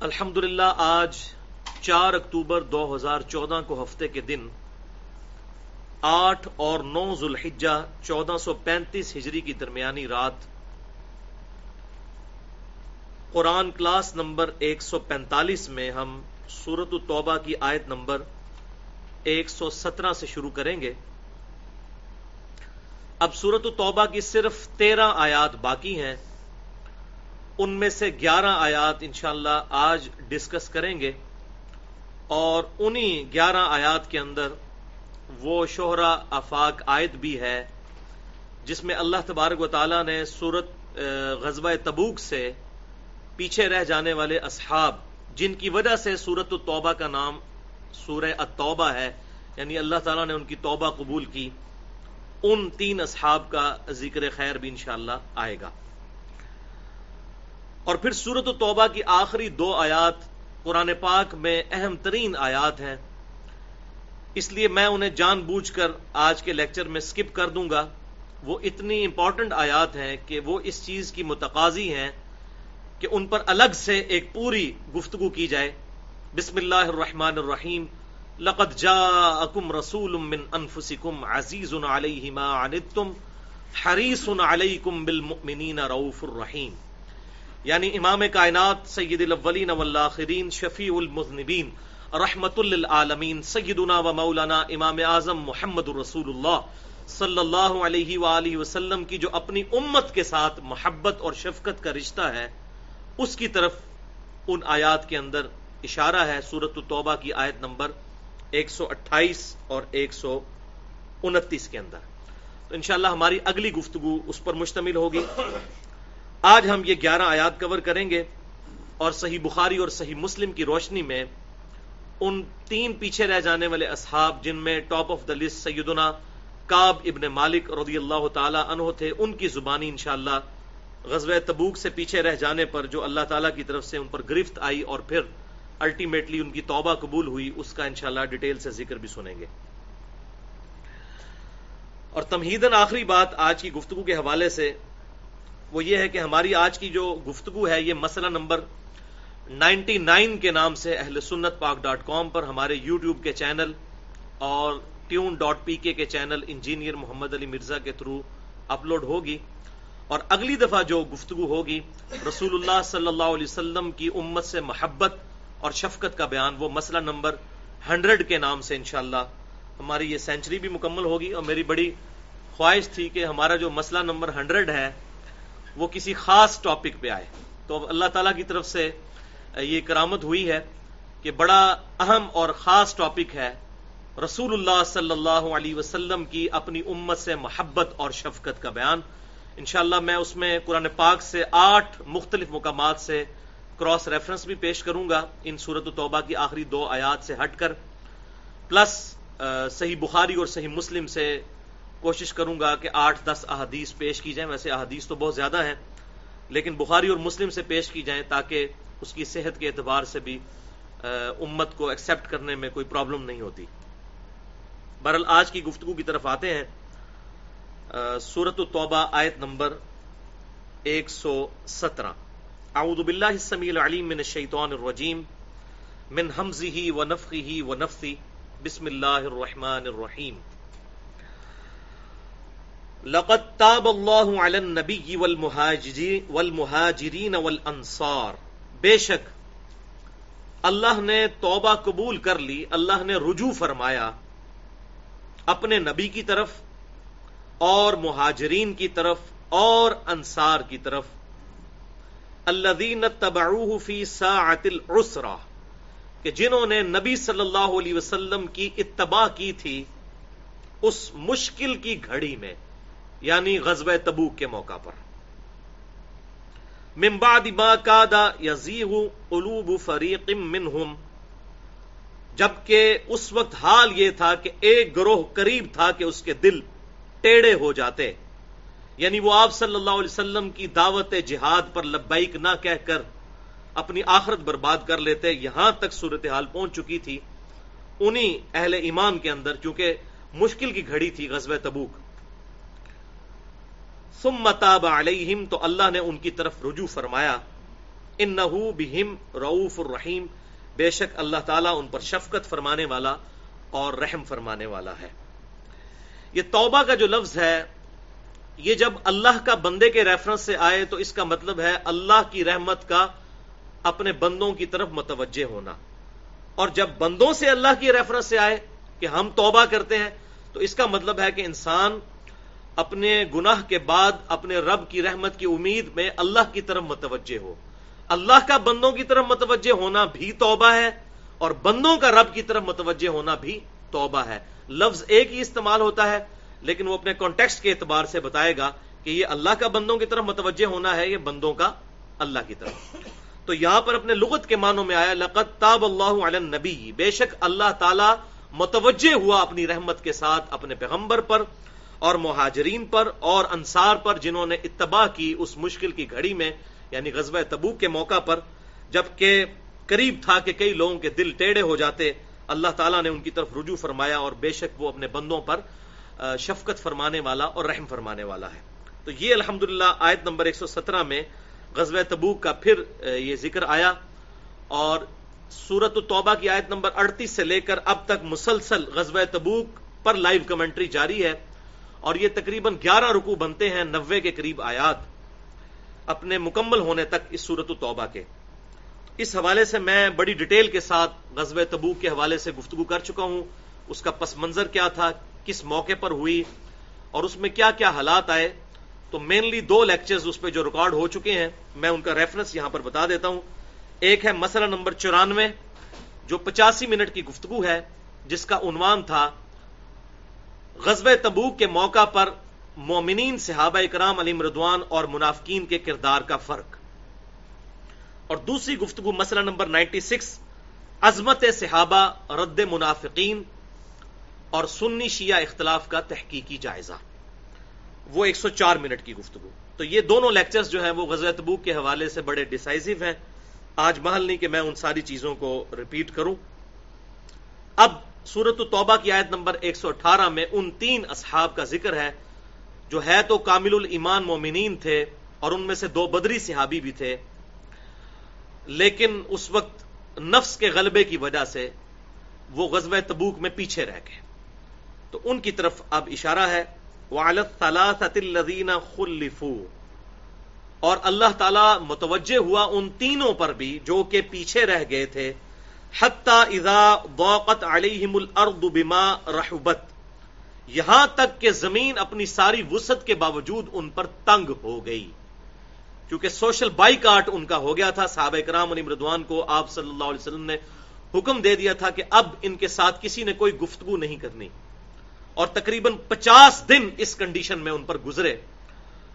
الحمد آج چار اکتوبر دو ہزار چودہ کو ہفتے کے دن آٹھ اور نو ذوالحجہ چودہ سو پینتیس ہجری کی درمیانی رات قرآن کلاس نمبر ایک سو پینتالیس میں ہم سورت التوبہ کی آیت نمبر ایک سو سترہ سے شروع کریں گے۔ اب سورت التوبہ کی صرف تیرہ آیات باقی ہیں۔ ان میں سے گیارہ آیات انشاءاللہ آج ڈسکس کریں گے اور انہی گیارہ آیات کے اندر وہ شہرا افاق آیت بھی ہے جس میں اللہ تبارک و تعالیٰ نے سورت غزوہ تبوک سے پیچھے رہ جانے والے اصحاب جن کی وجہ سے سورت التوبہ کا نام سورہ التوبہ ہے یعنی اللہ تعالیٰ نے ان کی توبہ قبول کی، ان تین اصحاب کا ذکر خیر بھی انشاءاللہ آئے گا۔ اور پھر سورت توبہ کی آخری دو آیات قرآن پاک میں اہم ترین آیات ہیں۔ اس لیے میں انہیں جان بوجھ کر آج کے لیکچر میں سکپ کر دوں گا۔ وہ اتنی امپورٹنٹ آیات ہیں کہ وہ اس چیز کی متقاضی ہیں کہ ان پر الگ سے ایک پوری گفتگو کی جائے۔ بسم اللہ الرحمن الرحیم۔ لقد جاءکم رسول من انفسکم عزیز علیہ ما عنتم، حریص علیکم بالمؤمنین رؤوف الرحیم۔ یعنی امام کائنات، سید الاولین والآخرین، شفیع المذنبین، رحمت للعالمین، سیدنا و مولانا امام اعظم محمد الرسول اللہ صلی اللہ علیہ وآلہ وسلم کی جو اپنی امت کے ساتھ محبت اور شفقت کا رشتہ ہے، اس کی طرف ان آیات کے اندر اشارہ ہے سورت التوبہ کی آیت نمبر 128 اور 129 کے اندر۔ تو انشاءاللہ ہماری اگلی گفتگو اس پر مشتمل ہوگی۔ آج ہم یہ گیارہ آیات کور کریں گے اور صحیح بخاری اور صحیح مسلم کی روشنی میں ان تین پیچھے رہ جانے والے اصحاب جن میں ٹاپ آف دا لسٹ سیدنا کاب ابن مالک رضی اللہ تعالی عنہ تھے، ان کی زبانی انشاءاللہ غزوہ تبوک سے پیچھے رہ جانے پر جو اللہ تعالیٰ کی طرف سے ان پر گرفت آئی اور پھر الٹیمیٹلی ان کی توبہ قبول ہوئی، اس کا انشاءاللہ ڈیٹیل سے ذکر بھی سنیں گے۔ اور تمہیدن آخری بات آج کی گفتگو کے حوالے سے وہ یہ ہے کہ ہماری آج کی جو گفتگو ہے، یہ مسئلہ نمبر نائنٹی نائن کے نام سے اہل سنت پاک ڈاٹ کام پر ہمارے یوٹیوب کے چینل اور ٹیون ڈاٹ پی کے کے چینل انجینئر محمد علی مرزا کے تھرو اپلوڈ ہوگی اور اگلی دفعہ جو گفتگو ہوگی رسول اللہ صلی اللہ علیہ وسلم کی امت سے محبت اور شفقت کا بیان، وہ مسئلہ نمبر ہنڈریڈ کے نام سے انشاءاللہ ہماری یہ سینچری بھی مکمل ہوگی اور میری بڑی خواہش تھی کہ ہمارا جو مسئلہ نمبر ہنڈریڈ ہے وہ کسی خاص ٹاپک پہ آئے۔ تو اللہ تعالیٰ کی طرف سے یہ کرامت ہوئی ہے کہ بڑا اہم اور خاص ٹاپک ہے رسول اللہ صلی اللہ علیہ وسلم کی اپنی امت سے محبت اور شفقت کا بیان۔ انشاءاللہ میں اس میں قرآن پاک سے آٹھ مختلف مقامات سے کراس ریفرنس بھی پیش کروں گا۔ ان صورت و توبہ کی آخری دو آیات سے ہٹ کر۔ پلس صحیح بخاری اور صحیح مسلم سے کوشش کروں گا کہ آٹھ دس احادیث پیش کی جائیں۔ ویسے احادیث تو بہت زیادہ ہیں، لیکن بخاری اور مسلم سے پیش کی جائیں تاکہ اس کی صحت کے اعتبار سے بھی امت کو ایکسپٹ کرنے میں کوئی پرابلم نہیں ہوتی۔ برحال آج کی گفتگو کی طرف آتے ہیں۔ سورت التوبہ آیت نمبر ایک سو سترہ۔ اعوذ باللہ السمیع العلیم من الشیطان الرجیم، من حمزه ونفخه ونفثی بسم اللہ الرحمن الرحیم۔ لقد تاب اللہ علی النبی والمہاجرین والانصار۔ بے شک، اللہ نے توبہ قبول کر لی، اللہ نے رجوع فرمایا اپنے نبی کی طرف اور مہاجرین کی طرف اور انصار کی طرف۔ الذین تبعوه فی ساعت العسرہ، کہ جنہوں نے نبی صلی اللہ علیہ وسلم کی اتباع کی تھی اس مشکل کی گھڑی میں۔ یعنی غزب تبوک کے موقع پر۔ من بعد ما کادا یزیغ قلوب فریق منہم، جبکہ اس وقت حال یہ تھا کہ ایک گروہ قریب تھا کہ اس کے دل ٹیڑے ہو جاتے۔ یعنی وہ آپ صلی اللہ علیہ وسلم کی دعوت جہاد پر لبیک نہ کہہ کر اپنی آخرت برباد کر لیتے، یہاں تک صورتحال پہنچ چکی تھی انہی اہل ایمان کے اندر، چونکہ مشکل کی گھڑی تھی غزب تبوک۔ ثم تاب علیہم، تو اللہ نے ان کی طرف رجوع فرمایا، انہو بہم رعوف الرحیم، بے شک اللہ تعالیٰ ان پر شفقت فرمانے والا اور رحم فرمانے والا ہے۔ یہ توبہ کا جو لفظ ہے، یہ جب اللہ کا بندے کے ریفرنس سے آئے، تو اس کا مطلب ہے اللہ کی رحمت کا اپنے بندوں کی طرف متوجہ ہونا۔ اور جب بندوں سے اللہ کی ریفرنس سے آئے کہ ہم توبہ کرتے ہیں، تو اس کا مطلب ہے کہ انسان اپنے گناہ کے بعد اپنے رب کی رحمت کی امید میں اللہ کی طرف متوجہ ہو۔ اللہ کا بندوں کی طرف متوجہ ہونا بھی توبہ ہے اور بندوں کا رب کی طرف متوجہ ہونا بھی توبہ ہے۔ لفظ ایک ہی استعمال ہوتا ہے، لیکن وہ اپنے کانٹیکسٹ کے اعتبار سے بتائے گا کہ یہ اللہ کا بندوں کی طرف متوجہ ہونا ہے، یہ بندوں کا اللہ کی طرف۔ تو یہاں پر اپنے لغت کے معنوں میں آیا لقت تاب اللہ علی نبی بے شک اللہ تعالی متوجہ ہوا اپنی رحمت کے ساتھ اپنے پیغمبر پر۔ اور مہاجرین پر اور انصار پر جنہوں نے اتباع کی اس مشکل کی گھڑی میں یعنی غزوہ تبوک کے موقع پر، جبکہ قریب تھا کہ کئی لوگوں کے دل ٹیڑے ہو جاتے، اللہ تعالیٰ نے ان کی طرف رجوع فرمایا اور بے شک وہ اپنے بندوں پر شفقت فرمانے والا اور رحم فرمانے والا ہے۔ تو یہ الحمد آیت نمبر 117 میں غزوہ تبوک کا پھر یہ ذکر آیا۔ اور سورت التوبہ کی آیت نمبر 38 سے لے کر اب تک مسلسل غزوہ تبوک پر لائیو کمنٹری جاری ہے۔ اور یہ تقریباً گیارہ رکو بنتے ہیں نوے کے قریب آیات اپنے مکمل ہونے تک اس صورت توبہ کے۔ اس حوالے سے میں بڑی ڈیٹیل کے ساتھ غزب تبوک کے حوالے سے گفتگو کر چکا ہوں، اس کا پس منظر کیا تھا، کس موقع پر ہوئی اور اس میں کیا کیا حالات آئے۔ تو مینلی دو لیکچرز اس پہ جو ریکارڈ ہو چکے ہیں، میں ان کا ریفرنس یہاں پر بتا دیتا ہوں۔ ایک ہے مسئلہ نمبر چورانوے، جو پچاسی منٹ کی گفتگو ہے، جس کا عنوان تھا غزب تبوک کے موقع پر مومنین صحابہ اکرام علی مردوان اور منافقین کے کردار کا فرق۔ اور دوسری گفتگو مسئلہ نمبر نائنٹی سکس، عظمت صحابہ، رد منافقین اور سنی شیعہ اختلاف کا تحقیقی جائزہ۔ وہ ایک سو چار منٹ کی گفتگو۔ تو یہ دونوں لیکچرز جو ہیں وہ غزل تبوک کے حوالے سے بڑے ڈسائزو ہیں۔ آج محل نہیں کہ میں ان ساری چیزوں کو ریپیٹ کروں۔ اب سورت توبہ کی آیت نمبر 118 میں ان تین اصحاب کا ذکر ہے، جو ہے تو کامل الایمان مومنین تھے اور ان میں سے دو بدری صحابی بھی تھے، لیکن اس وقت نفس کے غلبے کی وجہ سے وہ غزب تبوک میں پیچھے رہ گئے۔ تو ان کی طرف اب اشارہ ہے اور اللہ تعالی متوجہ ہوا ان تینوں پر بھی جو کہ پیچھے رہ گئے تھے۔ اذا ضاقت علیہم الارض بما رحبت۔ یہاں تک کہ زمین اپنی ساری وسعت کے باوجود ان پر تنگ ہو گئی۔ کیونکہ سوشل بائی کاٹ ان کا ہو گیا تھا۔ صحابہ کرام علی مردوان کو آپ صلی اللہ علیہ وسلم نے حکم دے دیا تھا کہ اب ان کے ساتھ کسی نے کوئی گفتگو نہیں کرنی۔ اور تقریباً پچاس دن اس کنڈیشن میں ان پر گزرے۔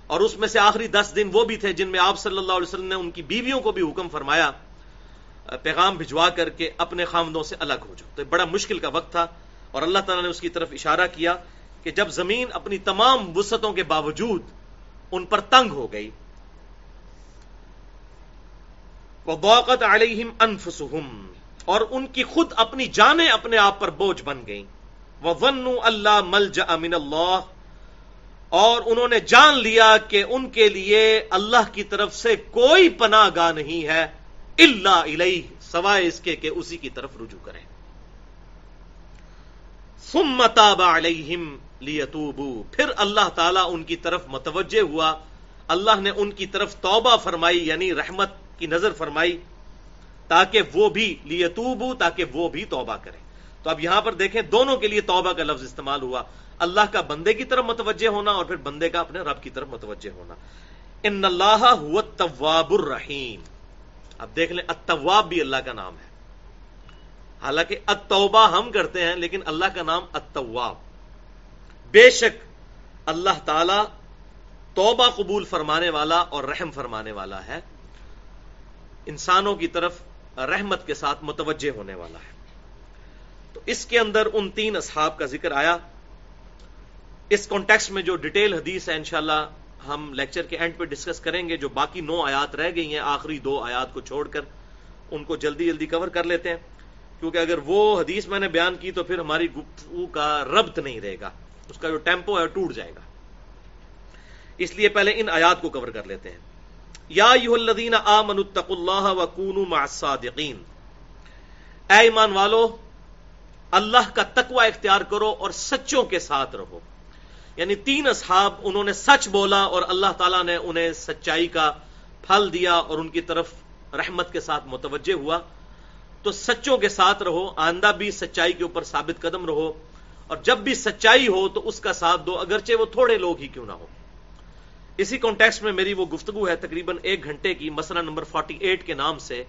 اور اس میں سے آخری دس دن وہ بھی تھے جن میں آپ صلی اللہ علیہ وسلم نے ان کی بیویوں کو بھی حکم فرمایا۔ پیغام بھجوا کر کے اپنے خامدوں سے الگ ہو جاؤ۔ تو بڑا مشکل کا وقت تھا اور اللہ تعالیٰ نے اس کی طرف اشارہ کیا کہ جب زمین اپنی تمام وسعتوں کے باوجود ان پر تنگ ہو گئی، وضاقت علیہم انفسہم اور ان کی خود اپنی جانیں اپنے آپ پر بوجھ بن گئیں۔ وظنوا اللہ ملجا من اللہ اور انہوں نے جان لیا کہ ان کے لیے اللہ کی طرف سے کوئی پناہ گاہ نہیں ہے۔ اللہ علیہ سوائے اس کے کہ اسی کی طرف رجوع کریں۔ ثم تاب علیہم لیتوبو، پھر اللہ تعالیٰ ان کی طرف متوجہ ہوا۔ اللہ نے ان کی طرف توبہ فرمائی یعنی رحمت کی نظر فرمائی، تاکہ وہ بھی لیتوبو، تاکہ وہ بھی توبہ کریں۔ تو اب یہاں پر دیکھیں، دونوں کے لیے توبہ کا لفظ استعمال ہوا۔ اللہ کا بندے کی طرف متوجہ ہونا اور پھر بندے کا اپنے رب کی طرف متوجہ ہونا۔ ان اللہ التواب الرحیم اب دیکھ لیں، التواب بھی اللہ کا نام ہے۔ حالانکہ التوبہ ہم کرتے ہیں، لیکن اللہ کا نام التواب۔ بے شک اللہ تعالی توبہ قبول فرمانے والا اور رحم فرمانے والا ہے۔ انسانوں کی طرف رحمت کے ساتھ متوجہ ہونے والا ہے۔ تو اس کے اندر ان تین اصحاب کا ذکر آیا۔ اس کانٹیکس میں جو ڈیٹیل حدیث ہے، انشاءاللہ ہم لیکچر کے اینڈ پہ ڈسکس کریں گے جو باقی نو آیات رہ گئی ہیں، آخری دو آیات کو چھوڑ کر ان کو جلدی جلدی کور کر لیتے ہیں۔ کیونکہ اگر وہ حدیث میں نے بیان کی تو پھر ہماری گفتگو کا ربط نہیں رہے گا۔ اس کا جو ٹیمپو ہے ٹوٹ جائے گا۔ اس لیے پہلے ان آیات کو کور کر لیتے ہیں۔ یا الذین آمنوا اتقوا اللہ وکونوا مع الصادقین۔ اے ایمان والو، اللہ کا تقوی اختیار کرو اور سچوں کے ساتھ رہو۔ یعنی تین اصحاب انہوں نے سچ بولا اور اللہ تعالیٰ نے انہیں سچائی کا پھل دیا اور ان کی طرف رحمت کے ساتھ متوجہ ہوا۔ تو سچوں کے ساتھ رہو آندہ بھی سچائی کے اوپر ثابت قدم رہو اور جب بھی سچائی ہو تو اس کا ساتھ دو، اگرچہ وہ تھوڑے لوگ ہی کیوں نہ ہو۔ اسی کانٹیکس میں میری وہ گفتگو ہے تقریباً ایک گھنٹے کی، مسئلہ نمبر 48 کے نام سے۔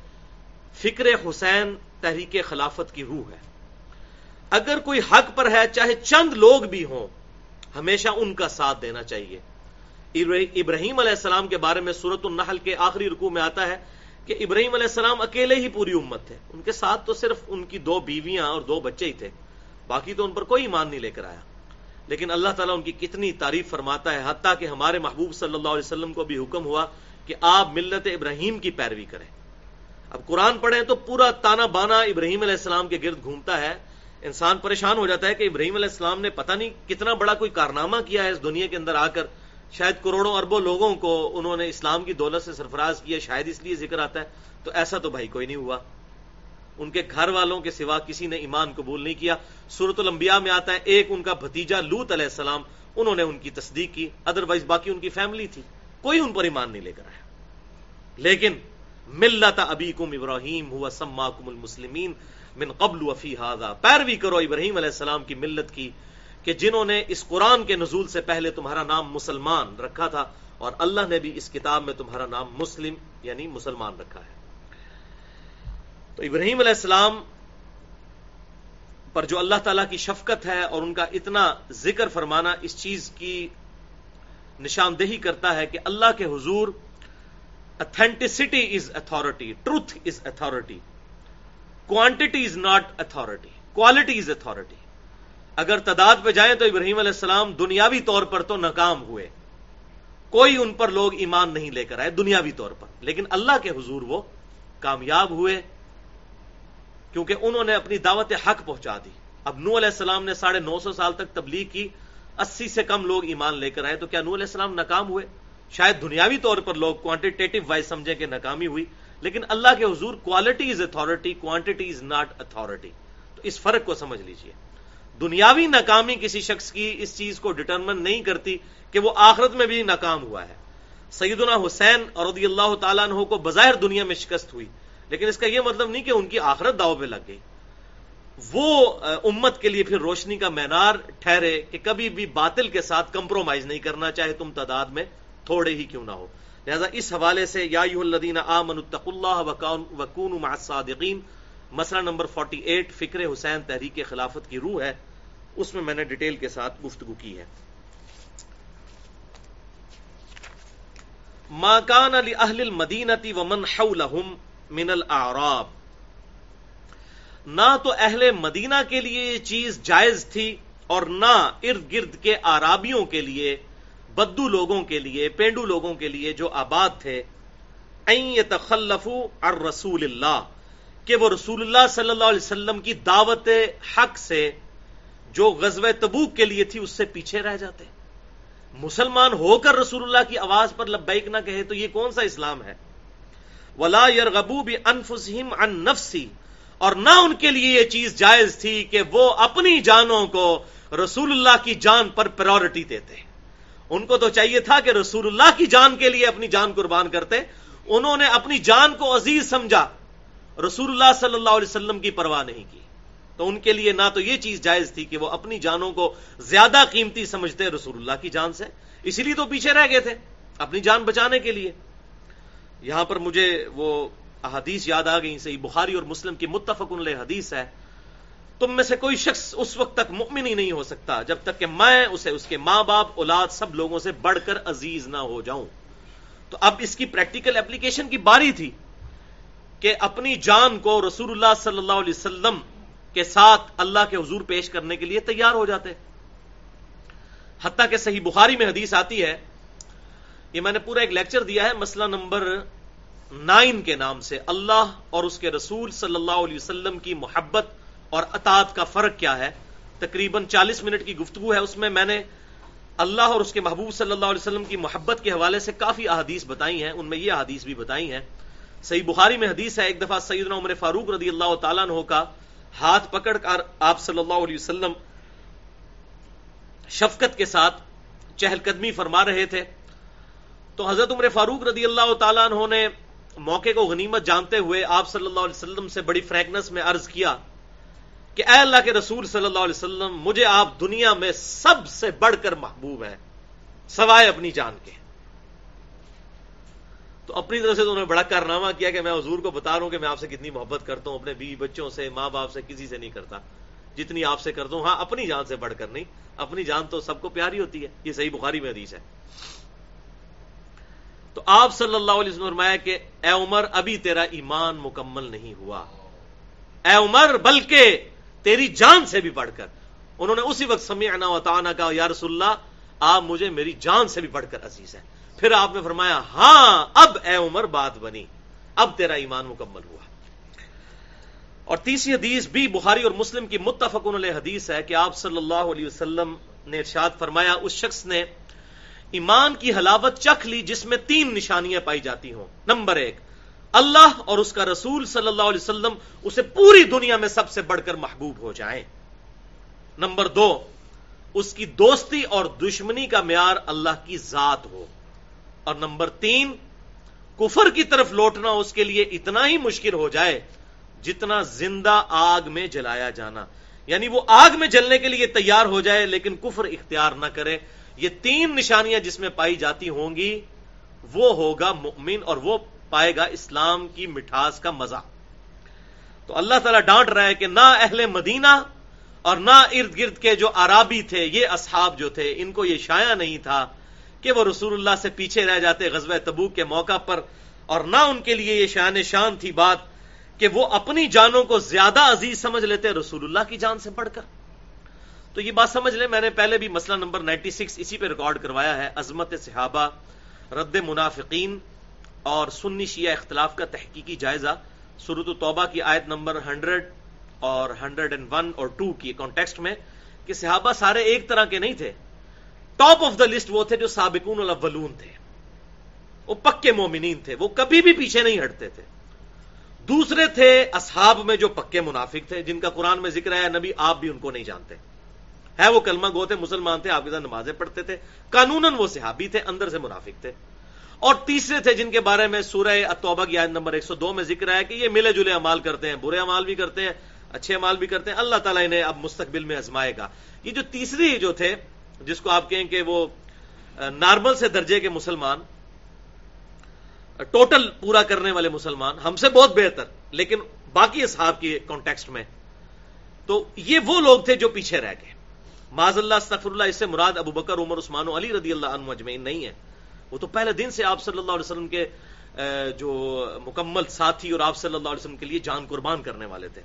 فکر حسین تحریک خلافت کی روح ہے۔ اگر کوئی حق پر ہے، چاہے چند لوگ بھی ہوں ہمیشہ ان کا ساتھ دینا چاہیے۔ ابراہیم علیہ السلام کے بارے میں سورت النحل کے آخری رکوع میں آتا ہے کہ ابراہیم علیہ السلام اکیلے ہی پوری امت تھے۔ ان کے ساتھ تو صرف ان کی دو بیویاں اور دو بچے ہی تھے۔ باقی تو ان پر کوئی ایمان نہیں لے کر آیا۔ لیکن اللہ تعالیٰ ان کی کتنی تعریف فرماتا ہے، حتیٰ کہ ہمارے محبوب صلی اللہ علیہ وسلم کو بھی حکم ہوا کہ آپ ملت ابراہیم کی پیروی کریں۔ اب قرآن پڑھیں تو پورا تانا بانا ابراہیم علیہ السلام کے گرد گھومتا ہے۔ انسان پریشان ہو جاتا ہے کہ ابراہیم علیہ السلام نے پتہ نہیں کتنا بڑا کوئی کارنامہ کیا ہے اس دنیا کے اندر آ کر۔ شاید کروڑوں اربوں لوگوں کو انہوں نے اسلام کی دولت سے سرفراز کیا، شاید اس لیے ذکر آتا ہے۔ تو ایسا تو بھائی کوئی نہیں ہوا۔ ان کے گھر والوں کے سوا کسی نے ایمان قبول نہیں کیا۔ سورت الانبیاء میں آتا ہے، ایک ان کا بھتیجا لوت علیہ السلام، انہوں نے ان کی تصدیق کی۔ ادروائز باقی ان کی فیملی تھی۔ کوئی ان پر ایمان نہیں لے کر آیا۔ لیکن ملت ابی کم ابراہیم، ہوا سما کم المسلمین۔ من قبل وفی ہاضا پیروی کرو ابراہیم علیہ السلام کی ملت کی کہ جنہوں نے اس قرآن کے نزول سے پہلے تمہارا نام مسلمان رکھا تھا اور اللہ نے بھی اس کتاب میں تمہارا نام مسلم یعنی مسلمان رکھا ہے۔ تو ابراہیم علیہ السلام پر جو اللہ تعالی کی شفقت ہے اور ان کا اتنا ذکر فرمانا اس چیز کی نشاندہی کرتا ہے کہ اللہ کے حضور authenticity is authority truth is authority quantity is not authority quality is authority اگر تعداد پہ جائیں تو ابراہیم علیہ السلام دنیاوی طور پر تو ناکام ہوئے۔ کوئی ان پر لوگ ایمان نہیں لے کر آئے دنیاوی طور پر، لیکن اللہ کے حضور وہ کامیاب ہوئے کیونکہ انہوں نے اپنی دعوت حق پہنچا دی۔ اب نو علیہ السلام نے ساڑھے نو سو سال تک تبلیغ کی، اسی سے کم لوگ ایمان لے کر آئے، تو کیا نو علیہ السلام ناکام ہوئے؟ شاید دنیاوی طور پر لوگ کوانٹیٹیو وائز سمجھیں کہ ناکامی ہوئی۔ لیکن اللہ کے حضور quality is authority quantity is not authority تو اس فرق کو سمجھ لیجیے۔ دنیاوی ناکامی کسی شخص کی اس چیز کو ڈٹرمن نہیں کرتی کہ وہ آخرت میں بھی ناکام ہوا ہے۔ سیدنا حسین اور رضی اللہ تعالیٰ عنہ کو بظاہر دنیا میں شکست ہوئی، لیکن اس کا یہ مطلب نہیں کہ ان کی آخرت داؤ پہ لگ گئی۔ وہ امت کے لیے پھر روشنی کا مینار ٹھہرے کہ کبھی بھی باطل کے ساتھ کمپرومائز نہیں کرنا چاہے تم تعداد میں، تھوڑے ہی کیوں نہ ہو۔ لہذا اس حوالے سے یا الدین آمن التق اللہ وکون صادقین مسئلہ نمبر 48 فکر حسین تحریک خلافت کی روح ہے، اس میں میں نے ڈیٹیل کے ساتھ گفتگو کی ہے۔ ماکان علی اہل المدینتی ومن حولہم من الاعراب نہ تو اہل مدینہ کے لیے یہ چیز جائز تھی اور نہ ارد گرد کے آرابیوں کے لیے بدو لوگوں کے لیے، پینڈو لوگوں کے لیے جو آباد تھے تخلف ار رسول اللہ کہ وہ رسول اللہ صلی اللہ علیہ وسلم کی دعوت حق سے جو غزوہ تبوک کے لیے تھی، اس سے پیچھے رہ جاتے۔ مسلمان ہو کر رسول اللہ کی آواز پر لبیک نہ کہے تو یہ کون سا اسلام ہے؟ ولا یرغبو بھی انفسم ان نفسی اور نہ ان کے لیے یہ چیز جائز تھی کہ وہ اپنی جانوں کو رسول اللہ کی جان پر پرورٹی دیتے۔ ان کو تو چاہیے تھا کہ رسول اللہ کی جان کے لیے اپنی جان قربان کرتے انہوں نے اپنی جان کو عزیز سمجھا۔ رسول اللہ صلی اللہ علیہ وسلم کی پرواہ نہیں کی۔ تو ان کے لیے نہ تو یہ چیز جائز تھی کہ وہ اپنی جانوں کو زیادہ قیمتی سمجھتے رسول اللہ کی جان سے۔ اسی لیے تو پیچھے رہ گئے تھے اپنی جان بچانے کے لیے۔ یہاں پر مجھے وہ حدیث یاد آ گئی صحیح بخاری اور مسلم کی متفق حدیث ہے۔ تم میں سے کوئی شخص اس وقت تک مؤمن ہی نہیں ہو سکتا جب تک کہ میں اسے، اس کے ماں باپ، اولاد سب لوگوں سے بڑھ کر عزیز نہ ہو جاؤں۔ تو اب اس کی پریکٹیکل اپلیکیشن کی باری تھی کہ اپنی جان کو رسول اللہ صلی اللہ علیہ وسلم کے ساتھ اللہ کے حضور پیش کرنے کے لیے تیار ہو جاتے۔ حتیٰ کہ صحیح بخاری میں حدیث آتی ہے، یہ میں نے پورا ایک لیکچر دیا ہے، مسئلہ نمبر نائن کے نام سے۔ اللہ اور اس کے رسول صلی اللہ علیہ وسلم کی محبت اور اطاعت کا فرق کیا ہے؟ تقریباً چالیس منٹ کی گفتگو ہے، اس میں میں نے اللہ اور اس کے محبوب صلی اللہ علیہ وسلم کی محبت کے حوالے سے کافی احادیث بتائی ہیں، ان میں یہ احادیث بھی بتائی ہیں۔ صحیح بخاری میں حدیث ہے، ایک دفعہ سیدنا عمر فاروق رضی اللہ تعالیٰ عنہ کا ہاتھ پکڑ کر آپ صلی اللہ علیہ وسلم شفقت کے ساتھ چہل قدمی فرما رہے تھے۔ تو حضرت عمر فاروق رضی اللہ تعالیٰ عنہ نے موقع کو غنیمت جانتے ہوئے آپ صلی اللہ علیہ وسلم سے بڑی فریکنس میں عرض کیا۔ کہ اے اللہ کے رسول صلی اللہ علیہ وسلم، مجھے آپ دنیا میں سب سے بڑھ کر محبوب ہیں، سوائے اپنی جان کے۔ تو اپنی طرف سے تو انہوں نے بڑا کارنامہ کیا کہ میں حضور کو بتا رہا ہوں کہ میں آپ سے کتنی محبت کرتا ہوں، اپنے بیوی بچوں سے، ماں باپ سے، کسی سے نہیں کرتا۔ جتنی آپ سے کرتا ہوں ہاں اپنی جان سے بڑھ کر نہیں۔ اپنی جان تو سب کو پیاری ہوتی ہے۔ یہ صحیح بخاری میں حدیث ہے۔ تو آپ صلی اللہ علیہ وسلم فرمایا کہ اے عمر، ابھی تیرا ایمان مکمل نہیں ہوا۔ اے عمر، بلکہ تیری جان سے بھی بڑھ کر۔ انہوں نے اسی وقت سمعنا و تعانا کہا، یا رسول اللہ، آپ مجھے میری جان سے بھی بڑھ کر عزیز ہے پھر آپ نے فرمایا ہاں اب اے عمر بات بنی، اب تیرا ایمان مکمل ہوا۔ اور تیسری حدیث بھی بخاری اور مسلم کی متفق علیہ حدیث ہے کہ آپ صلی اللہ علیہ وسلم نے ارشاد فرمایا، اس شخص نے ایمان کی حلاوت چکھ لی جس میں تین نشانیاں پائی جاتی ہوں۔ نمبر ایک اللہ اور اس کا رسول صلی اللہ علیہ وسلم اسے پوری دنیا میں سب سے بڑھ کر محبوب ہو جائیں۔ نمبر دو، اس کی دوستی اور دشمنی کا معیار اللہ کی ذات ہو۔ اور نمبر تین، کفر کی طرف لوٹنا اس کے لیے اتنا ہی مشکل ہو جائے جتنا زندہ آگ میں جلایا جانا۔ یعنی وہ آگ میں جلنے کے لیے تیار ہو جائے، لیکن کفر اختیار نہ کرے۔ یہ تین نشانیاں جس میں پائی جاتی ہوں گی، وہ ہوگا مؤمن اور وہ پائے گا اسلام کی مٹھاس کا مزہ۔ تو اللہ تعالیٰ ڈانٹ رہا ہے کہ نہ اہل مدینہ اور نہ ارد گرد کے جو عرابی تھے، یہ اصحاب جو تھے، ان کو یہ شایا نہیں تھا کہ وہ رسول اللہ سے پیچھے رہ جاتے غزوہ تبوک کے موقع پر، اور نہ ان کے لیے یہ شان شان تھی بات کہ وہ اپنی جانوں کو زیادہ عزیز سمجھ لیتے رسول اللہ کی جان سے بڑھ کر۔ تو یہ بات سمجھ لیں، میں نے پہلے بھی مسئلہ نمبر نائنٹی سکس اسی پہ ریکارڈ کروایا ہے، عظمت صحابہ، رد منافقین اور سنی شیعہ اختلاف کا تحقیقی جائزہ سرت توبہ کی آیت نمبر ہنڈریڈ اور ہنڈریڈ اینڈ ون اور ٹو کی کانٹیکسٹ میں کہ صحابہ سارے ایک طرح کے نہیں تھے۔ ٹاپ آف دا لسٹ وہ تھے جو سابقون الاولون تھے۔ وہ پکے مومنین تھے، وہ کبھی بھی پیچھے نہیں ہٹتے تھے۔ دوسرے تھے اصحاب میں جو پکے منافق تھے، جن کا قرآن میں ذکر ہے نبی آپ بھی ان کو نہیں جانتے۔ ہے وہ کلمہ گو تھے، مسلمان تھے، آپ کے ساتھ نمازیں پڑھتے تھے۔ قانون وہ صحابی تھے، اندر سے منافق تھے۔ اور تیسرے تھے جن کے بارے میں سورہ اتوبہ کی آیت نمبر 102 میں ذکر ہے کہ یہ ملے جلے امال کرتے ہیں، برے امال بھی کرتے ہیں، اچھے امال بھی کرتے ہیں، اللہ تعالیٰ انہیں اب مستقبل میں ازمائے گا۔ یہ جو تیسری جو تھے، جس کو آپ کہیں کہ وہ نارمل سے درجے کے مسلمان ٹوٹل پورا کرنے والے مسلمان، ہم سے بہت بہتر، لیکن باقی اصحاب کی کانٹیکسٹ میں۔ تو یہ وہ لوگ تھے جو پیچھے رہ گئے۔ معذ اللہ استفر اللہ، اس سے مراد ابو بکر، عمر، عثمان و علی رضی اللہ عنہ مجمعین نہیں ہے۔ وہ تو پہلے دن سے آپ صلی اللہ علیہ وسلم کے جو مکمل ساتھی اور آپ صلی اللہ علیہ وسلم کے لیے جان قربان کرنے والے تھے۔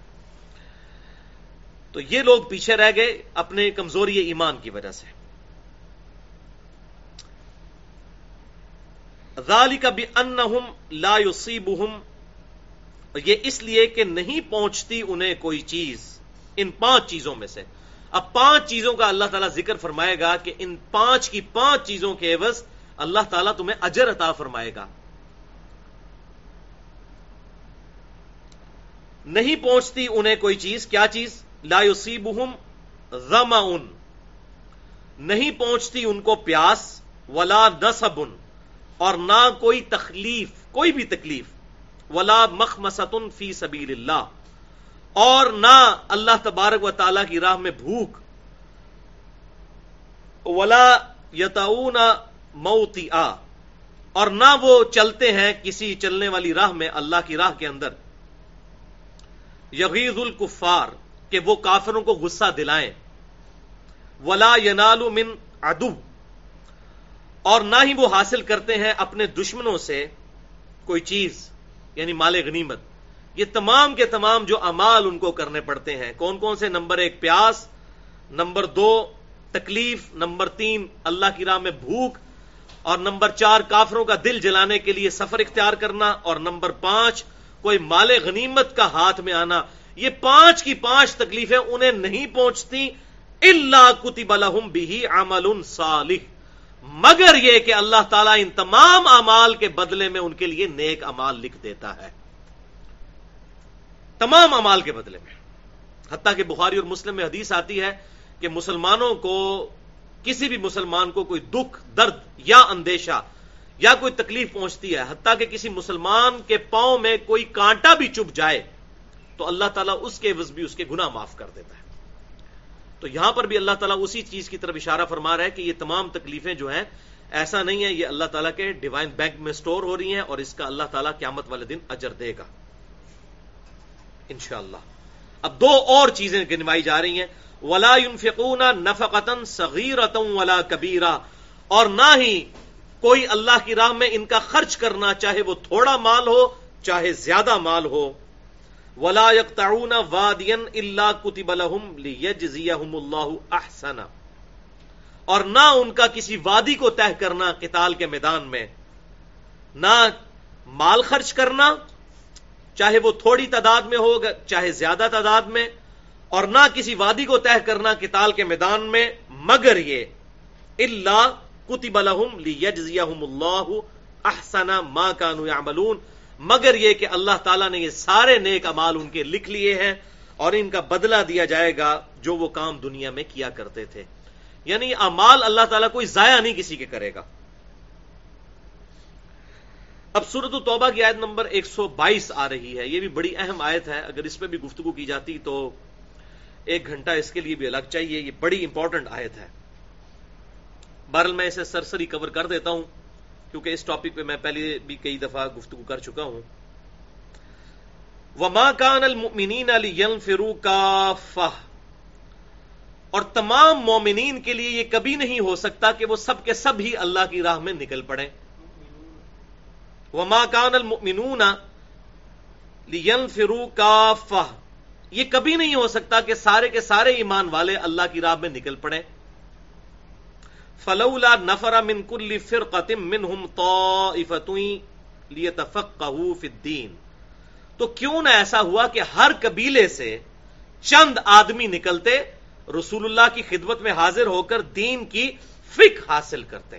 تو یہ لوگ پیچھے رہ گئے اپنے کمزوری ایمان کی وجہ سے۔ ذالک بانہم لا یصیبہم یہ اس لیے کہ نہیں پہنچتی انہیں کوئی چیز، ان پانچ چیزوں میں سے۔ اب پانچ چیزوں کا اللہ تعالیٰ ذکر فرمائے گا کہ ان پانچ کی پانچ چیزوں کے عوض اللہ تعالیٰ تمہیں اجر عطا فرمائے گا۔ نہیں پہنچتی انہیں کوئی چیز، کیا چیز؟ لا یصیبہم غما نہیں پہنچتی ان کو پیاس، ولا نصب اور نہ کوئی تکلیف کوئی بھی تکلیف۔ ولا مخمستن فی سبیل اللہ اور نہ اللہ تبارک و تعالی کی راہ میں بھوک۔ ولا یتعون موتی آ۔ اور نہ وہ چلتے ہیں کسی چلنے والی راہ میں اللہ کی راہ کے اندر۔ یغیز الکفار، کہ وہ کافروں کو غصہ دلائیں۔ ولا ینال من ادو اور نہ ہی وہ حاصل کرتے ہیں اپنے دشمنوں سے کوئی چیز یعنی مال غنیمت۔ یہ تمام کے تمام جو امال ان کو کرنے پڑتے ہیں۔ کون کون سے؟ نمبر ایک پیاس، نمبر دو تکلیف، نمبر تین اللہ کی راہ میں بھوک اور نمبر چار، کافروں کا دل جلانے کے لیے سفر اختیار کرنا، اور نمبر پانچ، کوئی مال غنیمت کا ہاتھ میں آنا۔ یہ پانچ کی پانچ تکلیفیں انہیں نہیں پہنچتی۔ اللہ کتب لہم بھی عمل صالح۔ مگر یہ کہ اللہ تعالیٰ ان تمام امال کے بدلے میں ان کے لیے نیک امال لکھ دیتا ہے۔ تمام امال کے بدلے میں۔ حتیٰ کہ بخاری اور مسلم میں حدیث آتی ہے کہ مسلمانوں کو کسی بھی مسلمان کو کوئی دکھ، درد یا اندیشہ یا کوئی تکلیف پہنچتی ہے، حتیٰ کہ کسی مسلمان کے پاؤں میں کوئی کانٹا بھی چپ جائے، تو اللہ تعالیٰ اس کے عوض بھی اس کے گناہ معاف کر دیتا ہے۔ تو یہاں پر بھی اللہ تعالیٰ اسی چیز کی طرف اشارہ فرما رہا ہے کہ یہ تمام تکلیفیں جو ہیں، ایسا نہیں ہے یہ اللہ تعالیٰ کے ڈیوائن بینک میں سٹور ہو رہی ہیں اور اس کا اللہ تعالیٰ قیامت والے دن اجر دے گا۔ انشاءاللہ۔ اب دو اور چیزیں گنوائی جا رہی ہیں۔ ولا ينفقون نفقتا صغیرتا ولا کبیرا اور نہ ہی کوئی اللہ کی راہ میں ان کا خرچ کرنا، چاہے وہ تھوڑا مال ہو، چاہے زیادہ مال ہو۔ ولا يقطعون واديا الا كتب لهم ليجزيهم الله احسن اور نہ ان کا کسی وادی کو طے کرنا قتال کے میدان میں۔ نہ مال خرچ کرنا، چاہے وہ تھوڑی تعداد میں ہو، چاہے زیادہ تعداد میں۔ اور نہ کسی وادی کو طے کرنا قتال کے میدان میں، مگر یہ اللہ کتب لهم ليجزيهم الله احسن ما كانوا يعملون مگر یہ کہ اللہ تعالیٰ نے یہ سارے نیک امال ان کے لکھ لیے ہیں اور ان کا بدلہ دیا جائے گا جو وہ کام دنیا میں کیا کرتے تھے۔ یعنی امال اللہ تعالیٰ کوئی ضائع نہیں کسی کے کرے گا۔ اب سورت توبہ کی آیت نمبر ایک سو بائیس آ رہی ہے۔ یہ بھی بڑی اہم آیت ہے۔ اگر اس پہ بھی گفتگو کی جاتی تو ایک گھنٹہ اس کے لیے بھی الگ چاہیے، یہ بڑی امپورٹنٹ آیت ہے۔ بہرحال میں اسے سرسری کور کر دیتا ہوں، کیونکہ اس ٹاپک پہ میں پہلے بھی کئی دفعہ گفتگو کر چکا ہوں۔ وما کان المؤمنین لینفروا کافہ اور تمام مومنین کے لیے یہ کبھی نہیں ہو سکتا کہ وہ سب کے سب ہی اللہ کی راہ میں نکل پڑے وما کان المؤمنون لینفروا کافہ یہ کبھی نہیں ہو سکتا کہ سارے کے سارے ایمان والے اللہ کی راہ میں نکل پڑے۔ فلولا نفر من کل فرقت منہم طائفتویں لیتفقہو فی الدین تو کیوں نہ ایسا ہوا کہ ہر قبیلے سے چند آدمی نکلتے، رسول اللہ کی خدمت میں حاضر ہو کر دین کی فک حاصل کرتے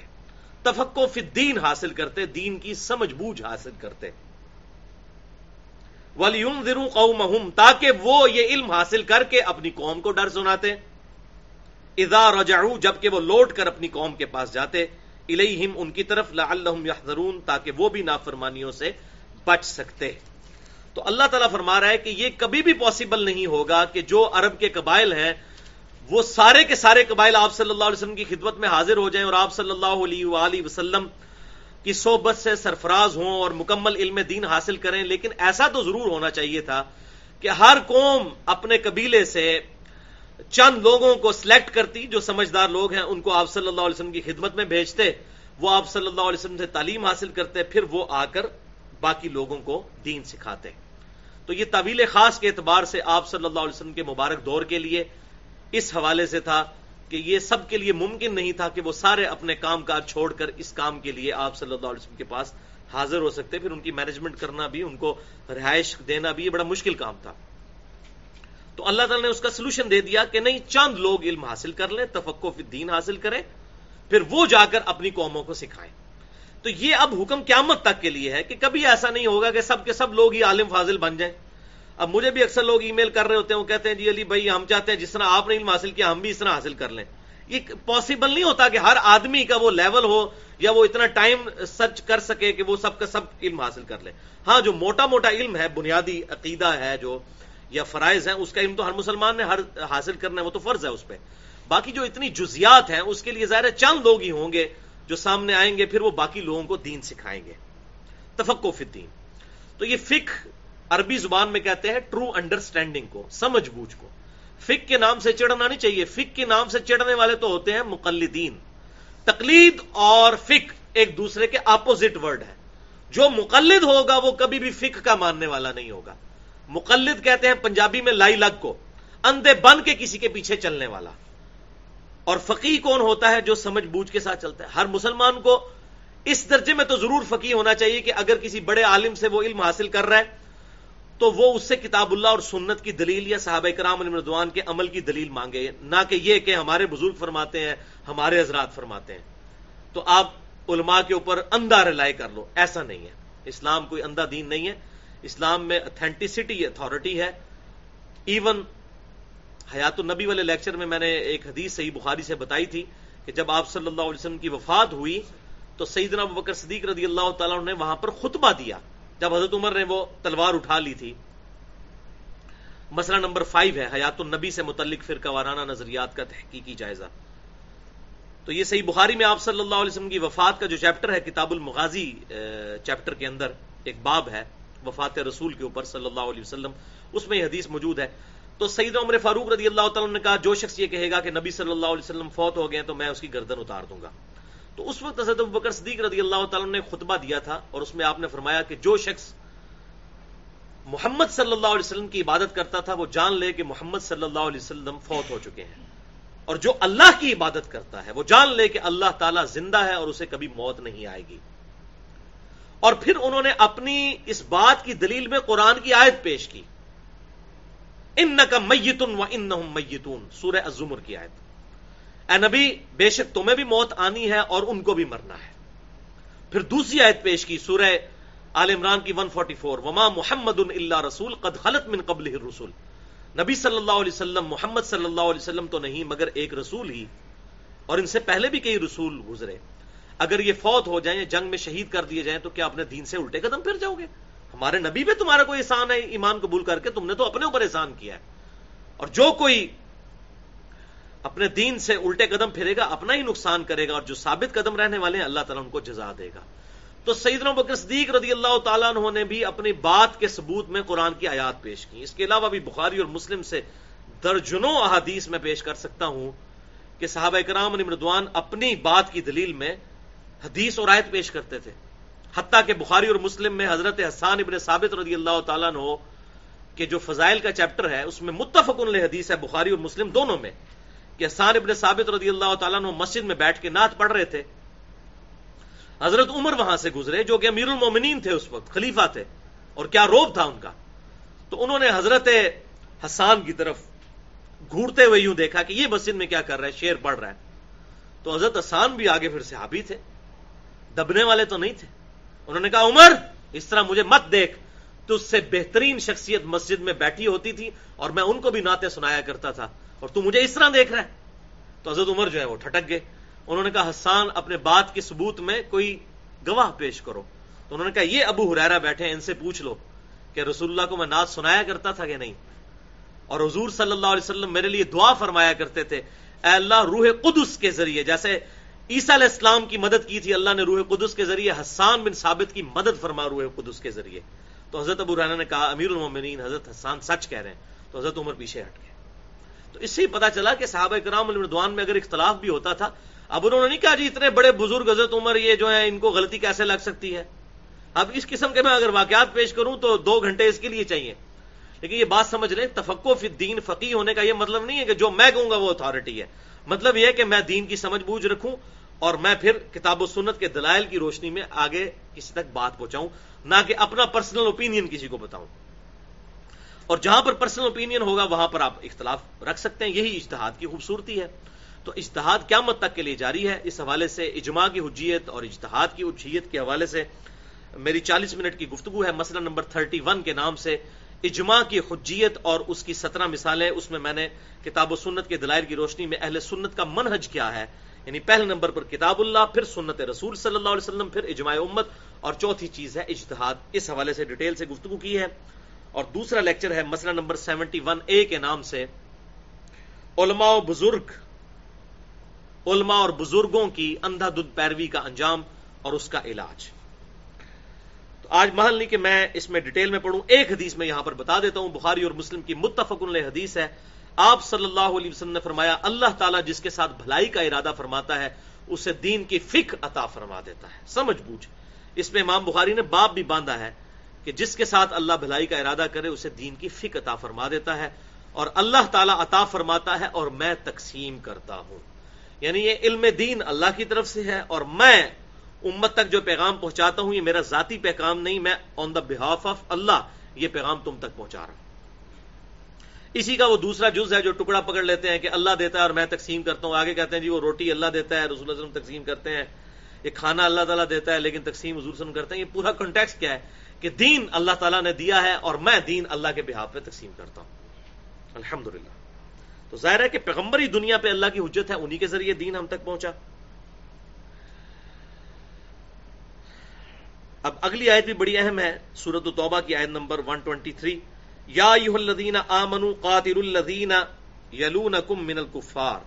تفقو فی الدین حاصل کرتے، دین کی سمجھ بوجھ حاصل کرتے۔ وَلِيُنذِرُوا قَوْمَهُمْ، تاکہ وہ یہ علم حاصل کر کے اپنی قوم کو ڈر سناتے۔ اذا رجعو جبکہ وہ لوٹ کر اپنی قوم کے پاس جاتے الیہم ان کی طرف لعلہم یحذرون تاکہ وہ بھی نافرمانیوں سے بچ سکتے۔ تو اللہ تعالیٰ فرما رہا ہے کہ یہ کبھی بھی پاسبل نہیں ہوگا کہ جو عرب کے قبائل ہیں، وہ سارے کے سارے قبائل آپ صلی اللہ علیہ وسلم کی خدمت میں حاضر ہو جائیں اور آپ صلی اللہ علیہ وآلہ وسلم کی صحبت سے سرفراز ہوں اور مکمل علم دین حاصل کریں، لیکن ایسا تو ضرور ہونا چاہیے تھا کہ ہر قوم اپنے قبیلے سے چند لوگوں کو سلیکٹ کرتی، جو سمجھدار لوگ ہیں، ان کو آپ صلی اللہ علیہ وسلم کی خدمت میں بھیجتے، وہ آپ صلی اللہ علیہ وسلم سے تعلیم حاصل کرتے، پھر وہ آ کر باقی لوگوں کو دین سکھاتے۔ تو یہ طویل خاص کے اعتبار سے آپ صلی اللہ علیہ وسلم کے مبارک دور کے لیے اس حوالے سے تھا۔ کہ یہ سب کے لیے ممکن نہیں تھا کہ وہ سارے اپنے کام کاج چھوڑ کر اس کام کے لیے آپ صلی اللہ علیہ وسلم کے پاس حاضر ہو سکتے، پھر ان کی مینجمنٹ کرنا بھی، ان کو رہائش دینا بھی یہ بڑا مشکل کام تھا۔ تو اللہ تعالیٰ نے اس کا سولوشن دے دیا کہ نہیں، چند لوگ علم حاصل کر لیں تفقو فی الدین حاصل کریں، پھر وہ جا کر اپنی قوموں کو سکھائیں۔ تو یہ اب حکم قیامت تک کے لیے ہے کہ کبھی ایسا نہیں ہوگا کہ سب کے سب لوگ ہی عالم فاضل بن جائیں۔ اب مجھے بھی اکثر لوگ ای میل کر رہے ہوتے ہیں، وہ کہتے ہیں جی علی بھائی، ہم چاہتے ہیں جس طرح آپ نے علم حاصل کیا، ہم بھی اس طرح حاصل کر لیں۔ یہ پاسبل نہیں ہوتا کہ ہر آدمی کا وہ لیول ہو یا وہ اتنا ٹائم سرچ کر سکے کہ وہ سب کا سب علم حاصل کر لے۔ ہاں جو موٹا موٹا علم ہے، بنیادی عقیدہ ہے جو، یا فرائض ہیں، اس کا علم تو ہر مسلمان نے ہر حاصل کرنا ہے، وہ تو فرض ہے اس پہ۔ باقی جو اتنی جزیات ہیں، اس کے لیے ظاہر چند لوگ ہی ہوں گے جو سامنے آئیں گے، پھر وہ باقی لوگوں کو دین سکھائیں گے۔ تفقو فی الدین۔ تو یہ فک عربی زبان میں کہتے ہیں ٹرو انڈرسٹینڈنگ کو، سمجھ بوجھ کو۔ فک کے نام سے چڑھنا نہیں چاہیے۔ فک کے نام سے چڑھنے والے تو ہوتے ہیں مقلدین۔ تقلید اور فک ایک دوسرے کے اپوزٹ ورڈ ہے جو مقلد ہوگا وہ کبھی بھی فک کا ماننے والا نہیں ہوگا۔ مقلد کہتے ہیں پنجابی میں لائی لگ کو، اندھے بن کے کسی کے پیچھے چلنے والا۔ اور فقی کون ہوتا ہے جو سمجھ بوجھ کے ساتھ چلتا ہے؟ ہر مسلمان کو اس درجے میں تو ضرور فقی ہونا چاہیے کہ اگر کسی بڑے عالم سے وہ علم حاصل کر رہا ہے تو وہ اس سے کتاب اللہ اور سنت کی دلیل یا صحابہ کرام علی مردوان کے عمل کی دلیل مانگے، نہ کہ یہ کہ ہمارے بزرگ فرماتے ہیں، ہمارے حضرات فرماتے ہیں۔ تو آپ علماء کے اوپر اندھا رلائے کر لو، ایسا نہیں ہے۔ اسلام کوئی اندھا دین نہیں ہے۔ اسلام میں اتھینٹسٹی اتھارٹی ہے۔ ایون حیات النبی والے لیکچر میں میں نے ایک حدیث صحیح بخاری سے بتائی تھی کہ جب آپ صلی اللہ علیہ وسلم کی وفات ہوئی تو سیدنا بکر صدیق رضی اللہ تعالیٰ نے وہاں پر خطبہ دیا۔ جب حضرت عمر نے وہ تلوار اٹھا لی تھی، مسئلہ نمبر فائیو ہے، حیات النبی سے متعلق فرقہ وارانہ نظریات کا تحقیقی جائزہ۔ تو یہ صحیح بخاری میں آپ صلی اللہ علیہ وسلم کی وفات کا جو چیپٹر ہے، کتاب المغازی چیپٹر کے اندر ایک باب ہے، وفات رسول کے اوپر صلی اللہ علیہ وسلم، اس میں یہ حدیث موجود ہے۔ تو سعید عمر فاروق رضی اللہ تعالیٰ نے کہا، جو شخص یہ کہے گا کہ نبی صلی اللہ علیہ وسلم فوت ہو گئے تو میں اس کی گردن اتار دوں گا۔ تو اس وقت حضرت بکر صدیق رضی اللہ تعالیٰ نے خطبہ دیا تھا اور اس میں آپ نے فرمایا کہ جو شخص محمد صلی اللہ علیہ وسلم کی عبادت کرتا تھا وہ جان لے کہ محمد صلی اللہ علیہ وسلم فوت ہو چکے ہیں اور جو اللہ کی عبادت کرتا ہے وہ جان لے کہ اللہ تعالیٰ زندہ ہے اور اسے کبھی موت نہیں آئے گی اور پھر انہوں نے اپنی اس بات کی دلیل میں قرآن کی آیت پیش کی۔ ان کا میتن و ان میتون سورہ ازمر کی آیت۔ اے نبی، بے شک تمہیں بھی موت آنی ہے اور ان کو بھی مرنا ہے۔ پھر دوسری آیت پیش کی، سورہ آل عمران کی 144 وما محمد اللہ رسول، قد خلط من قبل رسول نبی صلی اللہ علیہ وسلم، محمد صلی اللہ علیہ وسلم تو نہیں، مگر ایک رسول ہی۔ اور ان سے پہلے بھی کئی رسول گزرے۔ اگر یہ فوت ہو جائیں، جنگ میں شہید کر دیے جائیں، تو کیا اپنے دین سے الٹے قدم پھر جاؤ گے؟ ہمارے نبی پہ تمہارا کوئی احسان ہے ایمان قبول کر کے؟ تم نے تو اپنے اوپر احسان کیا ہے۔ اور جو کوئی اپنے دین سے الٹے قدم پھرے گا، اپنا ہی نقصان کرے گا اور جو ثابت قدم رہنے والے ہیں، اللہ تعالیٰ ان کو جزا دے گا۔ تو سیدنا بکر صدیق رضی اللہ تعالیٰ عنہ نے بھی اپنی بات کے ثبوت میں قرآن کی آیات پیش کی۔ اس کے علاوہ بھی بخاری اور مسلم سے درجنوں احادیث میں پیش کر سکتا ہوں کہ صحابہ کرام مردوان اپنی بات کی دلیل میں حدیث اور آیت پیش کرتے تھے۔ حتیٰ کہ بخاری اور مسلم میں حضرت حسان ابن ثابت رضی اللہ تعالیٰ عنہ کہ جو فضائل کا چیپٹر ہے، اس میں متفق حدیث ہے، بخاری اور مسلم دونوں میں۔ کہ حسان ابن ثابت رضی اللہ تعالیٰ نے مسجد میں بیٹھ کے نعت پڑھ رہے تھے۔ حضرت عمر وہاں سے گزرے جو کہ امیر المومنین تھے اس وقت، خلیفہ تھے، اور کیا روب تھا ان کا۔ تو انہوں نے حضرت حسان کی طرف گھورتے ہوئے یوں دیکھا کہ یہ مسجد میں کیا کر رہا ہے شیر پڑھ رہا ہے تو حضرت حسان بھی آگے پھر صحابی تھے، دبنے والے تو نہیں تھے۔ انہوں نے کہا، عمر، اس طرح مجھے مت دیکھ تو اس سے بہترین شخصیت مسجد میں بیٹھی ہوتی تھی اور میں ان کو بھی نعتیں سنایا کرتا تھا۔ اور تو مجھے اس طرح دیکھ رہا ہے۔ تو حضرت عمر جو ہے وہ ٹھٹک گئے۔ انہوں نے کہا، حسان، اپنے بات کے ثبوت میں کوئی گواہ پیش کرو۔ تو انہوں نے کہا، یہ ابو حرارا بیٹھے ان سے پوچھ لو کہ رسول اللہ کو میں ناز سنایا کرتا تھا کہ نہیں؟ اور حضور صلی اللہ علیہ وسلم میرے لیے دعا فرمایا کرتے تھے، اے اللہ، روح قدس کے ذریعے۔ جیسے عیسیٰ علیہ السلام کی مدد کی تھی، اللہ نے روح قدس کے ذریعے، حسان بن ثابت کی مدد فرما روح قدس کے ذریعے۔ تو حضرت ابو رانا نے کہا، امیر المومنین، حضرت حسان سچ کہہ رہے ہیں۔ تو حضرت عمر پیچھے ہٹ گئے۔ تو اس سے ہی پتا چلا کہ صحابہ کرام المردوان میں اگر اختلاف بھی ہوتا تھا، اب انہوں نے نہیں کہا جی اتنے بڑے بزرگ حضرت عمر یہ جو ہے ان کو غلطی کیسے لگ سکتی ہے؟ اب اس قسم کے میں اگر واقعات پیش کروں تو دو گھنٹے اس کے لیے چاہیے۔ لیکن یہ بات سمجھ لیں تفقو فی الدین فقی ہونے کا یہ مطلب نہیں ہے کہ جو میں کہوں گا وہ اتارٹی ہے۔ مطلب یہ ہے کہ میں دین کی سمجھ بوجھ رکھوں اور میں پھر کتاب و سنت کے دلائل کی روشنی میں آگے کسی تک بات پہنچاؤں، نہ کہ اپنا پرسنل اوپینین کسی کو بتاؤں۔ اور جہاں پر پرسنل اوپینین ہوگا، وہاں پر آپ اختلاف رکھ سکتے ہیں۔ یہی اجتہاد کی خوبصورتی ہے۔ تو اجتہاد کیا مت تک کے لیے جاری ہے۔ اس حوالے سے اجماع کی حجیت اور اجتہاد کی حجیت کے حوالے سے میری چالیس منٹ کی گفتگو ہے۔ مسئلہ نمبر تھرٹی ون کے نام سے اجماع کی حجیت اور اس کی سترہ مثالیں۔ اس میں میں نے کتاب و سنت کے دلائل کی روشنی میں اہل سنت کا منہج کیا ہے۔ یعنی پہلے نمبر پر کتاب اللہ، پھر سنت رسول صلی اللہ علیہ وسلم، پھر اجماع امت اور چوتھی چیز ہے اجتہاد۔ اس حوالے سے ڈیٹیل سے گفتگو کی ہے۔ اور دوسرا لیکچر ہے مسئلہ نمبر سیونٹی ون اے کے نام سے۔ علماء و بزرگ، علماء اور بزرگوں کی اندھا دودھ پیروی کا انجام اور اس کا علاج۔ تو آج محل نہیں کہ میں اس میں ڈیٹیل میں پڑھوں، ایک حدیث میں یہاں پر بتا دیتا ہوں۔ بخاری اور مسلم کی متفق حدیث ہے۔ آپ صلی اللہ علیہ وسلم نے فرمایا، اللہ تعالیٰ جس کے ساتھ بھلائی کا ارادہ فرماتا ہے، اسے دین کی فک عطا فرما دیتا ہے۔ سمجھ بوجھ۔ اس میں امام بخاری نے باپ بھی باندھا ہے۔ کہ جس کے ساتھ اللہ بھلائی کا ارادہ کرے، اسے دین کی فک عطا فرما دیتا ہے اور اللہ تعالیٰ عطا فرماتا ہے اور میں تقسیم کرتا ہوں۔ یعنی یہ علم دین اللہ کی طرف سے ہے اور میں امت تک جو پیغام پہنچاتا ہوں، یہ میرا ذاتی پیغام نہیں، میں آن دا بہاف آف اللہ یہ پیغام تم تک پہنچا رہا ہوں۔ اسی کا وہ دوسرا جز ہے جو ٹکڑا پکڑ لیتے ہیں کہ اللہ دیتا ہے اور میں تقسیم کرتا ہوں۔ آگے کہتے ہیں جی وہ روٹی اللہ دیتا ہے، رسول وسلم تقسیم کرتے ہیں۔ یہ کھانا اللہ تعالیٰ دیتا ہے، لیکن تقسیم حضور وسلم کرتے ہیں۔ یہ پورا کنٹیکس کیا ہے؟ کہ دین اللہ تعالیٰ نے دیا ہے اور میں دین اللہ کے بحاف پہ تقسیم کرتا ہوں۔ الحمد تو ظاہر ہے کہ پیغمبری دنیا پہ اللہ کی حجت ہے، انہی کے ذریعے دین ہم تک پہنچا۔ اب اگلی آیت بھی بڑی اہم ہے سورت التوبہ کی آیت نمبر 123 یا الذین آمنوا قاتل الذین یلونکم من الکفار۔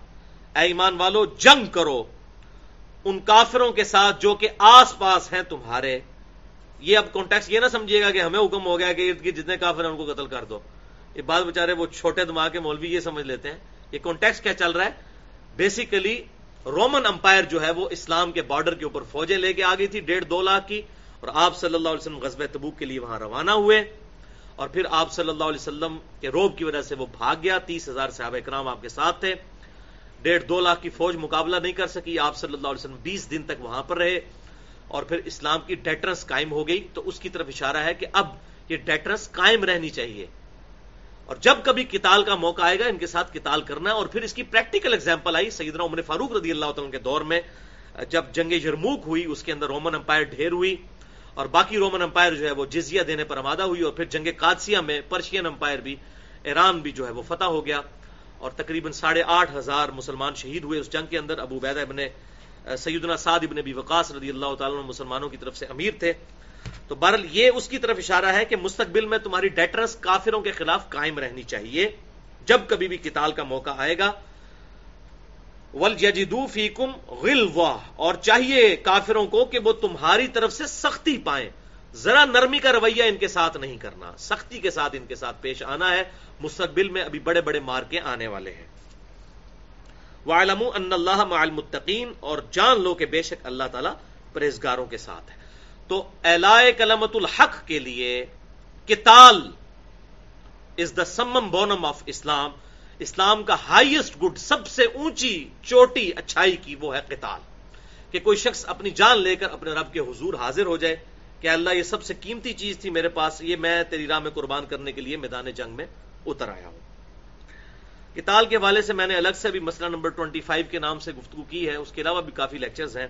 اے ایمان والو، جنگ کرو۔ ان کافروں کے ساتھ جو کہ آس پاس ہیں تمہارے۔ یہ اب کانٹیکس یہ نہ سمجھیے گا کہ ہمیں حکم ہو گیا کہ ارد گرد جتنے کافر ہیں ان کو قتل کر دو۔ یہ بات بےچارے وہ چھوٹے دماغ کے مولوی یہ سمجھ لیتے ہیں۔ یہ کانٹیکس کیا چل رہا ہے؟ بیسیکلی رومن امپائر جو ہے وہ اسلام کے بارڈر کے اوپر فوجیں لے کے آ گئی تھی ڈیڑھ دو لاکھ کی اور آپ صلی اللہ علیہ وسلم غزب تبوک کے لیے وہاں روانہ ہوئے۔ اور پھر آپ صلی اللہ علیہ وسلم کے روب کی وجہ سے وہ بھاگ گیا۔ تیس ہزار صحابہ کرام آپ کے ساتھ تھے۔ ڈیڑھ دو لاکھ کی فوج مقابلہ نہیں کر سکی۔ آپ صلی اللہ علیہ وسلم بیس دن تک وہاں پر رہے۔ اور پھر اسلام کی ڈیٹرنس قائم ہو گئی تو اس کی طرف اشارہ ہے کہ اب یہ ڈیٹرنس قائم رہنی چاہیے۔ اور جب کبھی کتال کا موقع آئے گا، ان کے ساتھ کتال کرنا اور پھر اس کی پریکٹیکل ایگزامپل آئی سیدنا عمر فاروق رضی اللہ تعالیٰ کے دور میں، جب جنگ یرموک ہوئی، اس کے اندر رومن امپائر ڈھیر ہوئی اور باقی رومن امپائر جو ہے وہ جزیہ دینے پر آمادہ ہوئی اور پھر جنگ قادسیہ میں پرشین امپائر بھی، ایران بھی جو ہے وہ فتح ہو گیا اور تقریباً ساڑھے آٹھ ہزار مسلمان شہید ہوئے اس جنگ کے اندر۔ ابو بیدہ ابن سیدنا سعد ابن ابی وقاص رضی اللہ تعالیٰ مسلمانوں کی طرف سے امیر تھے۔ تو بہرحال یہ اس کی طرف اشارہ ہے کہ مستقبل میں تمہاری ڈیٹرنس کافروں کے خلاف قائم رہنی چاہیے۔ جب کبھی بھی کتال کا موقع آئے گا۔ ولجدو فیکم غل اور چاہیے کافروں کو کہ وہ تمہاری طرف سے سختی پائیں۔ ذرا نرمی کا رویہ ان کے ساتھ نہیں کرنا۔ سختی کے ساتھ ان کے ساتھ پیش آنا ہے۔ مستقبل میں ابھی بڑے بڑے مارکے آنے والے ہیں۔ وعلم ان اللہ المتقین اور جان لو کہ بے شک اللہ تعالیٰ پرہزگاروں کے ساتھ ہے۔ تو اعلی کلمت الحق کے لیے کتال از دا سمم بونم آف اسلام اسلام کا ہائیسٹ گڈ سب سے اونچی، چوٹی، اچھائی کی وہ ہے قتال۔ کہ کوئی شخص اپنی جان لے کر اپنے رب کے حضور حاضر ہو جائے کہ اللہ یہ سب سے قیمتی چیز تھی میرے پاس، یہ میں تیری راہ میں قربان کرنے کے لیے میدان جنگ میں اتر آیا ہوں۔ کتال کے والے سے میں نے الگ سے بھی مسئلہ نمبر 25 کے نام سے گفتگو کی ہے، اس کے علاوہ بھی کافی لیکچرز ہیں۔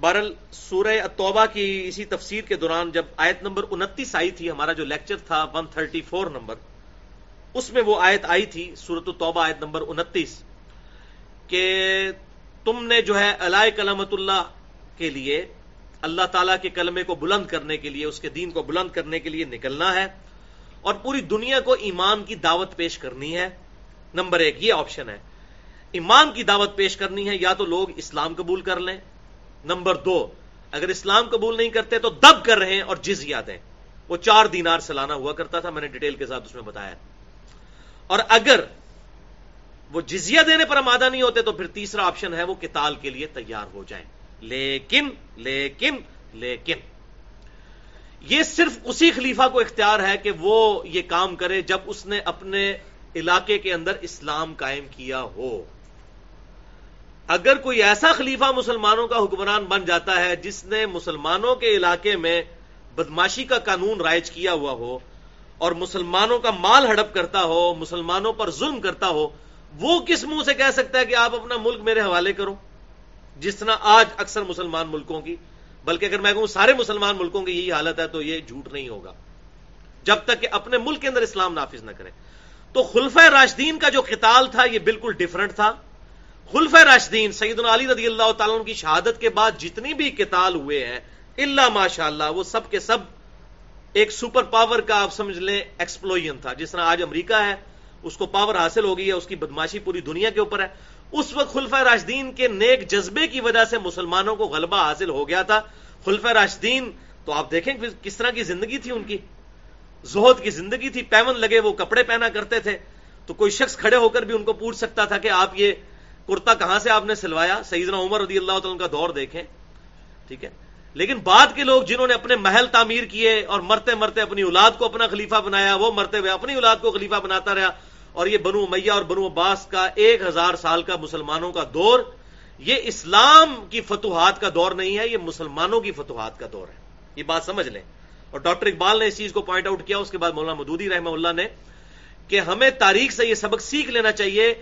بہرل سورہ توبہ کی اسی تفسیر کے دوران جب آیت نمبر انتیس آئی تھی، ہمارا جو لیکچر تھا 134 نمبر، اس میں وہ آیت آئی تھی سورت التوبہ آیت نمبر انتیس، کہ تم نے جو ہے علائے کلامت اللہ کے لیے، اللہ تعالیٰ کے کلمے کو بلند کرنے کے لیے، اس کے دین کو بلند کرنے کے لیے نکلنا ہے۔ اور پوری دنیا کو ایمان کی دعوت پیش کرنی ہے۔ نمبر ایک، یہ آپشن ہے۔ ایمان کی دعوت پیش کرنی ہے، یا تو لوگ اسلام قبول کر لیں۔ نمبر دو، اگر اسلام قبول نہیں کرتے تو دب کر رہے ہیں اور جز یاد ہیں وہ چار دینار سالانہ ہوا کرتا تھا، میں نے ڈیٹیل کے ساتھ اس میں بتایا۔ اور اگر وہ جزیہ دینے پر آمادہ نہیں ہوتے تو پھر تیسرا آپشن ہے وہ کتال کے لیے تیار ہو جائیں۔ لیکن لیکن لیکن۔ یہ صرف اسی خلیفہ کو اختیار ہے کہ وہ یہ کام کرے جب اس نے اپنے علاقے کے اندر اسلام قائم کیا ہو۔ اگر کوئی ایسا خلیفہ مسلمانوں کا حکمران بن جاتا ہے جس نے مسلمانوں کے علاقے میں بدماشی کا قانون رائج کیا ہوا ہو اور مسلمانوں کا مال ہڑپ کرتا ہو، مسلمانوں پر ظلم کرتا ہو، وہ کس منہ سے کہہ سکتا ہے کہ آپ اپنا ملک میرے حوالے کرو؟ جس طرح آج اکثر مسلمان ملکوں کی۔ بلکہ اگر میں کہوں سارے مسلمان ملکوں کی یہی حالت ہے تو یہ جھوٹ نہیں ہوگا۔ جب تک کہ اپنے ملک کے اندر اسلام نافذ نہ کرے۔ تو خلف راشدین کا جو قتال تھا یہ بالکل ڈفرنٹ تھا۔ خلف راشدین سعید علی رضی اللہ تعالیٰ کی شہادت کے بعد جتنی بھی قتال ہوئے ہیں اللہ ماشاء اللہ وہ سب کے سب ایک سپر پاور کا آپ سمجھ لیں ایکسپلوژن تھا۔ جس طرح آج امریکہ ہے، اس کو پاور حاصل ہو گئی ہے، اس کی بدماشی پوری دنیا کے اوپر ہے۔ اس وقت خلفہ راشدین کے نیک جذبے کی وجہ سے مسلمانوں کو غلبہ حاصل ہو گیا تھا۔ خلفہ راشدین، تو آپ دیکھیں کس طرح کی زندگی تھی ان کی۔ زہد کی زندگی تھی، پیون لگے وہ کپڑے پہنا کرتے تھے۔ تو کوئی شخص کھڑے ہو کر بھی ان کو پوچھ سکتا تھا کہ آپ یہ کرتا کہاں سے آپ نے سلوایا؟ سیدنا عمر رضی اللہ تعالیٰ کا دور دیکھیں۔ ٹھیک ہے۔ لیکن بعد کے لوگ جنہوں نے اپنے محل تعمیر کیے اور مرتے مرتے اپنی اولاد کو اپنا خلیفہ بنایا، وہ مرتے ہوئے اپنی اولاد کو خلیفہ بناتا رہا۔ اور یہ بنو میاں اور بنو عباس کا ایک ہزار سال کا مسلمانوں کا دور، یہ اسلام کی فتوحات کا دور نہیں ہے، یہ مسلمانوں کی فتوحات کا دور ہے۔ یہ بات سمجھ لیں۔ اور ڈاکٹر اقبال نے اس چیز کو پوائنٹ آؤٹ کیا، اس کے بعد مولانا مدودی رحمہ اللہ نے، کہ ہمیں تاریخ سے یہ سبق سیکھ لینا چاہیے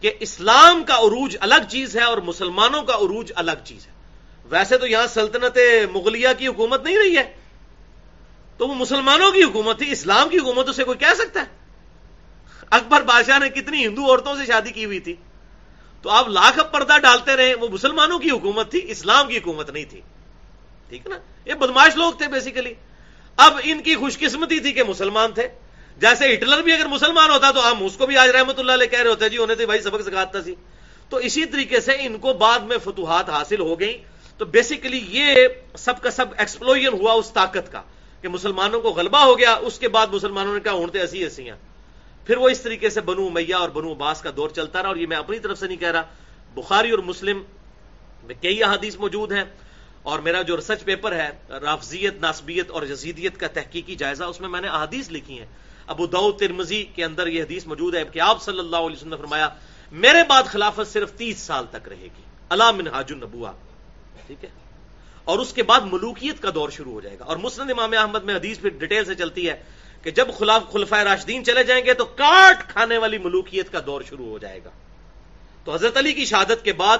کہ اسلام کا عروج الگ چیز ہے اور مسلمانوں کا عروج الگ چیز ہے۔ ویسے تو یہاں سلطنت مغلیہ کی حکومت نہیں رہی ہے۔ تو وہ مسلمانوں کی حکومت تھی، اسلام کی حکومت اسے کوئی کہہ سکتا ہے؟ اکبر بادشاہ نے کتنی ہندو عورتوں سے شادی کی ہوئی تھی؟ تو آپ لاکھ پردہ ڈالتے رہے، وہ مسلمانوں کی حکومت تھی، اسلام کی حکومت نہیں تھی۔ ٹھیک ہے نا؟ یہ بدماش لوگ تھے بیسیکلی اب ان کی خوش قسمتی تھی کہ مسلمان تھے۔ جیسے ہٹلر بھی اگر مسلمان ہوتا تو ہم اس کو بھی آج رحمت اللہ علیہ کہہ رہے ہوتے جی انہیں تو بھائی سبق سکھاتا سی۔ تو اسی طریقے سے ان کو بعد میں فتوحات حاصل ہو گئی تو بیسیکلی یہ سب کا سب ایکسپلوژن ہوا اس طاقت کا کہ مسلمانوں کو غلبہ ہو گیا۔ اس کے بعد مسلمانوں نے کہا اونتے ایسی ایسی ہیں پھر وہ اس طریقے سے بنو میاں اور بنو باس کا دور چلتا رہا اور یہ میں اپنی طرف سے نہیں کہہ رہا۔ بخاری اور مسلم میں کئی احادیث موجود ہیں اور میرا جو ریسرچ پیپر ہے، رافضیت، ناسبیت اور جزیدیت کا تحقیقی جائزہ، اس میں میں نے احادیث لکھی ہیں۔ ابو دو ترمزی کے اندر یہ حدیث موجود ہے کہ آپ صلی اللہ علیہ وسلم نے فرمایا، میرے بعد خلافت صرف تیس سال تک رہے گی۔ علام حاج النبوا ٹھیک ہے؟ اور اس کے بعد ملوکیت کا دور شروع ہو جائے گا۔ اور مسلم امام احمد میں حدیث پھر ڈیٹیل سے چلتی ہے۔ کہ جب خلاف خلفۂ راشدین چلے جائیں گے تو کاٹ کھانے والی ملوکیت کا دور شروع ہو جائے گا۔ تو حضرت علی کی شہادت کے بعد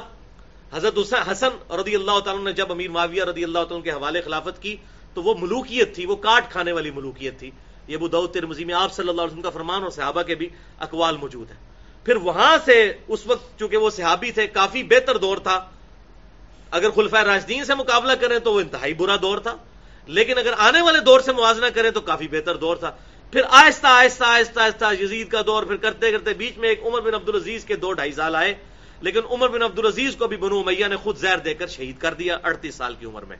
حضرت حسن رضی اللہ تعالیٰ نے جب امیر معاویہ رضی اللہ تعالیٰ کے حوالے خلافت کی تو وہ ملوکیت تھی، وہ کاٹ کھانے والی ملوکیت تھی۔ یہ ابو ترمزی میں آپ صلی اللہ علیہ وسلم کا فرمان اور صحابہ کے بھی اقوال موجود ہیں۔ پھر وہاں سے اس وقت چونکہ وہ صحابی تھے، کافی بہتر دور تھا۔ اگر خلفۂ راجدین سے مقابلہ کریں تو وہ انتہائی برا دور تھا۔ لیکن اگر آنے والے دور سے موازنہ کریں تو کافی بہتر دور تھا۔ پھر آہستہ آہستہ آہستہ آہستہ یزید کا دور، پھر کرتے کرتے بیچ میں ایک عمر بن عبد العزیز کے دو ڈھائی سال آئے۔ لیکن عمر بن عبد العزیز کو بھی بنو میاں نے خود زہر دے کر شہید کر دیا اڑتیس سال کی عمر میں۔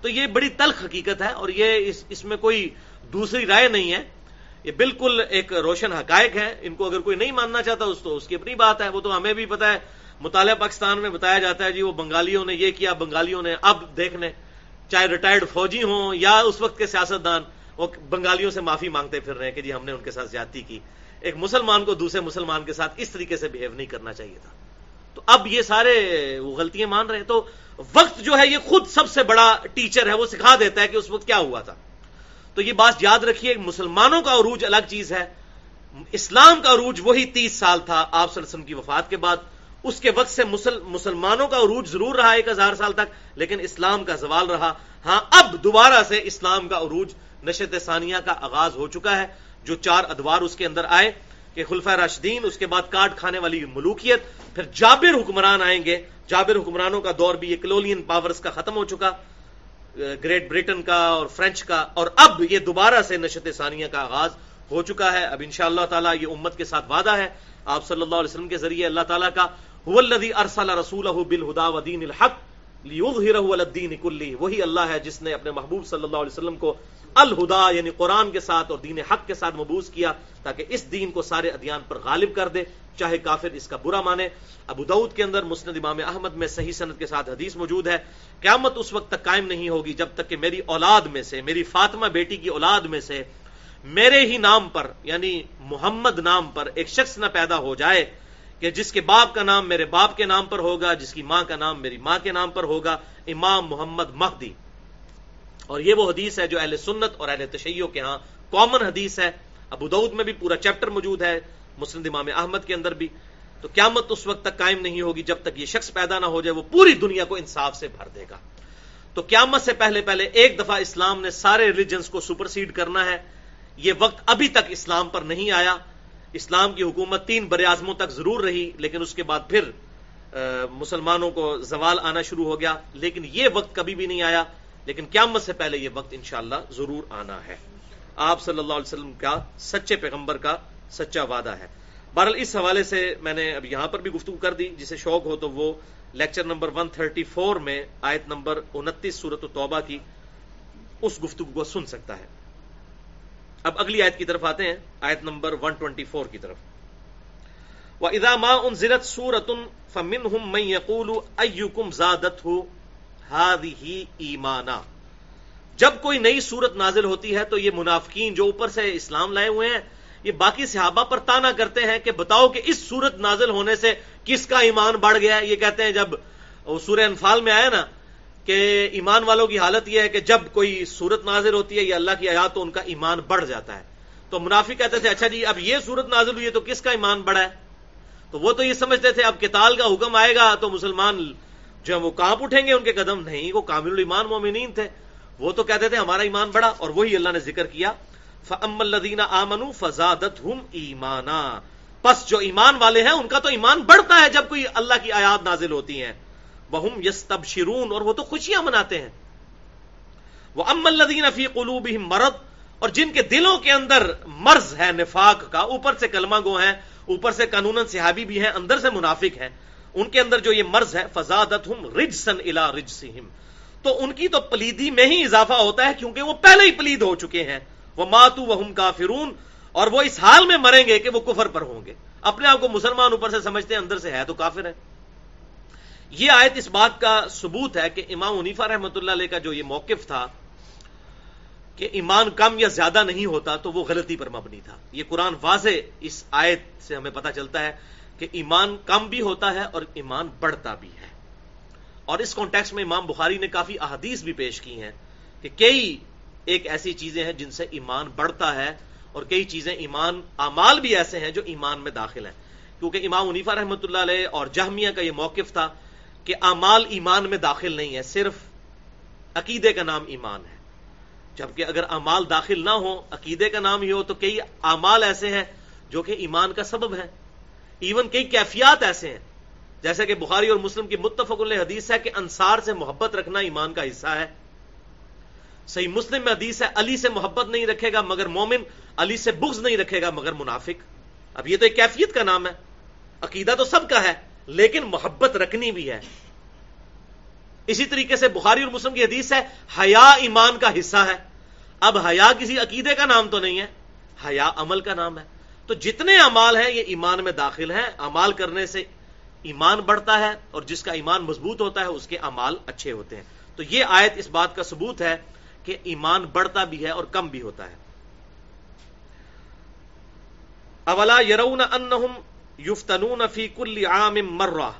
تو یہ بڑی تلخ حقیقت ہے اور یہ اس اس میں کوئی دوسری رائے نہیں ہے۔ یہ بالکل ایک روشن حقائق ہے ان کو اگر کوئی نہیں ماننا چاہتا، اس تو اس کی اپنی بات ہے۔ وہ تو ہمیں بھی پتا ہے۔ مطالعہ پاکستان میں بتایا جاتا ہے جی وہ بنگالیوں نے یہ کیا، بنگالیوں نے اب دیکھنے۔ چاہے ریٹائرڈ فوجی ہوں یا اس وقت کے سیاست دان وہ بنگالیوں سے معافی مانگتے پھر رہے ہیں کہ جی ہم نے ان کے ساتھ زیادتی کی۔ ایک مسلمان کو دوسرے مسلمان کے ساتھ اس طریقے سے بہیو نہیں کرنا چاہیے تھا۔ تو اب یہ سارے وہ غلطیاں مان رہے ہیں۔ تو وقت جو ہے یہ خود سب سے بڑا ٹیچر ہے، وہ سکھا دیتا ہے کہ اس وقت کیا ہوا تھا۔ تو یہ بات یاد رکھیے، مسلمانوں کا عروج الگ چیز ہے۔ اسلام کا عروج وہی تیس سال تھا، آپ وسلم کی وفات کے بعد۔ اس کے وقت سے مسل مسلمانوں کا عروج ضرور رہا ایک ہزار سال تک، لیکن اسلام کا زوال رہا۔ ہاں اب دوبارہ سے اسلام کا عروج نشت ثانیہ کا آغاز ہو چکا ہے، جو چار ادوار اس کے اندر آئے کہ خلفہ راشدین، اس کے بعد کاٹ کھانے والی ملوکیت، پھر جابر حکمران آئیں گے۔ جابر حکمرانوں کا دور بھی یہ کلولین پاورز کا ختم ہو چکا، گریٹ برٹن کا اور فرینچ کا، اور اب یہ دوبارہ سے نشت ثانیہ کا آغاز ہو چکا ہے۔ اب انشاءاللہ تعالی یہ امت کے ساتھ وعدہ ہے۔ آپ صلی اللہ علیہ وسلم کے ذریعے اللہ تعالیٰ کا ارسل رسول بالہدا ودین الحق الدین کلی وہی اللہ ہے جس نے اپنے محبوب صلی اللہ علیہ وسلم کو الہدا یعنی قرآن کے ساتھ اور دین حق کے ساتھ مبوس کیا تاکہ اس دین کو سارے ادیان پر غالب کر دے، چاہے کافر اس کا برا مانے۔ ابو دعود کے اندر مسند امام احمد میں صحیح صنعت کے ساتھ حدیث موجود ہے۔ قیامت اس وقت تک قائم نہیں ہوگی جب تک کہ میری اولاد میں سے، میری فاطمہ بیٹی کی اولاد میں سے میرے ہی نام پر یعنی محمد نام پر ایک شخص نہ پیدا ہو جائے۔ کہ جس کے باپ کا نام میرے باپ کے نام پر ہوگا، جس کی ماں کا نام میری ماں کے نام پر ہوگا، امام محمد مہدی۔ اور یہ وہ حدیث ہے جو اہل سنت اور اہل تشیعوں کے ہاں کامن حدیث ہے۔ ابو دعود میں بھی پورا چیپٹر موجود ہے، مسلم امام احمد کے اندر بھی۔ تو قیامت اس وقت تک قائم نہیں ہوگی جب تک یہ شخص پیدا نہ ہو جائے، وہ پوری دنیا کو انصاف سے بھر دے گا۔ تو قیامت سے پہلے پہلے ایک دفعہ اسلام نے سارے ریلیجنس کو سپرسیڈ کرنا ہے۔ یہ وقت ابھی تک اسلام پر نہیں آیا۔ اسلام کی حکومت تین بر اعظموں تک ضرور رہی، لیکن اس کے بعد پھر مسلمانوں کو زوال آنا شروع ہو گیا، لیکن یہ وقت کبھی بھی نہیں آیا، لیکن قیامت سے پہلے یہ وقت انشاءاللہ ضرور آنا ہے۔ آپ صلی اللہ علیہ وسلم کا سچے پیغمبر کا سچا وعدہ ہے۔ بہرحال اس حوالے سے میں نے اب یہاں پر بھی گفتگو کر دی، جسے شوق ہو تو وہ لیکچر نمبر 134 میں آیت نمبر انتیس صورت و توبہ کی اس گفتگو کو سن سکتا ہے۔ اب اگلی آیت کی طرف آتے ہیں، آیت نمبر 124 کی طرف۔ وہ اداما ان زرت سورت فمن ہم میں یقول زادت ہو ہی ایمانا جب کوئی نئی صورت نازل ہوتی ہے تو یہ منافقین جو اوپر سے اسلام لائے ہوئے ہیں، یہ باقی صحابہ پر تانا کرتے ہیں کہ بتاؤ کہ اس صورت نازل ہونے سے کس کا ایمان بڑھ گیا یہ کہتے ہیں جب سورہ انفال میں آیا نا کہ ایمان والوں کی حالت یہ ہے کہ جب کوئی صورت نازل ہوتی ہے یا اللہ کی آیات تو ان کا ایمان بڑھ جاتا ہے۔ تو منافی کہتے تھے اچھا جی اب یہ صورت نازل ہوئی ہے تو کس کا ایمان بڑھا ہے؟ تو وہ تو یہ سمجھتے تھے، اب کتال کا حکم آئے گا تو مسلمان جو ہے وہ کہاں اٹھیں گے ان کے قدم۔ نہیں، وہ کامل ایمان مومنین تھے۔ وہ تو کہتے تھے، ہمارا ایمان بڑا اور وہی اللہ نے ذکر کیا۔ فم الدینہ آمن فضادت ہم ایمانا۔ پس جو ایمان والے ہیں، ان کا تو ایمان بڑھتا ہے جب کوئی اللہ کی آیات نازل ہوتی ہیں۔ وہ یس شرون اور وہ تو خوشیاں مناتے ہیں۔ وہ ام الدین فی قلوب مرد اور جن کے دلوں کے اندر مرض ہے، نفاق کا، اوپر سے کلمہ گو ہیں، اوپر سے قانون صحابی بھی ہیں، اندر سے منافق ہیں، ان کے اندر جو یہ مرض ہے فضادت ہم رج سن الا رج تو ان کی تو پلیدی میں ہی اضافہ ہوتا ہے، کیونکہ وہ پہلے ہی پلید ہو چکے ہیں۔ وہ ماتو وہ کافرون، اور وہ اس حال میں مریں گے کہ وہ کفر پر ہوں گے۔ اپنے آپ کو مسلمان اوپر سے سمجھتے ہیں، اندر سے ہے تو کافر ہے۔ یہ آیت اس بات کا ثبوت ہے کہ امام عنیفا رحمۃ اللہ علیہ کا جو یہ موقف تھا کہ ایمان کم یا زیادہ نہیں ہوتا تو وہ غلطی پر مبنی تھا۔ یہ قرآن واضح اس آیت سے ہمیں پتا چلتا ہے کہ ایمان کم بھی ہوتا ہے اور ایمان بڑھتا بھی ہے۔ اور اس کانٹیکس میں امام بخاری نے کافی احادیث بھی پیش کی ہیں کہ کئی ایک ایسی چیزیں ہیں جن سے ایمان بڑھتا ہے اور کئی چیزیں ایمان امال بھی ایسے ہیں جو ایمان میں داخل ہیں۔ کیونکہ امام منیفا رحمۃ اللہ علیہ اور جہمیہ کا یہ موقف تھا کہ امال ایمان میں داخل نہیں ہے، صرف عقیدے کا نام ایمان ہے۔ جبکہ اگر امال داخل نہ ہو عقیدے کا نام ہی ہو تو کئی امال ایسے ہیں جو کہ ایمان کا سبب ہے ایون کئی کیفیات ایسے ہیں۔ جیسے کہ بخاری اور مسلم کی متفق حدیث ہے کہ انصار سے محبت رکھنا ایمان کا حصہ ہے۔ صحیح مسلم میں حدیث ہے، علی سے محبت نہیں رکھے گا مگر مومن علی سے بغض نہیں رکھے گا مگر منافق۔ اب یہ تو ایک کیفیت کا نام ہے۔ عقیدہ تو سب کا ہے۔ لیکن محبت رکھنی بھی ہے۔ اسی طریقے سے بخاری اور مسلم کی حدیث ہے، حیا ایمان کا حصہ ہے۔ اب حیا کسی عقیدے کا نام تو نہیں ہے، حیا عمل کا نام ہے۔ تو جتنے امال ہیں، یہ ایمان میں داخل ہیں۔ امال کرنے سے ایمان بڑھتا ہے اور جس کا ایمان مضبوط ہوتا ہے، اس کے امال اچھے ہوتے ہیں۔ تو یہ آیت اس بات کا ثبوت ہے کہ ایمان بڑھتا بھی ہے اور کم بھی ہوتا ہے۔ اولا یرون انہم یفتنون فی کل عام مرہ۔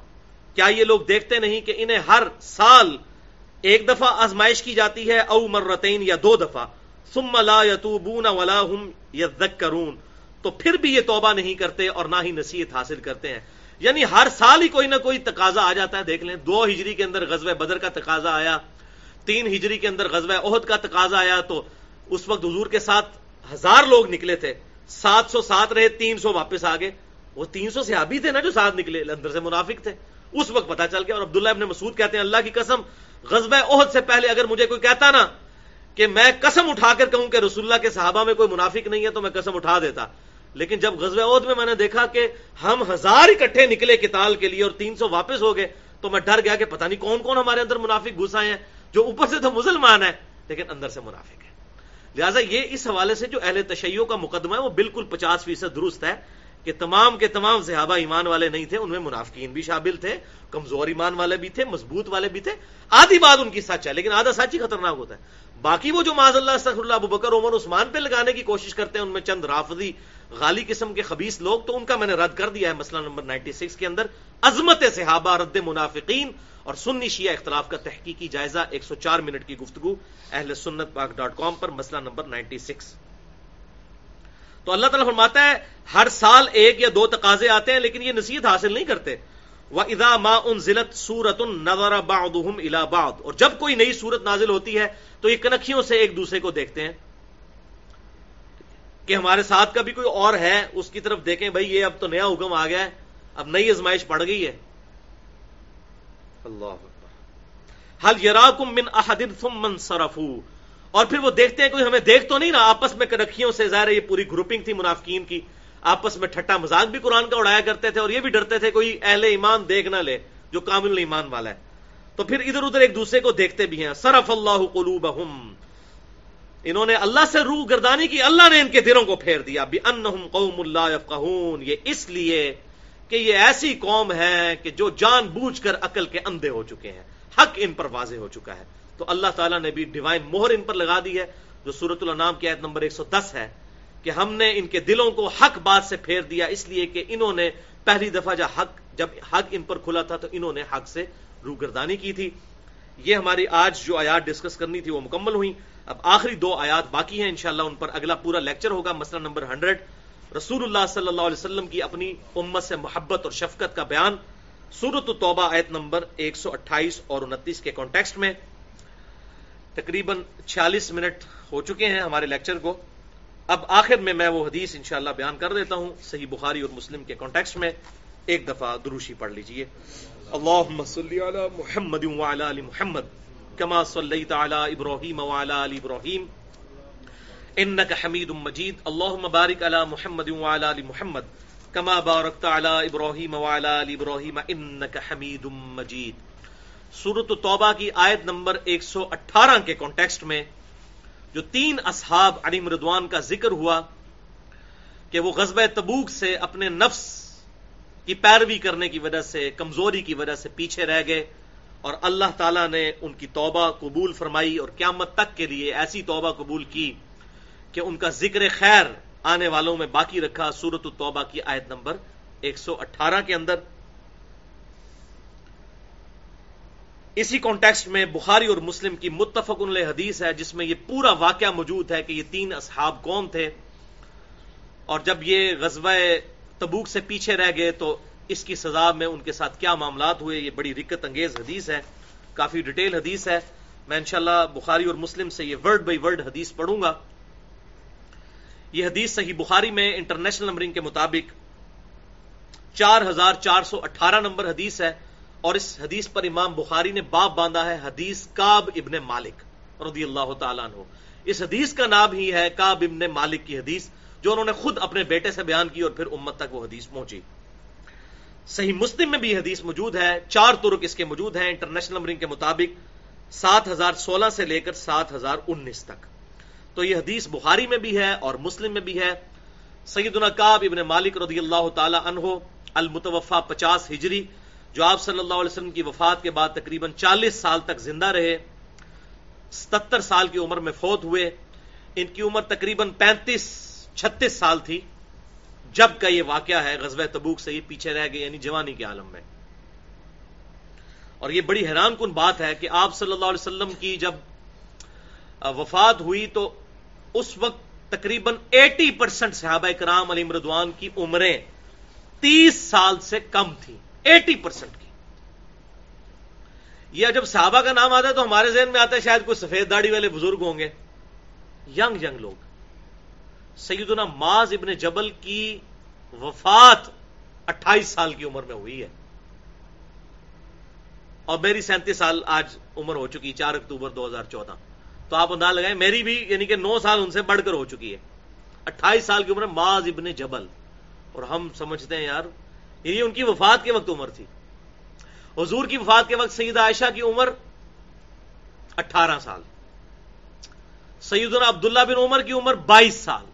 کیا یہ لوگ دیکھتے نہیں کہ انہیں ہر سال ایک دفعہ آزمائش کی جاتی ہے او مرتین یا دو دفعہ؟ ثم لا یتوبون ولا هم یذکرون۔ تو پھر بھی یہ توبہ نہیں کرتے اور نہ ہی نصیحت حاصل کرتے ہیں۔ یعنی ہر سال ہی کوئی نہ کوئی تقاضا آ جاتا ہے۔ دیکھ لیں، دو ہجری کے اندر غزوہ بدر کا تقاضا آیا، تین ہجری کے اندر غزوہ عہد کا تقاضا آیا۔ تو اس وقت حضور کے ساتھ ہزار لوگ نکلے تھے، سات سو سات رہے، تین سو واپس آگے وہ تین سو سے تھے نا جو ساتھ نکلے، اندر سے منافق تھے۔ اس وقت پتا چل گیا اور عبداللہ ابن مسعود کہتے ہیں، اللہ کی قسم، غزوہ عہد سے پہلے اگر مجھے کوئی کہتا نا کہ میں قسم اٹھا کر کہوں کہ رسول اللہ کے صحابہ میں کوئی منافق نہیں ہے تو میں قسم اٹھا دیتا۔ لیکن جب غزوہ عہد میں میں نے دیکھا کہ ہم ہزار اکٹھے نکلے کتال کے لیے اور تین سو واپس ہو گئے، تو میں ڈر گیا کہ پتہ نہیں کون کون ہمارے اندر منافق گھس آئے ہیں، جو اوپر سے تو مسلمان ہے لیکن اندر سے منافق ہے لہٰذا یہ اس حوالے سے جو اہل تشیعوں کا مقدمہ ہے، وہ بالکل پچاس فیصد درست ہے۔ کہ تمام کے تمام صحابہ ایمان والے نہیں تھے، ان میں منافقین بھی شامل تھے، کمزور ایمان والے بھی تھے، مضبوط والے بھی تھے۔ آدھی بات ان کی سچ ہے، لیکن آدھا سچ ہی خطرناک ہوتا ہے۔ باقی وہ جو معذ اللہ سخر اللہ ابو بکر عمر، عثمان پہ لگانے کی کوشش کرتے ہیں، ان میں چند رافضی غالی قسم کے خبیص لوگ، تو ان کا میں نے رد کر دیا ہے مسئلہ نمبر 96 کے اندر۔ عظمت صحابہ، رد منافقین اور سنی شیعہ اختلاف کا تحقیقی جائزہ 104 منٹ کی گفتگو اہل سنت پاک ڈاٹ کام پر، مسئلہ نمبر 96 تو اللہ تعالیٰ فرماتا ہے، ہر سال ایک یا دو تقاضے آتے ہیں، لیکن یہ نصیحت حاصل نہیں کرتے۔ وہ ادا ما ان ضلعت سورت نظر الاباد اور جب کوئی نئی سورت نازل ہوتی ہے، تو یہ کنکھیوں سے ایک دوسرے کو دیکھتے ہیں۔ کہ ہمارے ساتھ کا بھی کوئی اور ہے، اس کی طرف دیکھیں، بھائی، یہ اب تو نیا حکم آ گیا ہے، اب نئی ازمائش پڑ گئی ہے۔ اللہ حل یرا کم من احدن ثم من سرفو اور پھر وہ دیکھتے ہیں کوئی ہمیں دیکھ تو نہیں نا آپس میں کنکھیوں سے ظاہر یہ پوری گروپنگ تھی منافقین کی، آپس میں ٹھٹا مزاق بھی قرآن کا اڑایا کرتے تھے اور یہ بھی ڈرتے تھے کوئی اہل ایمان دیکھ نہ لے، جو کامل ایمان والا ہے۔ تو پھر ادھر ادھر ایک دوسرے کو دیکھتے بھی ہیں۔ سرف اللہ قلوبہم۔ انہوں نے اللہ سے روح گردانی کی، اللہ نے ان کے دلوں کو پھیر دیا۔ بھی قوم اللہ یہ اس لیے کہ یہ ایسی قوم ہے کہ جو جان بوجھ کر عقل کے اندھے ہو چکے ہیں۔ حق ان پر واضح ہو چکا ہے۔ تو اللہ تعالیٰ نے بھی ڈیوائن مہر ان پر لگا دی ہے، جو سورت النام کی آیت نمبر 110 ہے کہ ہم نے ان کے دلوں کو حق بات سے پھیر دیا، اس لیے کہ انہوں نے پہلی دفعہ جب حق جب حق ان پر کھلا تھا تو انہوں نے حق سے روگردانی کی تھی۔ یہ ہماری آج جو آیات ڈسکس کرنی تھی وہ مکمل ہوئی اب آخری دو آیات باقی ہیں، انشاءاللہ ان پر اگلا پورا لیکچر ہوگا، مسئلہ نمبر ہنڈریڈ۔ رسول اللہ صلی اللہ علیہ وسلم کی اپنی امت سے محبت اور شفقت کا بیان۔ سورت توبہ آیت نمبر ایک سو اٹھائیس اور انتیس کے کانٹیکسٹ میں۔ تقریباً چھیالیس منٹ ہو چکے ہیں ہمارے لیکچر کو۔ اب آخر میں میں وہ حدیث انشاءاللہ بیان کر دیتا ہوں۔ صحیح بخاری اور مسلم کے کانٹیکسٹ میں ایک دفعہ دروشی پڑھ لیجیے۔ اللہم صلی علی محمد وعلی علی محمد، کما صلیت علی ابراہیم وعلی علی ابراہیم۔ انک حمید مجید، اللہم بارک علی محمد وعلی علی محمد، کما بارکت علی ابراہیم وعلی علی ابراہیم انک حمید مجید۔ سورت توبہ کی آیت نمبر ایک سو اٹھارہ کے کانٹیکسٹ میں جو تین اصحاب علی مردوان کا ذکر ہوا کہ وہ غزب تبوک سے اپنے نفس کی پیروی کرنے کی وجہ سے، کمزوری کی وجہ سے پیچھے رہ گئے اور اللہ تعالیٰ نے ان کی توبہ قبول فرمائی اور قیامت تک کے لیے ایسی توبہ قبول کی کہ ان کا ذکر خیر آنے والوں میں باقی رکھا سورت التوبہ کی آیت نمبر ایک سو اٹھارہ کے اندر۔ اسی کانٹیکسٹ میں بخاری اور مسلم کی متفق علیہ حدیث ہے، جس میں یہ پورا واقعہ موجود ہے کہ یہ تین اصحاب کون تھے۔ اور جب یہ غزوہ تبوک سے پیچھے رہ گئے تو اس کی سزا میں ان کے ساتھ کیا معاملات ہوئے، یہ بڑی رکت انگیز حدیث ہے، کافی ڈیٹیل حدیث ہے۔ میں انشاءاللہ بخاری اور مسلم سے یہ ورڈ بائی ورڈ حدیث پڑھوں گا۔ یہ حدیث صحیح بخاری میں انٹرنیشنل نمبرنگ کے مطابق چار ہزار چار سو اٹھارہ نمبر حدیث ہے۔ اور اس حدیث پر امام بخاری نے باپ باندھا ہے، حدیث کاب ابن مالک رضی اللہ تعالیٰ عنہ۔ اس حدیث کا نام ہی ہے کاب ابن مالک کی حدیث، جو انہوں نے خود اپنے بیٹے سے بیان کی اور پھر امت تک وہ حدیث پہنچی۔ صحیح مسلم میں بھی حدیث موجود ہے، چار ترک اس کے موجود ہیں، انٹرنیشنل نمبرنگ کے مطابق، سات ہزار سولہ سے لے کر سات ہزار انیس تک۔ تو یہ حدیث بخاری میں بھی ہے اور مسلم میں بھی ہے۔ سیدنا کاب ابن مالک رضی اللہ تعالی عنہ المتوفا پچاس ہجری جو آپ صلی اللہ علیہ وسلم کی وفات کے بعد تقریباً چالیس سال تک زندہ رہے ستر سال کی عمر میں فوت ہوئے، ان کی عمر تقریباً پینتیس، چھتیس سال تھی، جب کا یہ واقعہ ہے غزوہ تبوک سے یہ پیچھے رہ گئے یعنی جوانی کے عالم میں۔ اور یہ بڑی حیران کن بات ہے کہ آپ صلی اللہ علیہ وسلم کی جب وفات ہوئی تو اس وقت تقریباً ایٹی پرسینٹ صحابہ کرام علی مردوان کی عمریں تیس سال سے کم تھیں۔ ایٹی پرسینٹ کی۔ یہ جب صحابہ کا نام آتا ہے تو ہمارے ذہن میں آتا ہے شاید کوئی سفید داڑھی والے بزرگ ہوں گے۔ ینگ ینگ لوگ۔ سیدنا ماز ابن جبل کی وفات اٹھائیس سال کی عمر میں ہوئی ہے۔ اور میری سینتیس سال آج عمر ہو چکی، چار اکتوبر دو ہزار چودہ۔ تو آپ انداز لگائیں، میری بھی یعنی کہ نو سال ان سے بڑھ کر ہو چکی ہے۔ اٹھائیس سال کی عمر ماز ابن جبل۔ اور ہم سمجھتے ہیں یار یعنی ان کی وفات کے وقت عمر تھی۔ حضور کی وفات کے وقت سید عائشہ کی عمر اٹھارہ سال۔ سیدنا عبداللہ بن عمر کی عمر بائیس سال۔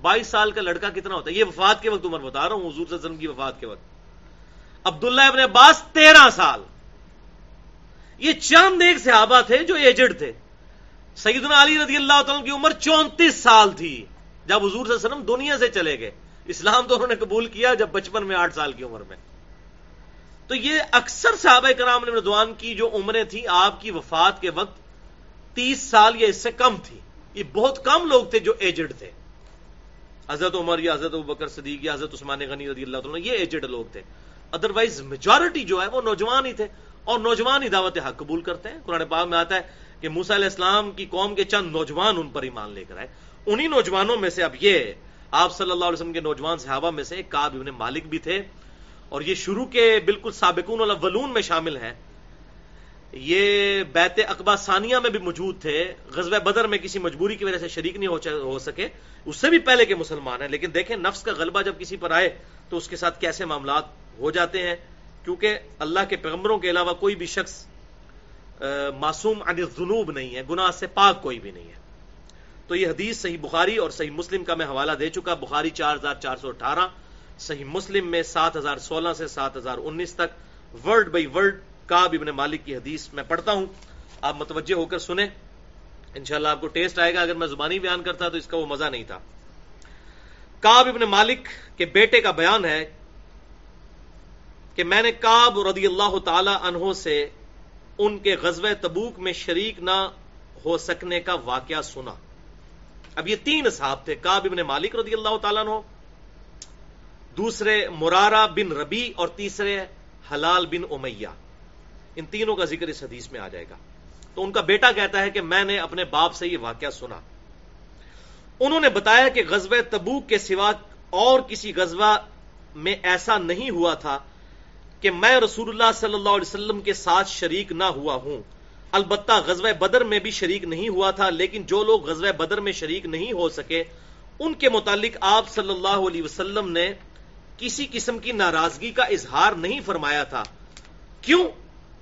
بائیس سال کا لڑکا کتنا ہوتا ہے؟ یہ وفات کے وقت عمر بتا رہا ہوں، حضور صلی اللہ علیہ وسلم کی وفات کے وقت۔ عبداللہ ابن عباس تیرہ سال۔ یہ چند ایک صحابہ تھے جو ایجڈ تھے۔ سیدنا علی رضی اللہ تعالیٰ کی عمر چونتیس سال تھی۔ جب حضور صلی اللہ علیہ وسلم دنیا سے چلے گئے۔ اسلام تو انہوں نے قبول کیا جب بچپن میں آٹھ سال کی عمر میں۔ تو یہ اکثر صحابہ کرام ردوان کی جو عمریں تھیں، آپ کی وفات کے وقت تیس سال یا اس سے کم تھی یہ بہت کم لوگ تھے جو ایجڈ تھے۔ حضرت عمر یا حضرت بکر صدیق یا حضرت عثمان غنی رضی اللہ تعالیٰ یہ ایجڈ لوگ تھے۔ ادروائز میجورٹی جو ہے وہ نوجوان ہی تھے۔ اور نوجوان ہی دعوت حق قبول کرتے ہیں۔ قرآن پاک میں آتا ہے کہ موسا علیہ السلام کی قوم کے چند نوجوان ان پر ایمان لے کر آئے۔ انہی نوجوانوں میں سے اب یہ آپ صلی اللہ علیہ وسلم کے نوجوان صحابہ میں سے کاب ابن مالک بھی تھے اور یہ شروع کے بالکل سابقون الاولون میں شامل ہیں۔ یہ بیت اقبا ثانیہ میں بھی موجود تھے۔ غزب بدر میں کسی مجبوری کی وجہ سے شریک نہیں ہو سکے۔ اس سے بھی پہلے کے مسلمان ہیں، لیکن دیکھیں نفس کا غلبہ جب کسی پر آئے تو اس کے ساتھ کیسے معاملات ہو جاتے ہیں؟ کیونکہ اللہ کے پیغمبروں کے علاوہ کوئی بھی شخص معصوم عن الذنوب نہیں ہے، گناہ سے پاک کوئی بھی نہیں ہے۔ تو یہ حدیث صحیح بخاری اور صحیح مسلم کا میں حوالہ دے چکا۔ بخاری چار ہزار چار سو اٹھارہ، صحیح مسلم میں سات ہزار سولہ سے سات ہزار انیس تک۔ ورڈ بائی ورڈ کاب ابن مالک کی حدیث میں پڑھتا ہوں۔ آپ متوجہ ہو کر سنیں۔ انشاءاللہ آپ کو ٹیسٹ آئے گا۔ اگر میں زبانی بیان کرتا تو اس کا وہ مزہ نہیں تھا۔ کاب ابن مالک کے بیٹے کا بیان ہے کہ میں نے کاب رضی اللہ تعالی عنہ سے ان کے غزب تبوک میں شریک نہ ہو سکنے کا واقعہ سنا۔ اب یہ تین اصحاب تھے کاب ابن مالک رضی اللہ تعالیٰ عنہ، دوسرے مرارا بن ربی اور تیسرے حلال بن امیہ۔ ان تینوں کا ذکر اس حدیث میں آ جائے گا۔ تو ان کا بیٹا کہتا ہے کہ میں نے اپنے باپ سے یہ واقعہ سنا۔ انہوں نے بتایا کہ غزب تبوک کے سوا اور کسی غزوہ میں ایسا نہیں ہوا تھا کہ میں رسول اللہ صلی اللہ علیہ وسلم کے ساتھ شریک نہ ہوا ہوں۔ البتہ غزب بدر میں بھی شریک نہیں ہوا تھا، لیکن جو لوگ غزب بدر میں شریک نہیں ہو سکے، ان کے متعلق آپ صلی اللہ علیہ وسلم نے کسی قسم کی ناراضگی کا اظہار نہیں فرمایا تھا۔ کیوں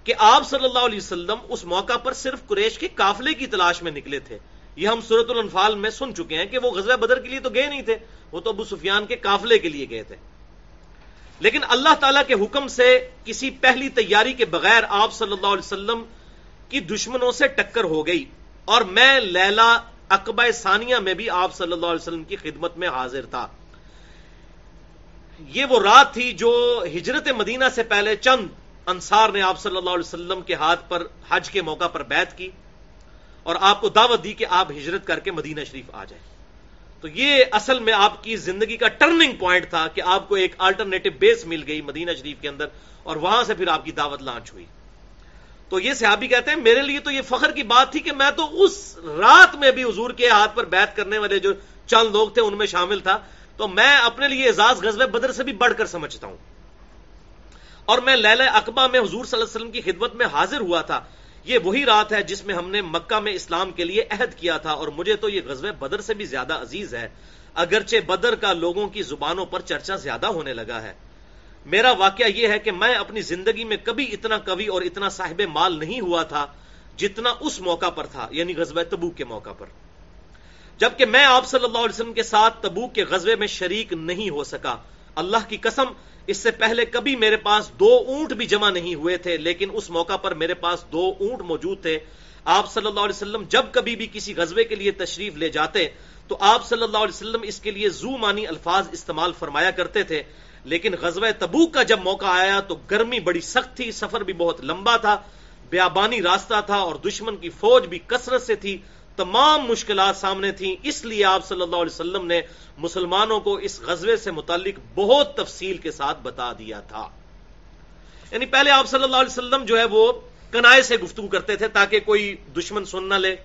کہ آپ صلی اللہ علیہ وسلم اس موقع پر صرف قریش کے قافلے کی تلاش میں نکلے تھے۔ یہ ہم صورت الانفال میں سن چکے ہیں کہ وہ غزوہ بدر کے لیے تو گئے نہیں تھے، وہ تو ابو سفیان کے قافلے کے لیے گئے تھے۔ لیکن اللہ تعالی کے حکم سے کسی پہلی تیاری کے بغیر آپ صلی اللہ علیہ وسلم کی دشمنوں سے ٹکر ہو گئی اور میں لیلا اقبا ثانیہ میں بھی آپ صلی اللہ علیہ وسلم کی خدمت میں حاضر تھا۔ یہ وہ رات تھی جو ہجرت مدینہ سے پہلے چند انصار نے آپ صلی اللہ علیہ وسلم کے ہاتھ پر حج کے موقع پر بیت کی اور آپ کو دعوت دی کہ آپ ہجرت کر کے مدینہ شریف آ جائیں۔ تو یہ اصل میں آپ کی زندگی کا ٹرننگ پوائنٹ تھا کہ آپ کو ایک آلٹرنیٹو بیس مل گئی مدینہ شریف کے اندر اور وہاں سے پھر آپ کی دعوت لانچ ہوئی۔ تو یہ صحابی کہتے ہیں، میرے لیے تو یہ فخر کی بات تھی کہ میں تو اس رات میں بھی حضور کے ہاتھ پر بیت کرنے والے جو چند لوگ تھے، ان میں شامل تھا۔ تو میں اپنے لیے اعزاز غزب بدر سے بھی بڑھ کر سمجھتا ہوں۔ اور میں لیلہ اقبا میں حضور صلی اللہ علیہ وسلم کی خدمت میں حاضر ہوا تھا۔ یہ وہی رات ہے جس میں ہم نے مکہ میں اسلام کے لیے عہد کیا تھا۔ اور مجھے تو یہ غزب بدر سے بھی زیادہ عزیز ہے۔ اگرچہ بدر کا لوگوں کی زبانوں پر چرچا زیادہ ہونے لگا ہے۔ میرا واقعہ یہ ہے کہ میں اپنی زندگی میں کبھی اتنا کبھی اور اتنا صاحب مال نہیں ہوا تھا جتنا اس موقع پر تھا یعنی غزب تبوک کے موقع پر۔ جبکہ میں آپ صلی اللہ علیہ وسلم کے ساتھ تبوک کے غزبے میں شریک نہیں ہو سکا، اللہ کی قسم، اس سے پہلے کبھی میرے پاس دو اونٹ بھی جمع نہیں ہوئے تھے، لیکن اس موقع پر میرے پاس دو اونٹ موجود تھے۔ آپ صلی اللہ علیہ وسلم جب کبھی بھی کسی غزبے کے لیے تشریف لے جاتے، تو آپ صلی اللہ علیہ وسلم اس کے لیے زو مانی الفاظ استعمال فرمایا کرتے تھے۔ لیکن غزوہ تبوک کا جب موقع آیا تو گرمی بڑی سخت تھی، سفر بھی بہت لمبا تھا، بیابانی راستہ تھا اور دشمن کی فوج بھی کثرت سے تھی، تمام مشکلات سامنے تھیں۔ اس لیے آپ صلی اللہ علیہ وسلم نے مسلمانوں کو اس غزوے سے متعلق بہت تفصیل کے ساتھ بتا دیا تھا۔ یعنی پہلے آپ صلی اللہ علیہ وسلم جو ہے وہ کنائے سے گفتگو کرتے تھے تاکہ کوئی دشمن سن نہ لے،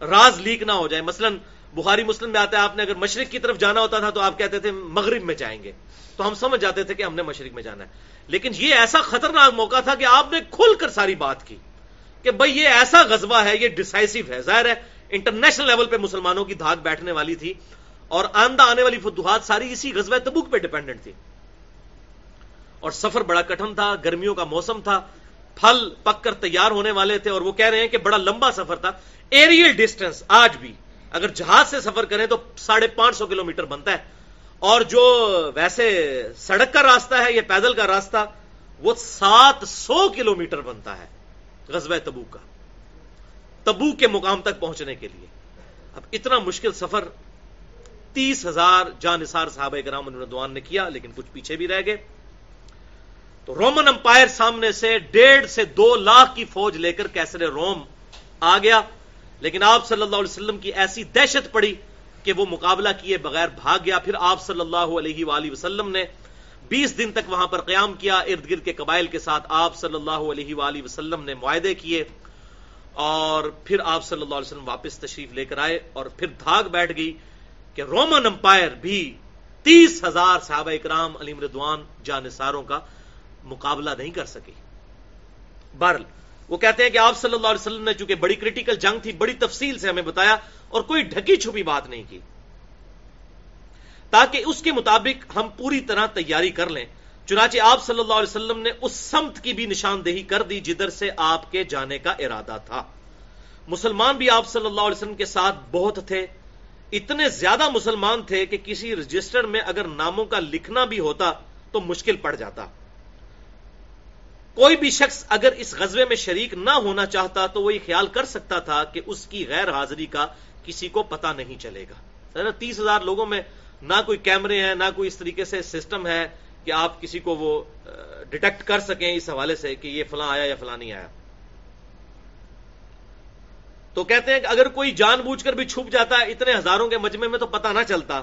راز لیک نہ ہو جائے۔ مثلا بخاری مسلم میں آتا ہے، آپ نے اگر مشرق کی طرف جانا ہوتا تھا تو آپ کہتے تھے مغرب میں جائیں گے۔ تو ہم سمجھ جاتے تھے کہ ہم نے مشرق میں جانا ہے۔ لیکن یہ ایسا خطرناک موقع تھا کہ آپ نے کھل کر ساری بات کی کہ بھائی یہ ایسا غزبہ ہے، یہ ڈسائسو ہے۔ ظاہر ہے انٹرنیشنل لیول پہ مسلمانوں کی دھاک بیٹھنے والی تھی اور آندہ آنے والی فتوحات ساری اسی غزوہ تبوک پہ ڈیپینڈنٹ تھی۔ اور سفر بڑا کٹن تھا، گرمیوں کا موسم تھا، پھل پک کر تیار ہونے والے تھے اور وہ کہہ رہے ہیں کہ بڑا لمبا سفر تھا۔ ایریل ڈسٹینس آج بھی، اگر جہاز سے سفر کریں تو ساڑھے پانچ سو کلو بنتا ہے۔ اور جو ویسے سڑک کا راستہ ہے یا پیدل کا راستہ، وہ سات سو کلو میٹر بنتا ہے غزوہ تبو کا تبو کے مقام تک پہنچنے کے لیے۔ اب اتنا مشکل سفر تیس ہزار جانسار صحابہ کرام ردوان نے کیا، لیکن کچھ پیچھے بھی رہ گئے۔ تو رومن امپائر سامنے سے ڈیڑھ سے دو لاکھ کی فوج لے کر کیسر روم آ گیا، لیکن آپ صلی اللہ علیہ وسلم کی ایسی دہشت پڑی کہ وہ مقابلہ کیے بغیر بھاگ گیا۔ پھر آپ صلی اللہ علیہ وآلہ وسلم نے بیس دن تک وہاں پر قیام کیا، ارد گرد کے قبائل کے ساتھ آپ صلی اللہ علیہ وآلہ وسلم نے معاہدے کیے اور پھر آپ صلی اللہ علیہ وسلم واپس تشریف لے کر آئے اور پھر دھاگ بیٹھ گئی کہ رومن امپائر بھی تیس ہزار صحابہ اکرام علیم ردوان جانساروں کا مقابلہ نہیں کر سکی بہرل وہ کہتے ہیں کہ آپ صلی اللہ علیہ وسلم نے چونکہ بڑی کریٹیکل جنگ تھی، بڑی تفصیل سے ہمیں بتایا اور کوئی ڈھکی چھپی بات نہیں کی۔ تاکہ اس کے مطابق ہم پوری طرح تیاری کر لیں۔ چنانچہ آپ صلی اللہ علیہ وسلم نے اس سمت کی بھی نشاندہی کر دی جدھر سے آپ کے جانے کا ارادہ تھا۔ مسلمان بھی آپ صلی اللہ علیہ وسلم کے ساتھ بہت تھے۔ اتنے زیادہ مسلمان تھے کہ کسی رجسٹر میں اگر ناموں کا لکھنا بھی ہوتا تو مشکل پڑ جاتا۔ کوئی بھی شخص اگر اس غزوے میں شریک نہ ہونا چاہتا تو وہ یہ خیال کر سکتا تھا کہ اس کی غیر حاضری کا کسی کو پتا نہیں چلے گا۔ تیس ہزار لوگوں میں نہ کوئی کیمرے ہیں، نہ کوئی اس طریقے سے سسٹم ہے کہ آپ کسی کو وہ ڈیٹیکٹ کر سکیں اس حوالے سے کہ یہ فلاں آیا یا فلاں نہیں آیا۔ تو کہتے ہیں کہ اگر کوئی جان بوجھ کر بھی چھپ جاتا ہے اتنے ہزاروں کے مجمع میں تو پتہ نہ چلتا۔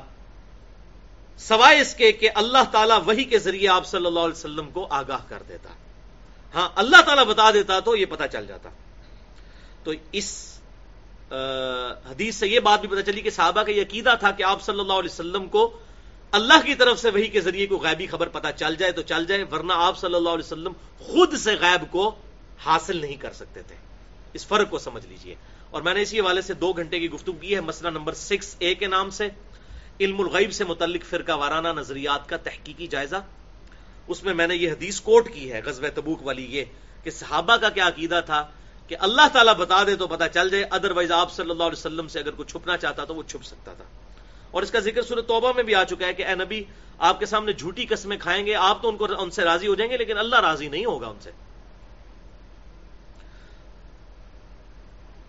سوائے اس کے کہ اللہ تعالیٰ وہی کے ذریعے آپ صلی اللہ علیہ وسلم کو آگاہ کر دیتا۔ ہاں اللہ تعالیٰ بتا دیتا تو یہ پتا چل جاتا۔ تو اس حدیث سے یہ بات بھی پتا چلی کہ صحابہ کا یہ عقیدہ تھا کہ آپ صلی اللہ علیہ وسلم کو اللہ کی طرف سے وہی کے ذریعے کو غیبی خبر پتا چل جائے تو چل جائے، ورنہ آپ صلی اللہ علیہ وسلم خود سے غیب کو حاصل نہیں کر سکتے تھے۔ اس فرق کو سمجھ لیجیے۔ اور میں نے اسی حوالے سے دو گھنٹے کی گفتگو کی ہے، مسئلہ نمبر سکس اے کے نام سے، علم الغیب سے متعلق فرقہ وارانہ نظریات کا تحقیقی جائزہ۔ اس میں میں نے یہ حدیث کوٹ کی ہے، غزوہ تبوک والی یہ، کہ صحابہ کا کیا عقیدہ تھا کہ اللہ تعالیٰ بتا دے تو پتا چل جائے ادر وائز آپ صلی اللہ علیہ وسلم سے اگر کوئی چھپنا چاہتا تو وہ چھپ سکتا تھا۔ اور اس کا ذکر سورہ توبہ میں بھی آ چکا ہے کہ اے نبی، آپ کے سامنے جھوٹی قسمیں کھائیں گے، آپ تو ان کو ان سے راضی ہو جائیں گے، لیکن اللہ راضی نہیں ہوگا ان سے۔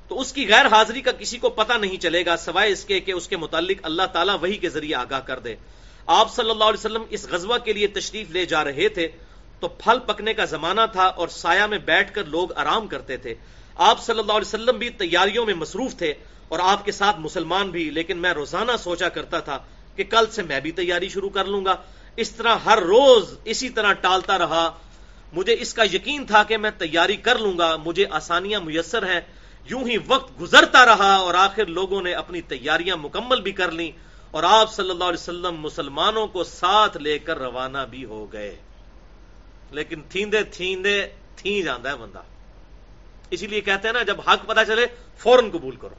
تو اس کی غیر حاضری کا کسی کو پتہ نہیں چلے گا، سوائے اس کے کہ اس کے متعلق اللہ تعالیٰ وہی کے ذریعے آگاہ کر دے۔ آپ صلی اللہ علیہ وسلم اس غزوہ کے لیے تشریف لے جا رہے تھے تو پھل پکنے کا زمانہ تھا اور سایہ میں بیٹھ کر لوگ آرام کرتے تھے۔ آپ صلی اللہ علیہ وسلم بھی تیاریوں میں مصروف تھے اور آپ کے ساتھ مسلمان بھی، لیکن میں روزانہ سوچا کرتا تھا کہ کل سے میں بھی تیاری شروع کر لوں گا۔ اس طرح ہر روز اسی طرح ٹالتا رہا۔ مجھے اس کا یقین تھا کہ میں تیاری کر لوں گا۔ مجھے آسانیاں میسر ہیں۔ یوں ہی وقت گزرتا رہا اور آخر لوگوں نے اپنی تیاریاں مکمل بھی کر لیں۔ اور آپ صلی اللہ علیہ وسلم مسلمانوں کو ساتھ لے کر روانہ بھی ہو گئے۔ لیکن تھیندے تھیندے تھی جانا ہے بندہ۔ اسی لیے کہتے ہیں نا، جب حق پتا چلے، فوراً قبول کرو۔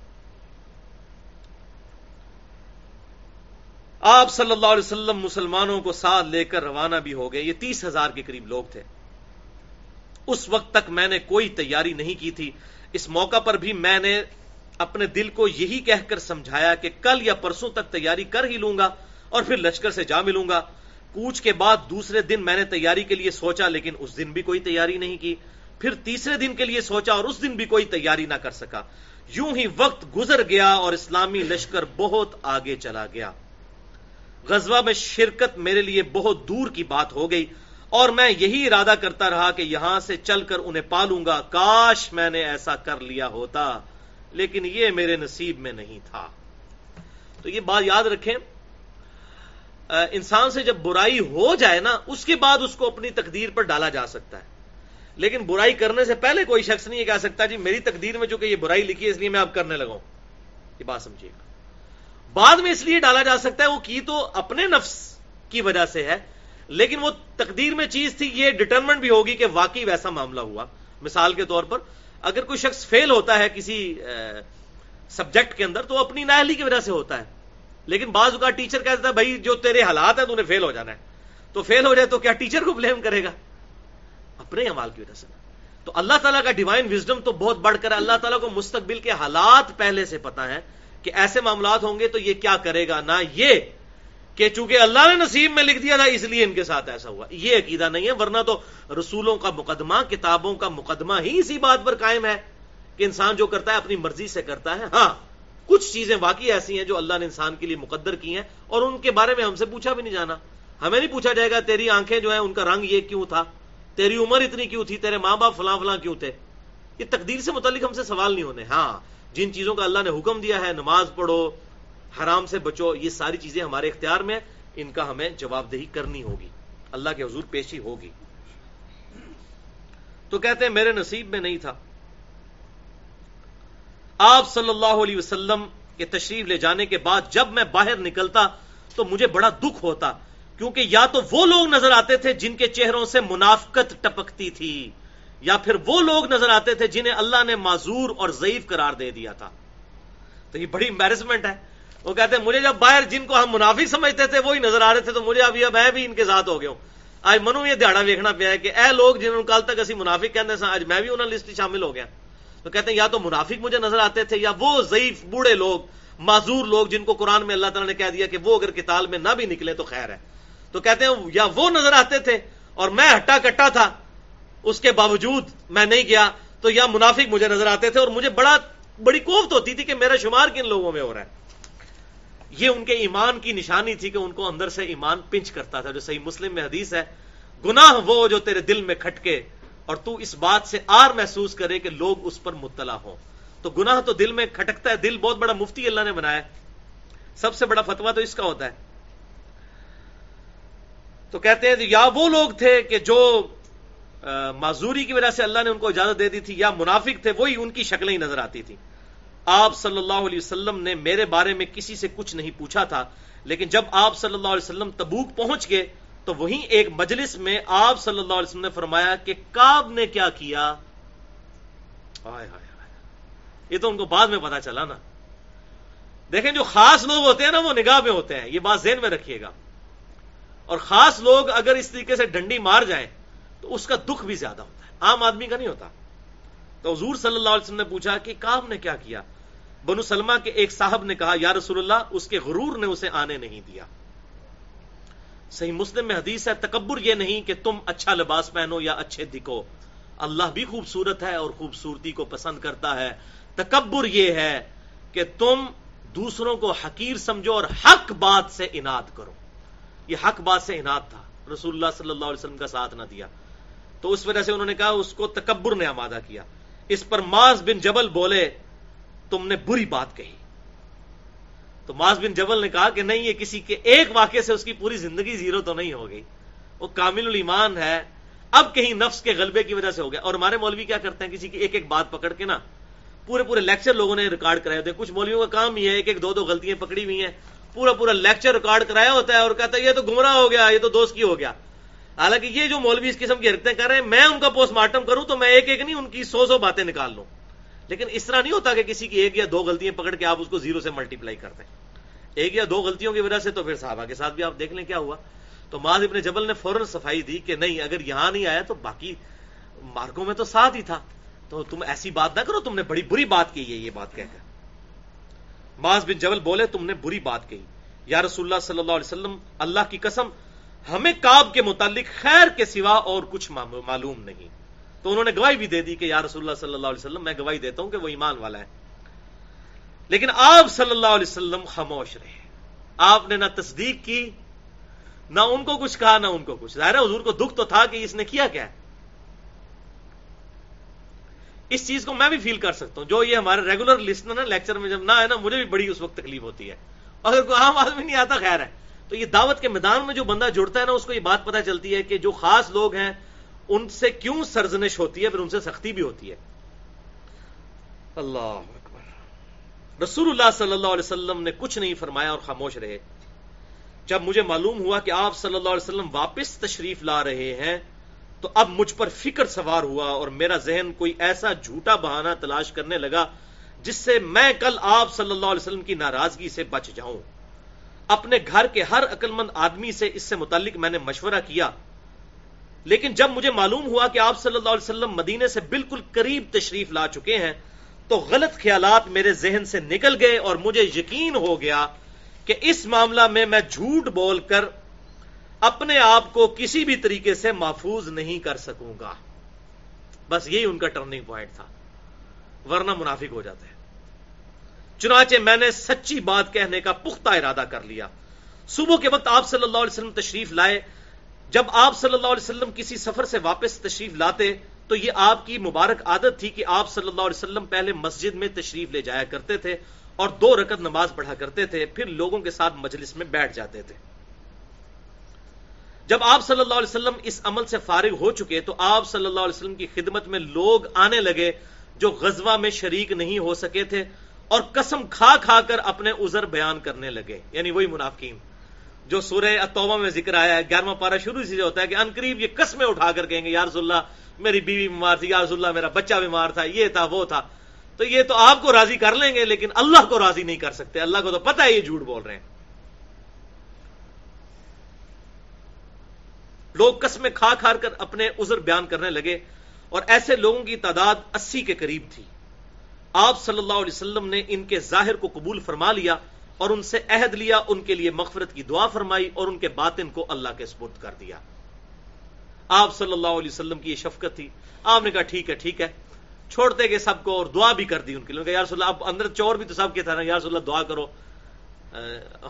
آپ صلی اللہ علیہ وسلم مسلمانوں کو ساتھ لے کر روانہ بھی ہو گئے۔ یہ تیس ہزار کے قریب لوگ تھے۔ اس وقت تک میں نے کوئی تیاری نہیں کی تھی۔ اس موقع پر بھی میں نے اپنے دل کو یہی کہہ کر سمجھایا کہ کل یا پرسوں تک تیاری کر ہی لوں گا اور پھر لشکر سے جا ملوں گا۔ کوچ کے بعد دوسرے دن میں نے تیاری کے لیے سوچا لیکن اس دن بھی کوئی تیاری نہیں کی۔ پھر تیسرے دن کے لیے سوچا اور اس دن بھی کوئی تیاری نہ کر سکا۔ یوں ہی وقت گزر گیا اور اسلامی لشکر بہت آگے چلا گیا۔ غزوہ میں شرکت میرے لیے بہت دور کی بات ہو گئی اور میں یہی ارادہ کرتا رہا کہ یہاں سے چل کر انہیں پالوں گا۔ کاش میں نے ایسا کر لیا ہوتا۔ لیکن یہ میرے نصیب میں نہیں تھا۔ تو یہ بات یاد رکھیں انسان سے جب برائی ہو جائے نا، اس کے بعد اس کو اپنی تقدیر پر ڈالا جا سکتا ہے۔ لیکن برائی کرنے سے پہلے کوئی شخص نہیں کہہ سکتا جی میری تقدیر میں جو کہ یہ برائی لکھی ہے، اس لیے میں اب کرنے لگا یہ بات سمجھیے۔ گا بعد میں اس لیے ڈالا جا سکتا ہے، وہ کی تو اپنے نفس کی وجہ سے ہے، لیکن وہ تقدیر میں چیز تھی، یہ ڈٹرمنٹ بھی ہوگی کہ واقعی ویسا معاملہ ہوا۔ مثال کے طور پر اگر کوئی شخص فیل ہوتا ہے کسی سبجیکٹ کے اندر، تو اپنی نااہلی کی وجہ سے ہوتا ہے۔ لیکن بعض اوقات ٹیچر کہتا ہے، بھائی، جو تیرے حالات ہیں، تو انہیں فیل ہو جانا ہے۔ تو فیل ہو جائے تو کیا ٹیچر کو بلیم کرے گا؟ اپنے عمال کی وجہ سے۔ تو اللہ تعالیٰ کا ڈیوائن وزڈم تو بہت بڑھ کر اللہ تعالیٰ کو مستقبل کے حالات پہلے سے پتا ہے کہ ایسے معاملات ہوں گے تو یہ کیا کرے گا؟ نہ یہ۔ کہ چونکہ اللہ نے نصیب میں لکھ دیا تھا، اس لیے ان کے ساتھ ایسا ہوا۔ یہ عقیدہ نہیں ہے، ورنہ تو رسولوں کا مقدمہ، کتابوں کا مقدمہ ہی اسی بات پر قائم ہے کہ انسان جو کرتا ہے، اپنی مرضی سے کرتا ہے۔ ہاں کچھ چیزیں واقعی ایسی ہیں جو اللہ نے انسان کے لیے مقدر کی ہیں اور ان کے بارے میں ہم سے پوچھا بھی نہیں جانا۔ ہمیں نہیں پوچھا جائے گا، تیری آنکھیں جو ہیں، ان کا رنگ یہ کیوں تھا؟ تیری عمر اتنی کیوں تھی؟ تیرے ماں باپ فلاں فلاں کیوں تھے؟ یہ تقدیر سے متعلق ہم سے سوال نہیں ہونے۔ ہاں جن چیزوں کا اللہ نے حکم دیا ہے، نماز پڑھو حرام سے بچو، یہ ساری چیزیں ہمارے اختیار میں، ان کا ہمیں جواب دہی کرنی ہوگی۔ اللہ کے حضور پیشی ہوگی۔ تو کہتے ہیں، میرے نصیب میں نہیں تھا۔ آپ صلی اللہ علیہ وسلم کے تشریف لے جانے کے بعد جب میں باہر نکلتا تو مجھے بڑا دکھ ہوتا، کیونکہ یا تو وہ لوگ نظر آتے تھے جن کے چہروں سے منافقت ٹپکتی تھی، یا پھر وہ لوگ نظر آتے تھے جنہیں اللہ نے معذور اور ضعیف قرار دے دیا تھا۔ تو یہ بڑی امبیرسمنٹ ہے۔ وہ کہتے ہیں، مجھے جب باہر جن کو ہم منافق سمجھتے تھے، وہی نظر آ رہے تھے، تو مجھے اب میں بھی ان کے ساتھ ہو گیا ہوں۔ آج منو یہ دیہڑا ویکنا پیا ہے کہ اے لوگ جنہوں کل تک اسی منافق کہتے ہیں آج میں بھی انہوں لسٹ شامل ہو گیا۔ تو کہتے ہیں، یا تو منافق مجھے نظر آتے تھے، یا وہ ضعیف بوڑھے لوگ، معذور لوگ جن کو قرآن میں اللہ تعالیٰ نے کہہ دیا کہ وہ اگر کتاب میں نہ بھی نکلے تو خیر ہے۔ تو کہتے ہیں، یا وہ نظر آتے تھے اور میں ہٹا کٹا تھا، اس کے باوجود میں نہیں گیا، تو یا منافق مجھے نظر آتے تھے اور مجھے بڑا، بڑی کوفت ہوتی تھی کہ میرا شمار کن لوگوں میں ہو رہا ہے۔ یہ ان کے ایمان کی نشانی تھی کہ ان کو اندر سے ایمان پنچ کرتا تھا، جو صحیح مسلم میں حدیث ہے، گناہ وہ جو تیرے دل میں کھٹکے اور تو اس بات سے آر محسوس کرے کہ لوگ اس پر مطلع ہوں۔ تو گناہ تو دل میں کھٹکتا ہے، دل بہت بڑا مفتی اللہ نے بنایا سب سے بڑا فتوا تو اس کا ہوتا ہے۔ تو کہتے ہیں جی، یا وہ لوگ تھے کہ جو معذوری کی وجہ سے اللہ نے ان کو اجازت دے دی تھی، یا منافق تھے، وہی ان کی شکلیں ہی نظر آتی تھی آپ صلی اللہ علیہ وسلم نے میرے بارے میں کسی سے کچھ نہیں پوچھا تھا، لیکن جب آپ صلی اللہ علیہ وسلم تبوک پہنچ گئے، تو وہیں ایک مجلس میں آپ صلی اللہ علیہ وسلم نے فرمایا کہ کاب نے کیا کیا؟ آئے آئے۔ یہ تو ان کو بعد میں پتا چلا نا۔ دیکھیں جو خاص لوگ ہوتے ہیں نا، وہ نگاہ میں ہوتے ہیں۔ یہ بات ذہن میں رکھیے گا۔ اور خاص لوگ اگر اس طریقے سے ڈنڈی مار جائیں، تو اس کا دکھ بھی زیادہ ہوتا ہے۔ عام آدمی کا نہیں ہوتا۔ تو حضور صلی اللہ علیہ وسلم نے پوچھا کہ کام نے کیا کیا؟ بنو سلمہ کے ایک صاحب نے کہا، یا رسول اللہ، اس کے غرور نے اسے آنے نہیں دیا۔ صحیح مسلم میں حدیث ہے، تکبر یہ نہیں کہ تم اچھا لباس پہنو یا اچھے دکھو۔ اللہ بھی خوبصورت ہے اور خوبصورتی کو پسند کرتا ہے۔ تکبر یہ ہے کہ تم دوسروں کو حقیر سمجھو اور حق بات سے اناد کرو۔ یہ حق بات سے اناد تھا۔ رسول اللہ صلی اللہ علیہ وسلم کا ساتھ نہ دیا۔ تو اس وجہ سے انہوں نے کہا، اس کو تکبر نے آمادہ کیا۔ اس پر ماز بن جبل بولے، تم نے بری بات کہی۔ تو ماز بن جبل نے کہا کہ نہیں، یہ کسی کے ایک واقعے سے اس کی پوری زندگی زیرو تو نہیں ہو گئی۔ وہ کامل الایمان ہے۔ اب کہیں نفس کے غلبے کی وجہ سے ہو گیا۔ اور ہمارے مولوی کیا کرتے ہیں؟ کسی کی ایک ایک بات پکڑ کے نا، پورے پورے لیکچر لوگوں نے ریکارڈ کرائے ہوتے ہیں کچھ مولویوں کا کام ہی ہے، ایک ایک دو دو غلطیاں پکڑی ہوئی ہیں۔ پورا پورا لیکچر ریکارڈ کرایا ہوتا ہے اور کہتا ہے، یہ تو گمراہ ہو گیا، یہ تو دوست کی ہو گیا۔ حالانکہ یہ جو مولوی اس قسم کی حرکتیں کر رہے ہیں، میں ان کا پوسٹ مارٹم کروں تو میں ایک ایک نہیں، ان کی سو سو باتیں نکال لوں۔ لیکن اس طرح نہیں ہوتا کہ کسی کی ایک یا دو غلطیاں پکڑ کے آپ اس کو زیرو سے ملٹی پلائی کرتے ہیں ایک یا دو غلطیوں کی وجہ سے تو پھر صحابہ کے ساتھ بھی آپ دیکھ لیں کیا ہوا۔ تو ماض ابن جبل نے فوراً صفائی دی کہ نہیں، اگر یہاں نہیں آیا تو باقی مارکوں میں تو ساتھ ہی تھا۔ تو تم ایسی بات نہ کرو، تم نے بڑی بری بات کی ہے یہ بات کہہ کر۔ ماز بن جبل بولے، تم نے بری بات کہی۔ یا رسول اللہ صلی اللہ علیہ وسلم، اللہ کی قسم ہمیں کاب کے متعلق خیر کے سوا اور کچھ معلوم نہیں۔ تو انہوں نے گواہی بھی دے دی کہ یا رسول اللہ صلی اللہ علیہ وسلم، میں گواہی دیتا ہوں کہ وہ ایمان والا ہے۔ لیکن آپ صلی اللہ علیہ وسلم خاموش رہے۔ آپ نے نہ تصدیق کی، نہ ان کو کچھ کہا، نہ ان کو کچھ۔ ظاہر حضور کو دکھ تو تھا کہ اس نے کیا کیا۔ اس چیز کو میں بھی فیل کر سکتا ہوں۔ جو یہ ہمارے ریگولر لسنر نا لیکچر میں جب نہ آئے نا، مجھے بھی بڑی اس وقت تکلیف ہوتی ہے۔ اگر کوئی عام آدمی نہیں آتا، خیر ہے۔ تو یہ دعوت کے میدان میں جو بندہ جڑتا ہے نا، اس کو یہ بات پتا چلتی ہے کہ جو خاص لوگ ہیں، ان سے کیوں سرزنش ہوتی ہے، پھر ان سے سختی بھی ہوتی ہے۔ اللہ اکبر۔ رسول اللہ صلی اللہ علیہ وسلم نے کچھ نہیں فرمایا اور خاموش رہے۔ جب مجھے معلوم ہوا کہ آپ صلی اللہ علیہ وسلم واپس تشریف لا رہے ہیں، تو اب مجھ پر فکر سوار ہوا اور میرا ذہن کوئی ایسا جھوٹا بہانہ تلاش کرنے لگا جس سے میں کل آپ صلی اللہ علیہ وسلم کی ناراضگی سے بچ جاؤں۔ اپنے گھر کے ہر عقل مند آدمی سے اس سے متعلق میں نے مشورہ کیا۔ لیکن جب مجھے معلوم ہوا کہ آپ صلی اللہ علیہ وسلم مدینے سے بالکل قریب تشریف لا چکے ہیں، تو غلط خیالات میرے ذہن سے نکل گئے اور مجھے یقین ہو گیا کہ اس معاملہ میں میں جھوٹ بول کر اپنے آپ کو کسی بھی طریقے سے محفوظ نہیں کر سکوں گا۔ بس یہی ان کا ٹرننگ پوائنٹ تھا۔ ورنہ منافق ہو جاتے۔ ہیں چنانچہ میں نے سچی بات کہنے کا پختہ ارادہ کر لیا۔ صبح کے وقت آپ صلی اللہ علیہ وسلم تشریف لائے۔ جب آپ صلی اللہ علیہ وسلم کسی سفر سے واپس تشریف لاتے، تو یہ آپ کی مبارک عادت تھی کہ آپ صلی اللہ علیہ وسلم پہلے مسجد میں تشریف لے جایا کرتے تھے اور دو رکت نماز پڑھا کرتے تھے، پھر لوگوں کے ساتھ مجلس میں بیٹھ جاتے تھے۔ جب آپ صلی اللہ علیہ وسلم اس عمل سے فارغ ہو چکے، تو آپ صلی اللہ علیہ وسلم کی خدمت میں لوگ آنے لگے جو غزوہ میں شریک نہیں ہو سکے تھے۔ اور قسم کھا کھا کر اپنے عذر بیان کرنے لگے۔ یعنی وہی منافقین۔ جو سورہ اتوبہ میں ذکر آیا ہے، گیارہواں پارا شروع سے ہوتا ہے کہ انقریب یہ قسمیں اٹھا کر کہیں گے، یا رسول اللہ، میری بیوی بیمار تھی، یا رسول اللہ، میرا بچہ بیمار تھا، یہ تھا، وہ تھا۔ تو یہ تو آپ کو راضی کر لیں گے، لیکن اللہ کو راضی نہیں کر سکتے۔ اللہ کو تو پتہ ہے یہ جھوٹ بول رہے ہیں۔ لوگ قسمیں کھا کھا کر اپنے عذر بیان کرنے لگے اور ایسے لوگوں کی تعداد اسی کے قریب تھی۔ آپ صلی اللہ علیہ وسلم نے ان کے ظاہر کو قبول فرما لیا اور ان سے عہد لیا، ان کے لیے مغفرت کی دعا فرمائی اور ان کے باطن کو اللہ کے سپرد کر دیا۔ آپ صلی اللہ علیہ وسلم کی یہ شفقت تھی۔ آپ نے کہا، ٹھیک ہے ٹھیک ہے۔ چھوڑتے گئے سب کو اور دعا بھی کر دی ان کے لیے۔ یا رسول اللہ اب اندر چور بھی تو سب کے تھا یا رسول اللہ دعا کرو۔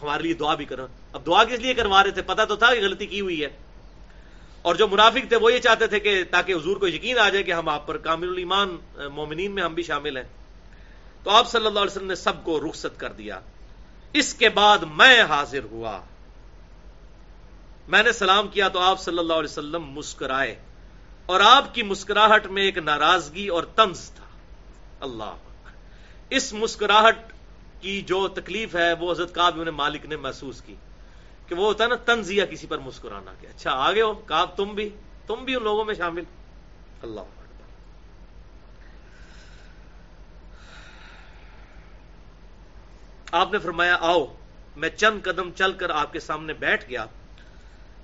ہمارے لیے دعا بھی کرو۔ اب دعا کس لیے کروا رہے تھے؟ پتا تو تھا کہ غلطی کی ہوئی ہے۔ اور جو منافق تھے وہ یہ چاہتے تھے کہ تاکہ حضور کو یقین آ جائے کہ ہم آپ پر کامل الایمان مومنین میں ہم بھی شامل ہیں۔ تو آپ صلی اللہ علیہ وسلم نے سب کو رخصت کر دیا۔ اس کے بعد میں حاضر ہوا۔ میں نے سلام کیا تو آپ صلی اللہ علیہ وسلم مسکرائے۔ اور آپ کی مسکراہٹ میں ایک ناراضگی اور تنز تھا۔ اللہ۔ اس مسکراہٹ کی جو تکلیف ہے وہ حضرت کاب انہیں مالک نے محسوس کی کہ وہ ہوتا ہے نا تنزیہ کسی پر مسکرانا کہ اچھا آگے ہو کاب تم بھی تم بھی ان لوگوں میں شامل۔ اللہ۔ آپ نے فرمایا، آؤ، میں چند قدم چل کر آپ کے سامنے بیٹھ گیا۔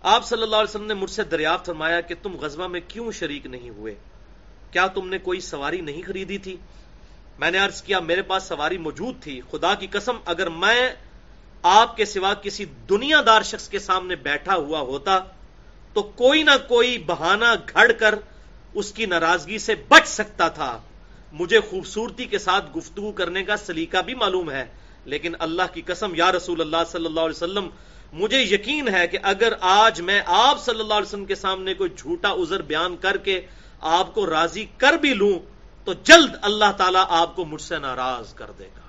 آپ صلی اللہ علیہ وسلم نے مجھ سے دریافت فرمایا کہ تم غزوہ میں کیوں شریک نہیں ہوئے؟ کیا تم نے کوئی سواری نہیں خریدی تھی؟ میں نے عرض کیا، میرے پاس سواری موجود تھی۔ خدا کی قسم، اگر میں آپ کے سوا کسی دنیا دار شخص کے سامنے بیٹھا ہوا ہوتا، تو کوئی نہ کوئی بہانہ گھڑ کر اس کی ناراضگی سے بچ سکتا تھا۔ مجھے خوبصورتی کے ساتھ گفتگو کرنے کا سلیقہ بھی معلوم ہے۔ لیکن اللہ کی قسم، یا رسول اللہ صلی اللہ علیہ وسلم، مجھے یقین ہے کہ اگر آج میں آپ صلی اللہ علیہ وسلم کے سامنے کوئی جھوٹا عذر بیان کر کے آپ کو راضی کر بھی لوں، تو جلد اللہ تعالیٰ آپ کو مجھ سے ناراض کر دے گا۔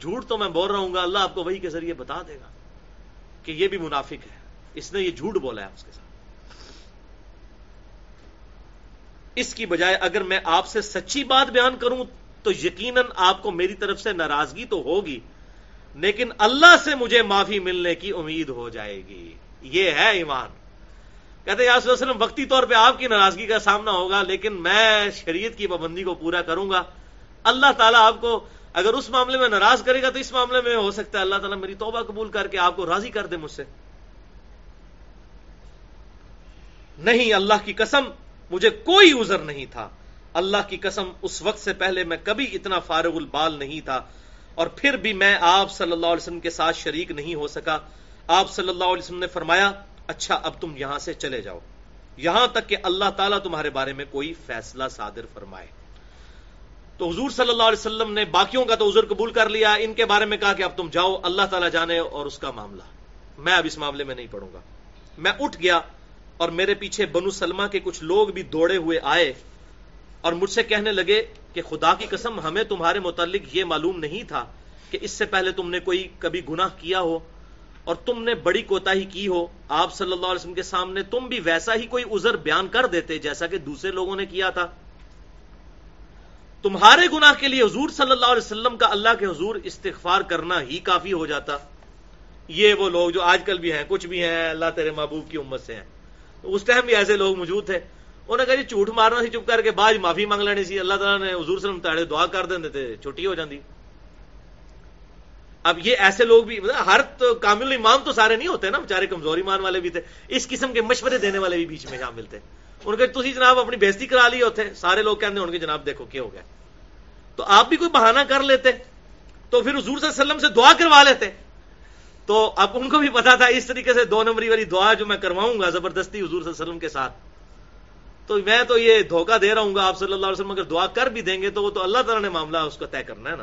جھوٹ تو میں بول رہا ہوں گا، اللہ آپ کو وہی کے ذریعے بتا دے گا کہ یہ بھی منافق ہے۔ اس نے یہ جھوٹ بولا ہے اس کے ساتھ اس کی بجائے اگر میں آپ سے سچی بات بیان کروں تو یقیناً آپ کو میری طرف سے ناراضگی تو ہوگی، لیکن اللہ سے مجھے معافی ملنے کی امید ہو جائے گی۔ یہ ہے ایمان۔ کہتے یا وسلم، وقتی طور پہ آپ کی ناراضگی کا سامنا ہوگا، لیکن میں شریعت کی پابندی کو پورا کروں گا۔ اللہ تعالیٰ آپ کو اگر اس معاملے میں ناراض کرے گا تو اس معاملے میں ہو سکتا ہے، اللہ تعالیٰ میری توبہ قبول کر کے آپ کو راضی کر دے مجھ سے۔ نہیں، اللہ کی قسم، مجھے کوئی عذر نہیں تھا۔ اللہ کی قسم اس وقت سے پہلے میں کبھی اتنا فارغ البال نہیں تھا اور پھر بھی میں آپ صلی اللہ علیہ وسلم کے ساتھ شریک نہیں ہو سکا۔ آپ صلی اللہ علیہ وسلم نے فرمایا اچھا اب تم یہاں سے چلے جاؤ۔ یہاں تک کہ اللہ تعالیٰ تمہارے بارے میں کوئی فیصلہ صادر فرمائے۔ تو حضور صلی اللہ علیہ وسلم نے باقیوں کا تو عذر قبول کر لیا۔ ان کے بارے میں کہا کہ اب تم جاؤ، اللہ تعالیٰ جانے اور اس کا معاملہ۔ میں اب اس معاملے میں نہیں پڑھوں گا۔ میں اٹھ گیا اور میرے پیچھے بنو سلمہ کے کچھ لوگ بھی دوڑے ہوئے آئے۔ اور مجھ سے کہنے لگے کہ خدا کی قسم، ہمیں تمہارے متعلق یہ معلوم نہیں تھا کہ اس سے پہلے تم نے کوئی کبھی گناہ کیا ہو اور تم نے بڑی کوتا کی ہو۔ آپ صلی اللہ علیہ وسلم کے سامنے تم بھی ویسا ہی کوئی عذر بیان کر دیتے جیسا کہ دوسرے لوگوں نے کیا تھا۔ تمہارے گناہ کے لیے حضور صلی اللہ علیہ وسلم کا اللہ کے حضور استغفار کرنا ہی کافی ہو جاتا۔ یہ وہ لوگ جو آج کل بھی ہیں، کچھ بھی ہیں، اللہ تیرے محبوب کی امت سے ہیں۔ اس ٹائم بھی ایسے لوگ موجود تھے۔ انہیں کہا جی جھوٹ مارنا سی چپ کر کے بعد معافی مانگ لینی سی اللہ تعالیٰ نے حضور صلی اللہ دعا کر دیں تھے چھٹی ہو جاتی اب یہ ایسے لوگ بھی ہر تو کامل ایمان تو سارے نہیں ہوتے نا بےچارے کمزوری مان والے بھی تھے اس قسم کے مشورے دینے والے بھی بیچ میں شامل تھے ان کے تھی جناب اپنی بےزتی کرا لی ہوتے سارے لوگ کہتے ہیں ان کے جناب دیکھو کیا ہو گیا تو آپ بھی کوئی بہانہ کر لیتے تو پھر حضور صلی اللہ علیہ وسلم سے دعا کروا لیتے تو اب ان کو بھی پتا تھا اس طریقے سے دو نمبری والی دعا جو میں کرواؤں گا زبردستی حضور صلی اللہ علیہ وسلم کے ساتھ تو میں تو یہ دھوکہ دے رہا ہوں گا آپ صلی اللہ علیہ وسلم، اگر دعا کر بھی دیں گے تو وہ تو اللہ تعالیٰ نے معاملہ اس کو طے کرنا ہے نا۔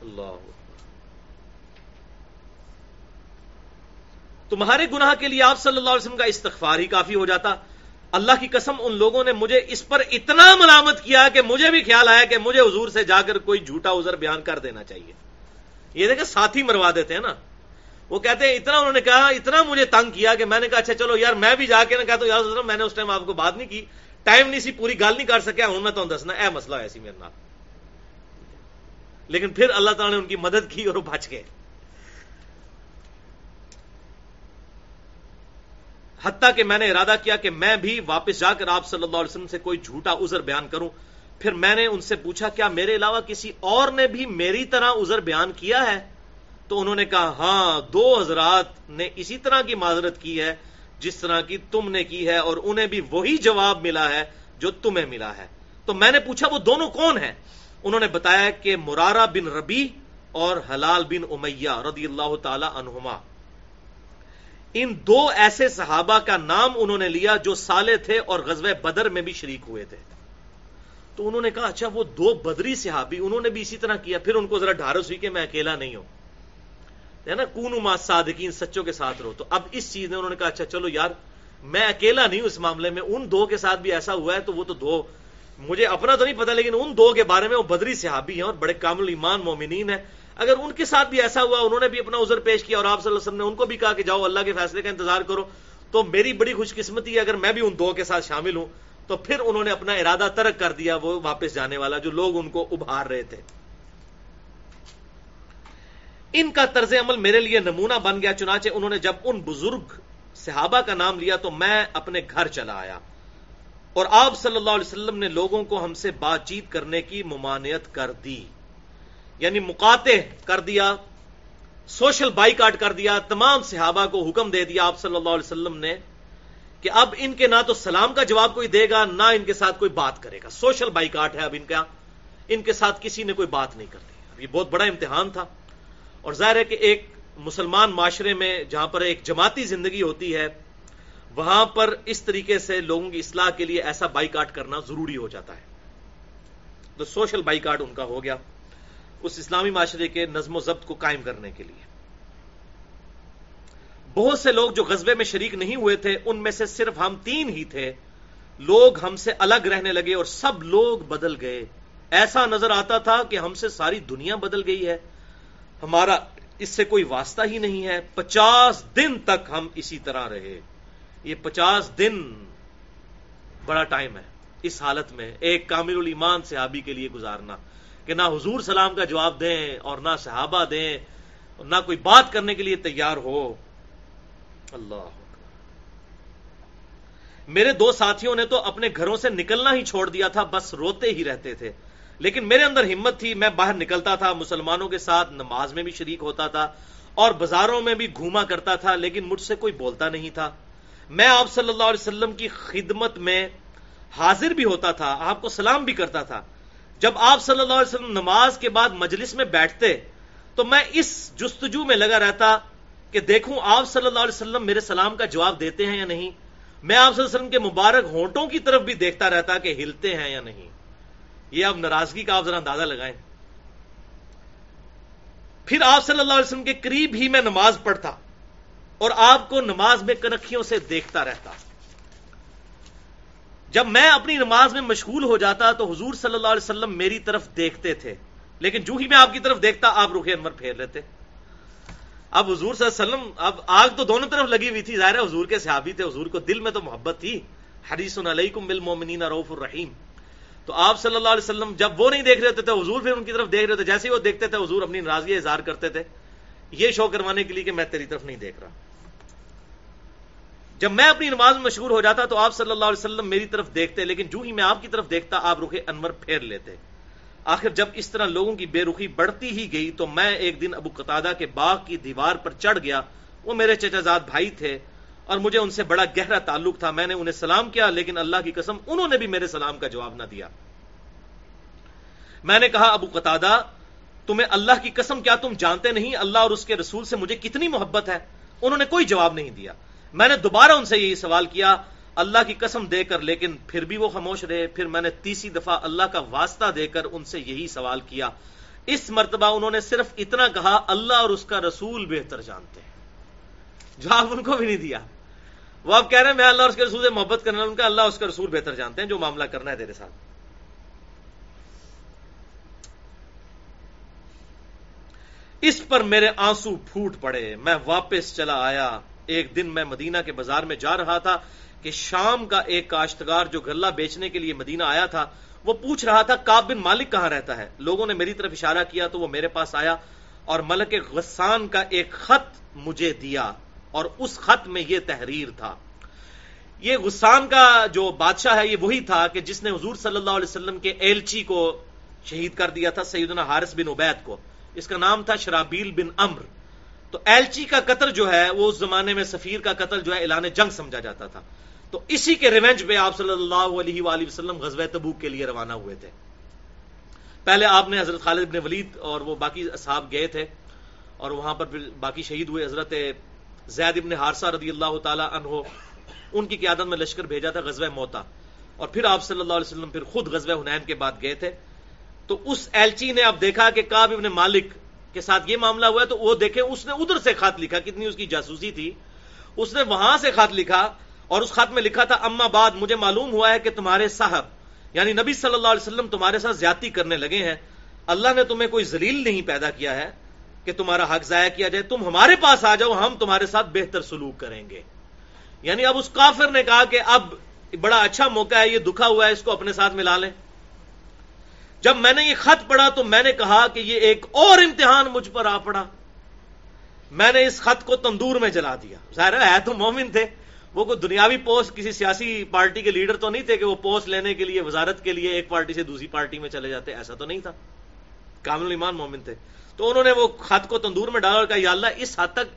اللہ تمہارے گناہ کے لیے آپ صلی اللہ علیہ وسلم کا استغفار ہی کافی ہو جاتا۔ اللہ کی قسم ان لوگوں نے مجھے اس پر اتنا ملامت کیا کہ مجھے بھی خیال آیا کہ مجھے حضور سے جا کر کوئی جھوٹا عذر بیان کر دینا چاہیے۔ یہ دیکھیں ساتھی مروا دیتے ہیں نا۔ وہ کہتے ہیں، اتنا انہوں نے کہا، اتنا مجھے تنگ کیا کہ میں نے کہا اچھا چلو یار، میں بھی جا کے نا کہتا ہوں، یار میں نے اس ٹائم آپ کو بات نہیں کی، ٹائم نہیں سی، پوری گل نہیں کر سکیا ہوں میں تو دسنا، اے مسئلہ ایسی میرے نام لیکن پھر اللہ تعالیٰ نے ان کی مدد کی اور وہ بچ گئے۔ حتیٰ کہ میں نے ارادہ کیا کہ میں بھی واپس جا کر آپ صلی اللہ علیہ وسلم سے کوئی جھوٹا عذر بیان کروں۔ پھر میں نے ان سے پوچھا، کیا میرے علاوہ کسی اور نے بھی میری طرح عذر بیان کیا ہے؟ تو انہوں نے کہا ہاں دو حضرات نے اسی طرح کی معذرت کی ہے جس طرح کی تم نے کی ہے اور انہیں بھی وہی جواب ملا ہے جو تمہیں ملا ہے۔ تو میں نے پوچھا، وہ دونوں کون ہیں؟ انہوں نے بتایا کہ مرارا بن ربی اور حلال بن امیہ رضی اللہ تعالی عنہما۔ ان دو ایسے صحابہ کا نام انہوں نے لیا جو سالے تھے اور غزوہ بدر میں بھی شریک ہوئے تھے۔ تو انہوں نے کہا اچھا وہ دو بدری صحابی، انہوں نے بھی اسی طرح کیا، پھر ان کو ذرا ڈھارس ہوئی کہ میں اکیلا نہیں ہوں۔ ہے نا کون ما صادقین سچوں کے ساتھ رہو۔ تو اب اس چیز نے انہوں نے کہا اچھا چلو یار، میں اکیلا نہیں ہوں اس معاملے میں، ان دو کے ساتھ بھی ایسا ہوا ہے، تو وہ تو دو، مجھے اپنا تو نہیں پتا، لیکن ان دو کے بارے میں وہ بدری صحابی ہیں اور بڑے کامل ایمان مومنین ہیں۔ اگر ان کے ساتھ بھی ایسا ہوا، انہوں نے بھی اپنا عذر پیش کیا اور آپ صلی اللہ علیہ وسلم نے ان کو بھی کہا کہ جاؤ، اللہ کے فیصلے کا انتظار کرو، تو میری بڑی خوش قسمتی ہے، اگر میں بھی ان دو کے ساتھ شامل ہوں، تو پھر انہوں نے اپنا ارادہ ترک کر دیا، وہ واپس جانے والا جو لوگ ان کو ابھار رہے تھے۔ ان کا طرز عمل میرے لیے نمونہ بن گیا، چنانچہ انہوں نے جب ان بزرگ صحابہ کا نام لیا تو میں اپنے گھر چلا آیا۔ اور آپ صلی اللہ علیہ وسلم نے لوگوں کو ہم سے بات چیت کرنے کی ممانعت کر دی۔ یعنی مقاطع کر دیا، سوشل بائی کاٹ کر دیا، تمام صحابہ کو حکم دے دیا آپ صلی اللہ علیہ وسلم نے کہ اب ان کے نہ تو سلام کا جواب کوئی دے گا، نہ ان کے ساتھ کوئی بات کرے گا۔ سوشل بائی کاٹ ہے اب ان کا۔ ان کے ساتھ کسی نے کوئی بات نہیں کرتی اب یہ بہت بڑا امتحان تھا۔ اور ظاہر ہے کہ ایک مسلمان معاشرے میں جہاں پر ایک جماعتی زندگی ہوتی ہے، وہاں پر اس طریقے سے لوگوں کی اصلاح کے لیے ایسا بائی کاٹ کرنا ضروری ہو جاتا ہے۔ تو سوشل بائی کاٹ ان کا ہو گیا اس اسلامی معاشرے کے نظم و ضبط کو قائم کرنے کے لیے۔ بہت سے لوگ جو غزبے میں شریک نہیں ہوئے تھے، ان میں سے صرف ہم تین ہی تھے۔ لوگ ہم سے الگ رہنے لگے اور سب لوگ بدل گئے۔ ایسا نظر آتا تھا کہ ہم سے ساری دنیا بدل گئی ہے۔ ہمارا اس سے کوئی واسطہ ہی نہیں ہے۔ پچاس دن تک ہم اسی طرح رہے۔ یہ پچاس دن بڑا ٹائم ہے۔ اس حالت میں ایک کامل الایمان صحابی کے لیے گزارنا کہ نہ حضور سلام کا جواب دیں اور نہ صحابہ دیں اور نہ کوئی بات کرنے کے لیے تیار ہو۔ اللہ میرے دو ساتھیوں نے تو اپنے گھروں سے نکلنا ہی چھوڑ دیا تھا، بس روتے ہی رہتے تھے۔ لیکن میرے اندر ہمت تھی، میں باہر نکلتا تھا، مسلمانوں کے ساتھ نماز میں بھی شریک ہوتا تھا اور بازاروں میں بھی گھوما کرتا تھا، لیکن مجھ سے کوئی بولتا نہیں تھا۔ میں آپ صلی اللہ علیہ وسلم کی خدمت میں حاضر بھی ہوتا تھا، آپ کو سلام بھی کرتا تھا۔ جب آپ صلی اللہ علیہ وسلم نماز کے بعد مجلس میں بیٹھتے، تو میں اس جستجو میں لگا رہتا کہ دیکھوں آپ صلی اللہ علیہ وسلم میرے سلام کا جواب دیتے ہیں یا نہیں۔ میں آپ صلی اللہ علیہ وسلم کے مبارک ہونٹوں کی طرف بھی دیکھتا رہتا کہ ہلتے ہیں یا نہیں۔ یہ اب ناراضگی کا آپ ذرا اندازہ لگائیں۔ پھر آپ صلی اللہ علیہ وسلم کے قریب ہی میں نماز پڑھتا اور آپ کو نماز میں کنکھیوں سے دیکھتا رہتا۔ جب میں اپنی نماز میں مشغول ہو جاتا تو حضور صلی اللہ علیہ وسلم میری طرف دیکھتے تھے، لیکن جو ہی میں آپ کی طرف دیکھتا، آپ رخ انور پھیر لیتے۔ اب حضور صلی اللہ علیہ وسلم، اب آگ تو دونوں طرف لگی ہوئی تھی، ظاہر حضور کے صحابی تھے، حضور کو دل میں تو محبت تھی۔ حریص علیکم بالمومنین روف الرحیم۔ تو آپ صلی اللہ علیہ وسلم جب وہ نہیں دیکھ رہے تھے، حضور پھر ان کی طرف دیکھ رہے تھے۔ جیسے ہی وہ دیکھتے تھے، حضور اپنی ناراضگی اظہار کرتے تھے۔ یہ شو کروانے کے لیے کہ میں تیری طرف نہیں دیکھ رہا۔ جب میں اپنی نماز میں مشہور ہو جاتا تو آپ صلی اللہ علیہ وسلم میری طرف دیکھتے، لیکن جو ہی میں آپ کی طرف دیکھتا، آپ رخ انور پھیر لیتے۔ آخر جب اس طرح لوگوں کی بے رخی بڑھتی ہی گئی تو میں ایک دن ابو قطادہ کے باغ کی دیوار پر چڑھ گیا۔ وہ میرے چچا زاد بھائی تھے۔ اور مجھے ان سے بڑا گہرا تعلق تھا، میں نے انہیں سلام کیا، لیکن اللہ کی قسم انہوں نے بھی میرے سلام کا جواب نہ دیا۔ میں نے کہا، ابو قطادہ، تمہیں اللہ کی قسم کیا تم جانتے نہیں؟ اللہ اور اس کے رسول سے مجھے کتنی محبت ہے؟ انہوں نے کوئی جواب نہیں دیا۔ میں نے دوبارہ ان سے یہی سوال کیا، اللہ کی قسم دے کر، لیکن پھر بھی وہ خاموش رہے۔ پھر میں نے تیسری دفعہ اللہ کا واسطہ دے کر ان سے یہی سوال کیا۔ اس مرتبہ انہوں نے صرف اتنا کہا، اللہ اور اس کا رسول بہتر جانتے ہیں۔ جواب ان کو بھی نہیں دیا۔ وہ آپ کہہ رہے ہیں، میں اللہ اور اس کے رسول سے محبت کرنا، ان کا اللہ اس کا رسول بہتر جانتے ہیں، جو معاملہ کرنا ہے تیرے ساتھ۔ اس پر میرے آنسو پھوٹ پڑے۔ میں واپس چلا آیا۔ ایک دن میں مدینہ کے بازار میں جا رہا تھا کہ شام کا ایک کاشتکار جو غلہ بیچنے کے لیے مدینہ آیا تھا، وہ پوچھ رہا تھا کاب بن مالک کہاں رہتا ہے؟ لوگوں نے میری طرف اشارہ کیا تو وہ میرے پاس آیا اور ملک غسان کا ایک خط مجھے دیا۔ اور اس خط میں یہ تحریر تھا۔ یہ غسان کا جو بادشاہ ہے، یہ وہی تھا کہ جس نے حضور صلی اللہ علیہ وسلم کے ایلچی کو شہید کر دیا تھا، سیدنا حارث بن عبید کو۔ اس کا نام تھا شرابیل بن امر۔ تو ایلچی کا قتل جو ہے، وہ اس زمانے میں سفیر کا قتل جو ہے، اعلان جنگ سمجھا جاتا تھا۔ تو اسی کے ریونج پہ آپ صلی اللہ علیہ وآلہ وسلم غزوہ تبوک کے لیے روانہ ہوئے تھے۔ پہلے آپ نے حضرت خالد بن ولید اور وہ باقی اصحاب گئے تھے اور وہاں پر باقی شہید ہوئے۔ حضرت زید ابن حارثہ رضی اللہ تعالی عنہ، ان کی قیادت میں لشکر بھیجا تھا، غزوہ موتا اور پھر آپ صلی اللہ علیہ وسلم پھر خود غزوہ حنین کے بعد گئے تھے۔ تو اس ایلچی نے اب دیکھا کہ کاب ابن مالک کے ساتھ یہ معاملہ ہوا ہے، تو وہ دیکھے اس نے ادھر سے خط لکھا، کتنی اس کی جاسوسی تھی۔ اس نے وہاں سے خط لکھا اور اس خط میں لکھا تھا، اما بعد، مجھے معلوم ہوا ہے کہ تمہارے صاحب یعنی نبی صلی اللہ علیہ وسلم تمہارے ساتھ زیادتی کرنے لگے ہیں۔ اللہ نے تمہیں کوئی ذلیل نہیں پیدا کیا ہے۔ کہ تمہارا حق ضائع کیا جائے، تم ہمارے پاس آ جاؤ، ہم تمہارے ساتھ بہتر سلوک کریں گے۔ یعنی اب اس کافر نے کہا کہ اب بڑا اچھا موقع ہے، یہ دکھا ہوا ہے، اس کو اپنے ساتھ ملا لیں۔ جب میں نے یہ خط پڑھا تو میں نے کہا کہ یہ ایک اور امتحان مجھ پر آ پڑا۔ میں نے اس خط کو تندور میں جلا دیا۔ ظاہر ہے تو مومن تھے۔ وہ کوئی دنیاوی پوسٹ، کسی سیاسی پارٹی کے لیڈر تو نہیں تھے کہ وہ پوسٹ لینے کے لیے، وزارت کے لیے ایک پارٹی سے دوسری پارٹی میں چلے جاتے، ایسا تو نہیں تھا۔ کامل ایمان مومن تھے۔ تو انہوں نے وہ خط کو تندور میں ڈالا اور کہا، یا اللہ، اس حد تک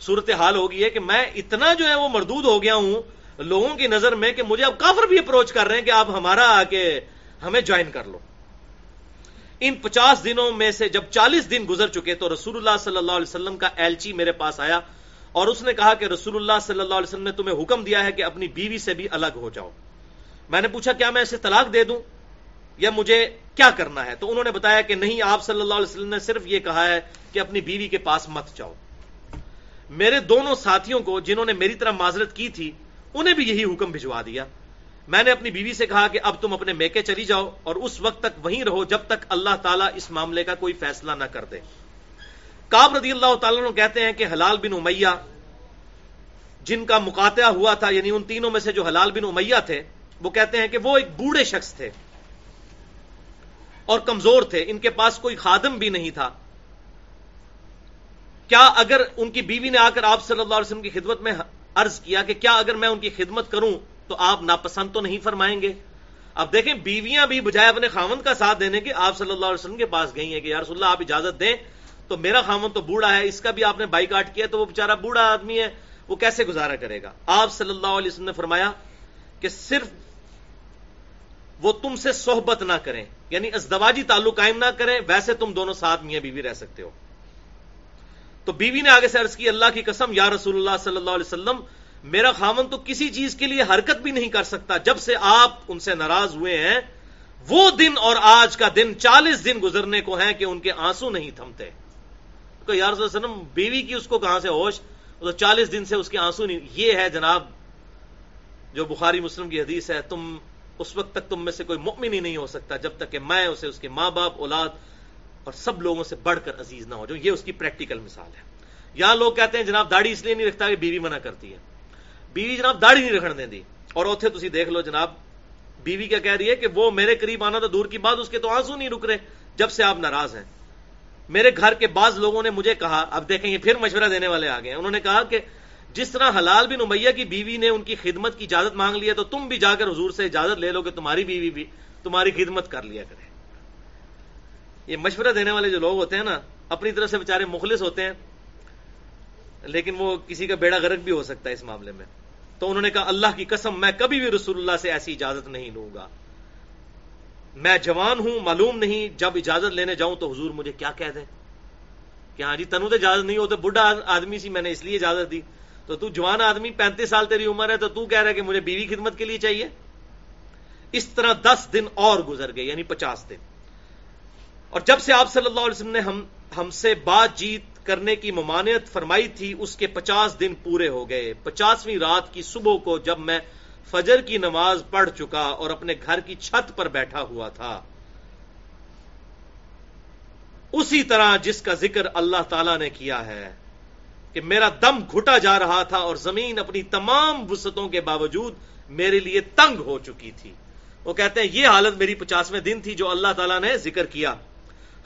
صورت حال ہوگی ہے کہ میں اتنا جو ہے وہ مردود ہو گیا ہوں لوگوں کی نظر میں کہ مجھے اب کافر بھی اپروچ کر رہے ہیں کہ آپ ہمارا آ کے ہمیں جوائن کر لو۔ ان پچاس دنوں میں سے جب چالیس دن گزر چکے تو رسول اللہ صلی اللہ علیہ وسلم کا ایلچی میرے پاس آیا اور اس نے کہا کہ رسول اللہ صلی اللہ علیہ وسلم نے تمہیں حکم دیا ہے کہ اپنی بیوی سے بھی الگ ہو جاؤ۔ میں نے پوچھا، کیا میں اسے طلاق دے دوں؟ یا مجھے کیا کرنا ہے؟ تو انہوں نے بتایا کہ نہیں، آپ صلی اللہ علیہ وسلم نے صرف یہ کہا ہے کہ اپنی بیوی کے پاس مت جاؤ۔ میرے دونوں ساتھیوں کو جنہوں نے میری طرح معذرت کی تھی، انہیں بھی یہی حکم بھجوا دیا۔ میں نے اپنی بیوی سے کہا کہ اب تم اپنے میکے چلی جاؤ اور اس وقت تک وہیں رہو جب تک اللہ تعالیٰ اس معاملے کا کوئی فیصلہ نہ کر دے۔ کاب رضی اللہ تعالیٰ کہتے ہیں کہ حلال بن امیہ، جن کا مقاتعہ ہوا تھا یعنی ان تینوں میں سے جو حلال بن امیہ تھے، وہ کہتے ہیں کہ وہ ایک بوڑھے شخص تھے۔ اور کمزور تھے، ان کے پاس کوئی خادم بھی نہیں تھا۔ کیا اگر ان کی بیوی نے آ کر آپ صلی اللہ علیہ وسلم کی خدمت میں عرض کیا کہ کیا اگر میں ان کی خدمت کروں تو آپ ناپسند تو نہیں فرمائیں گے؟ اب دیکھیں، بیویاں بھی بجائے اپنے خامن کا ساتھ دینے کے آپ صلی اللہ علیہ وسلم کے پاس گئی ہیں کہ یار اللہ، آپ اجازت دیں تو میرا خامن تو بوڑھا ہے، اس کا بھی آپ نے بائی کاٹ کیا تو وہ بےچارا بوڑھا آدمی ہے، وہ کیسے گزارا کرے گا؟ آپ صلی اللہ علیہ وسلم نے فرمایا کہ صرف وہ تم سے صحبت نہ کریں یعنی ازدواجی تعلق قائم نہ کریں، ویسے تم دونوں ساتھ میاں بیوی رہ سکتے ہو۔ تو بیوی نے آگے سے عرض کی، اللہ کی قسم، یا رسول اللہ صلی اللہ علیہ وسلم، میرا خامن تو کسی چیز کے لیے حرکت بھی نہیں کر سکتا جب سے آپ ان سے ناراض ہوئے ہیں۔ وہ دن اور آج کا دن، چالیس دن گزرنے کو ہیں کہ ان کے آنسو نہیں تھمتے۔ یا رسول وسلم، بیوی کی اس کو کہاں سے ہوش؟ تو چالیس دن سے اس کے آنسو نہیں۔ یہ ہے جناب، جو بخاری مسلم کی حدیث ہے، تم اس وقت تک تم میں سے کوئی مؤمن ہی نہیں ہو سکتا جب تک کہ میں اسے اس کے ماں باپ، اولاد اور سب لوگوں سے بڑھ کر عزیز نہ ہو جاؤں۔ یہ اس کی پریکٹیکل مثال ہے۔ یہاں لوگ کہتے ہیں جناب داڑھی اس لیے نہیں رکھتا کہ بیوی منع کرتی ہے۔ بیوی جناب داڑھی نہیں رکھنے دی۔ اور اوتھے تھی دیکھ لو جناب، بیوی کیا کہہ رہی ہے کہ وہ میرے قریب آنا تو دور کی بات، اس کے تو آنسو نہیں رک رہے جب سے آپ ناراض ہیں۔ میرے گھر کے بعض لوگوں نے مجھے کہا، اب دیکھیں یہ پھر مشورہ دینے والے آ گئے انہوں نے کہا کہ جس طرح حلال بن امیہ کی بیوی نے ان کی خدمت کی اجازت مانگ لی ہے، تو تم بھی جا کر حضور سے اجازت لے لو کہ تمہاری بیوی بھی تمہاری خدمت کر لیا کرے۔ یہ مشورہ دینے والے جو لوگ ہوتے ہیں نا، اپنی طرف سے بےچارے مخلص ہوتے ہیں، لیکن وہ کسی کا بیڑا غرق بھی ہو سکتا ہے اس معاملے میں۔ تو انہوں نے کہا، اللہ کی قسم، میں کبھی بھی رسول اللہ سے ایسی اجازت نہیں لوں گا۔ میں جوان ہوں، معلوم نہیں، جب اجازت لینے جاؤں تو حضور مجھے کیا کہہ دیں؟ کہ ہاں جی تنو تو اجازت نہیں ہو تو بڈھا آدمی سی، میں نے اس لیے اجازت دی۔ تو تو جوان آدمی پینتیس سال تیری عمر ہے تو تو کہہ رہا ہے کہ مجھے بیوی خدمت کے لیے چاہیے۔ اس طرح دس دن اور گزر گئے یعنی پچاس دن۔ اور جب سے آپ صلی اللہ علیہ وسلم نے ہم ہم سے بات جیت کرنے کی ممانعت فرمائی تھی، اس کے پچاس دن پورے ہو گئے۔ پچاسویں رات کی صبح کو جب میں فجر کی نماز پڑھ چکا اور اپنے گھر کی چھت پر بیٹھا ہوا تھا۔ اسی طرح جس کا ذکر اللہ تعالی نے کیا ہے کہ میرا دم گھٹا جا رہا تھا اور زمین اپنی تمام وسطوں کے باوجود میرے لیے تنگ ہو چکی تھی۔ وہ کہتے ہیں، یہ حالت میری پچاسویں دن تھی جو اللہ تعالیٰ نے ذکر کیا۔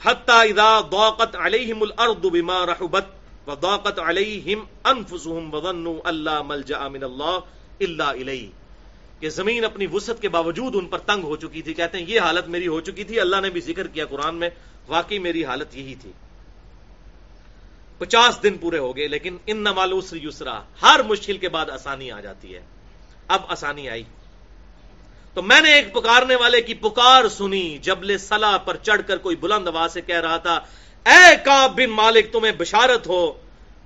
اذا ضاقت علیہم الارض بما رحبت وضاقت علیہم انفسهم وظنوا اللہ ملجا من اللہ الا الیہ۔ کہ زمین اپنی وسط کے باوجود ان پر تنگ ہو چکی تھی۔ کہتے ہیں، یہ حالت میری ہو چکی تھی، اللہ نے بھی ذکر کیا قرآن میں، واقعی میری حالت یہی تھی۔ پچاس دن پورے ہو گئے، لیکن ان نمالوس یسرا، ہر مشکل کے بعد آسانی آ جاتی ہے۔ اب آسانی آئی۔ تو میں نے ایک پکارنے والے کی پکار سنی، جبل سلا پر چڑھ کر کوئی بلند آواز سے کہہ رہا تھا، اے کاب بن مالک، تمہیں بشارت ہو۔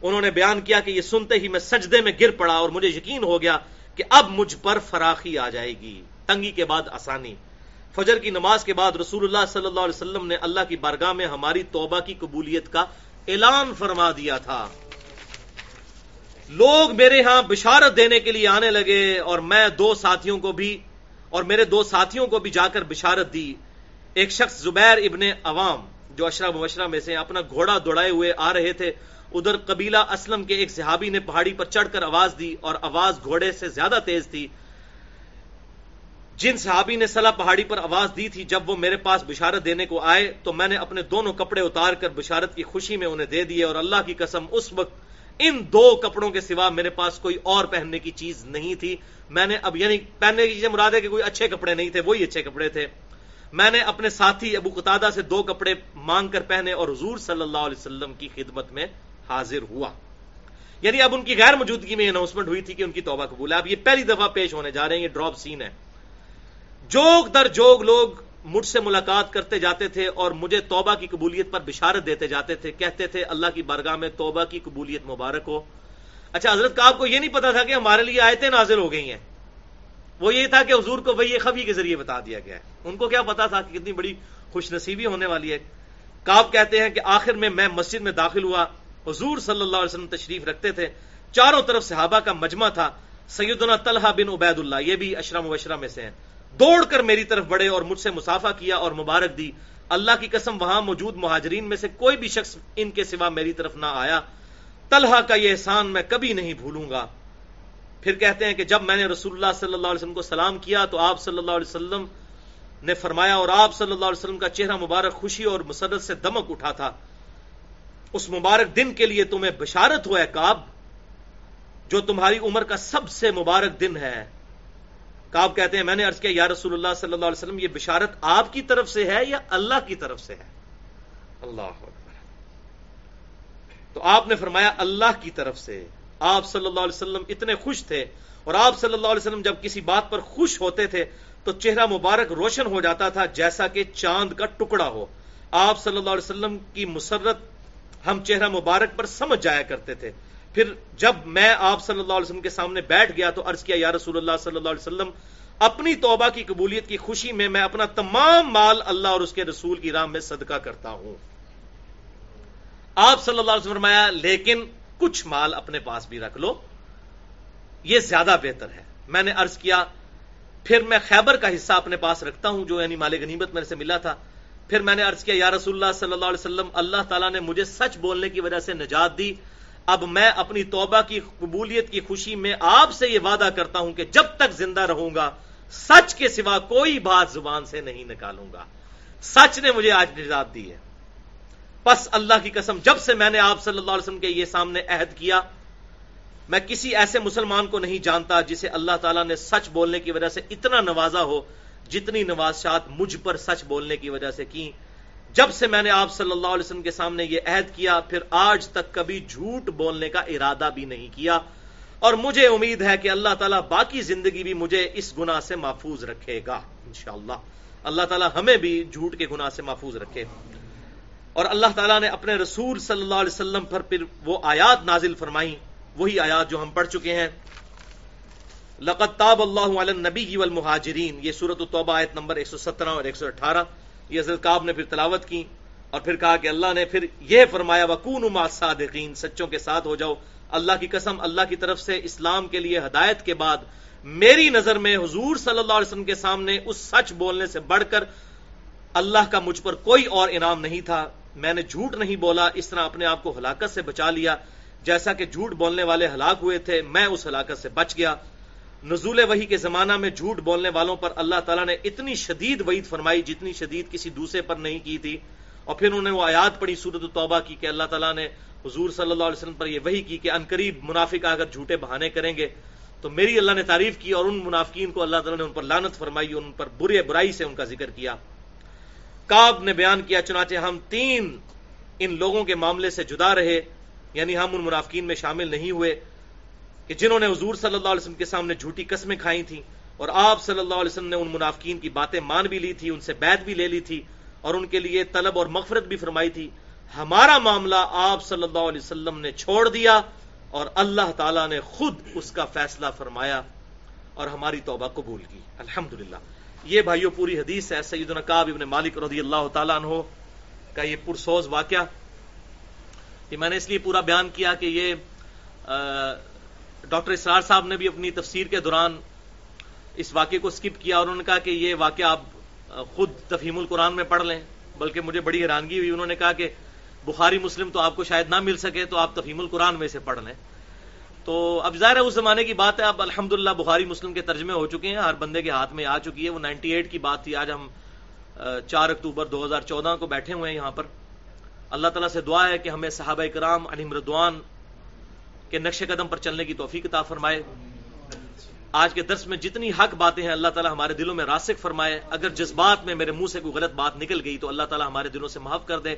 انہوں نے بیان کیا کہ یہ سنتے ہی میں سجدے میں گر پڑا اور مجھے یقین ہو گیا کہ اب مجھ پر فراخی آ جائے گی۔ تنگی کے بعد آسانی۔ فجر کی نماز کے بعد رسول اللہ صلی اللہ علیہ وسلم نے اللہ کی بارگاہ میں ہماری توبہ کی قبولیت کا اعلان فرما دیا تھا۔ لوگ میرے ہاں بشارت دینے کے لیے آنے لگے اور میں دو ساتھیوں کو بھی اور میرے دو ساتھیوں کو بھی جا کر بشارت دی۔ ایک شخص زبیر ابن عوام جو اشرا مبشرہ میں سے اپنا گھوڑا دوڑائے ہوئے آ رہے تھے، ادھر قبیلہ اسلم کے ایک صحابی نے پہاڑی پر چڑھ کر آواز دی اور آواز گھوڑے سے زیادہ تیز تھی۔ جن صحابی نے سلا پہاڑی پر آواز دی تھی، جب وہ میرے پاس بشارت دینے کو آئے، تو میں نے اپنے دونوں کپڑے اتار کر بشارت کی خوشی میں انہیں دے دیے اور اللہ کی قسم اس وقت ان دو کپڑوں کے سوا میرے پاس کوئی اور پہننے کی چیز نہیں تھی۔ میں نے اب یعنی پہننے کی چیزیں مراد ہے کہ کوئی اچھے کپڑے نہیں تھے، وہی اچھے کپڑے تھے۔ میں نے اپنے ساتھی ابو قطادہ سے دو کپڑے مانگ کر پہنے اور حضور صلی اللہ علیہ وسلم کی خدمت میں حاضر ہوا۔ یعنی اب ان کی غیر موجودگی میں اناؤنسمنٹ ہوئی تھی کہ ان کی توبہ قبول ہے۔ اب یہ پہلی دفعہ پیش ہونے جا رہے ہیں، یہ ڈراپ سین ہے۔ جوگ در جوگ لوگ مجھ سے ملاقات کرتے جاتے تھے اور مجھے توبہ کی قبولیت پر بشارت دیتے جاتے تھے، کہتے تھے، اللہ کی بارگاہ میں توبہ کی قبولیت مبارک ہو۔ اچھا حضرت کا آپ کو یہ نہیں پتا تھا کہ ہمارے لیے آیتیں نازل ہو گئی ہیں۔ وہ یہ تھا کہ حضور کو وہی خفی کے ذریعے بتا دیا گیا ہے۔ ان کو کیا پتا تھا کہ کتنی بڑی خوش نصیبی ہونے والی ہے۔ کاب کہتے ہیں کہ آخر میں میں مسجد میں داخل ہوا۔ حضور صلی اللہ علیہ وسلم تشریف رکھتے تھے۔ چاروں طرف صحابہ کا مجمع تھا۔ سیدنا طلحہ بن عبید اللہ یہ بھی اشرم وشرہ میں سے ہیں۔ دوڑ کر میری طرف بڑھے اور مجھ سے مسافہ کیا اور مبارک دی۔ اللہ کی قسم، وہاں موجود مہاجرین میں سے کوئی بھی شخص ان کے سوا میری طرف نہ آیا۔ طلحہ کا یہ احسان میں کبھی نہیں بھولوں گا۔ پھر کہتے ہیں کہ جب میں نے رسول اللہ صلی اللہ علیہ وسلم کو سلام کیا تو آپ صلی اللہ علیہ وسلم نے فرمایا اور آپ صلی اللہ علیہ وسلم کا چہرہ مبارک، خوشی اور مسرت سے دمک اٹھا تھا۔ اس مبارک دن کے لیے تمہیں بشارت ہوا ہے کاب جو تمہاری عمر کا سب سے مبارک دن ہے۔ کاب کہتے ہیں میں نے عرض کیا، یا رسول اللہ صلی اللہ علیہ وسلم، یہ بشارت آپ کی طرف سے ہے یا اللہ کی طرف سے ہے؟ اللہ تو آپ نے فرمایا اللہ کی طرف سے۔ آپ صلی اللہ علیہ وسلم اتنے خوش تھے اور آپ صلی اللہ علیہ وسلم جب کسی بات پر خوش ہوتے تھے تو چہرہ مبارک روشن ہو جاتا تھا جیسا کہ چاند کا ٹکڑا ہو۔ آپ صلی اللہ علیہ وسلم کی مسرت ہم چہرہ مبارک پر سمجھ جایا کرتے تھے۔ پھر جب میں آپ صلی اللہ علیہ وسلم کے سامنے بیٹھ گیا تو عرض کیا، یا رسول اللہ صلی اللہ علیہ وسلم، اپنی توبہ کی قبولیت کی خوشی میں میں اپنا تمام مال اللہ اور اس کے رسول کی راہ میں صدقہ کرتا ہوں۔ آپ صلی اللہ علیہ وسلم فرمایا، لیکن کچھ مال اپنے پاس بھی رکھ لو، یہ زیادہ بہتر ہے۔ میں نے عرض کیا، پھر میں خیبر کا حصہ اپنے پاس رکھتا ہوں، جو یعنی مال غنیمت میرے سے ملا تھا۔ پھر میں نے عرض کیا، یا رسول اللہ صلی اللہ علیہ وسلم، اللہ تعالیٰ نے مجھے سچ بولنے کی وجہ سے نجات دی۔ اب میں اپنی توبہ کی قبولیت کی خوشی میں آپ سے یہ وعدہ کرتا ہوں کہ جب تک زندہ رہوں گا، سچ کے سوا کوئی بات زبان سے نہیں نکالوں گا۔ سچ نے مجھے آج نجات دی ہے۔ بس اللہ کی قسم، جب سے میں نے آپ صلی اللہ علیہ وسلم کے یہ سامنے عہد کیا، میں کسی ایسے مسلمان کو نہیں جانتا جسے اللہ تعالیٰ نے سچ بولنے کی وجہ سے اتنا نوازا ہو جتنی نوازشات مجھ پر سچ بولنے کی وجہ سے کی۔ جب سے میں نے آپ صلی اللہ علیہ وسلم کے سامنے یہ عہد کیا، پھر آج تک کبھی جھوٹ بولنے کا ارادہ بھی نہیں کیا۔ اور مجھے امید ہے کہ اللہ تعالیٰ باقی زندگی بھی مجھے اس گناہ سے محفوظ رکھے گا، انشاءاللہ۔ اللہ تعالیٰ ہمیں بھی جھوٹ کے گناہ سے محفوظ رکھے۔ اور اللہ تعالیٰ نے اپنے رسول صلی اللہ علیہ وسلم پر پھر وہ آیات نازل فرمائی وہی آیات جو ہم پڑھ چکے ہیں۔ لقد تاب اللہ علی النبی والمہاجرین، یہ صورت التوبہ آیت نمبر 117 اور 118 یہ حضرت کعب نے پھر تلاوت کی اور پھر کہا کہ اللہ نے پھر یہ فرمایا وکون مع الصادقین سچوں کے ساتھ ہو جاؤ۔ اللہ کی قسم، اللہ کی طرف سے اسلام کے لیے ہدایت کے بعد میری نظر میں حضور صلی اللہ علیہ وسلم کے سامنے اس سچ بولنے سے بڑھ کر اللہ کا مجھ پر کوئی اور انعام نہیں تھا۔ میں نے جھوٹ نہیں بولا، اس طرح اپنے آپ کو ہلاکت سے بچا لیا۔ جیسا کہ جھوٹ بولنے والے ہلاک ہوئے تھے، میں اس ہلاکت سے بچ گیا۔ نزول وحی کے زمانہ میں جھوٹ بولنے والوں پر اللہ تعالیٰ نے اتنی شدید وعید فرمائی جتنی شدید کسی دوسرے پر نہیں کی تھی۔ اور پھر انہوں نے وہ آیات پڑھی صورت توبہ کی کہ اللہ تعالیٰ نے حضور صلی اللہ علیہ وسلم پر یہ وہی کی کہ انقریب منافق اگر جھوٹے بہانے کریں گے تو میری اللہ نے تعریف کی اور ان منافقین کو اللہ تعالیٰ نے ان پر لانت فرمائی اور ان پر برے برائی سے ان کا ذکر کیا۔ کاب نے بیان کیا چنانچہ ہم تین ان لوگوں کے معاملے سے جدا رہے یعنی ہم ان منافقین میں شامل نہیں ہوئے۔ کہ جنہوں نے حضور صلی اللہ علیہ وسلم کے سامنے جھوٹی قسمیں کھائی تھیں اور آپ صلی اللہ علیہ وسلم نے ان منافقین کی باتیں مان بھی لی تھی، ان سے بیت بھی لے لی تھی اور ان کے لیے طلب اور مغفرت بھی فرمائی تھی۔ ہمارا معاملہ آپ صلی اللہ علیہ وسلم نے چھوڑ دیا اور اللہ تعالیٰ نے خود اس کا فیصلہ فرمایا اور ہماری توبہ قبول کی۔ الحمد یہ بھائیو، پوری حدیث ہے سعید القاب ابن مالک رضی اللہ تعالیٰ عنہ کا یہ پرسوز واقعہ۔ یہ میں نے اس لیے پورا بیان کیا کہ یہ ڈاکٹر اسرار صاحب نے بھی اپنی تفسیر کے دوران اس واقعے کو سکپ کیا اور انہوں نے کہا کہ یہ واقعہ آپ خود تفہیم القرآن میں پڑھ لیں، بلکہ مجھے بڑی حیرانگی ہوئی۔ انہوں نے کہا کہ بخاری مسلم تو آپ کو شاید نہ مل سکے، تو آپ تفہیم القرآن میں سے پڑھ لیں۔ تو اب ظاہر ہے اس زمانے کی بات ہے، اب الحمد بخاری مسلم کے ترجمے ہو چکے ہیں، ہر بندے کے ہاتھ میں آ چکی ہے۔ وہ نائنٹی ایٹ کی بات تھی، آج ہم چار اکتوبر دو ہزار چودہ کو بیٹھے ہوئے ہیں یہاں پر۔ اللہ تعالیٰ سے دعا ہے کہ ہمیں صحابہ کرام علی مردوان کے نقش قدم پر چلنے کی توفیق عطا فرمائے۔ آج کے درس میں جتنی حق باتیں ہیں اللہ تعالیٰ ہمارے دلوں میں راسک فرمائے۔ اگر جذبات میں میرے منہ سے کوئی غلط بات نکل گئی تو اللہ تعالیٰ ہمارے دلوں سے معاف کر دے۔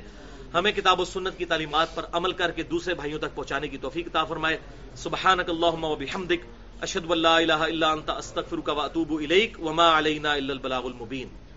ہمیں کتاب و سنت کی تعلیمات پر عمل کر کے دوسرے بھائیوں تک پہنچانے کی توفیق عطا فرمائے۔ سبحانک اللہم و بحمدک، اشہد واللہ الہ الا انت، استغفرک و اتوب الیک، وما علینا الا البلاغ المبین۔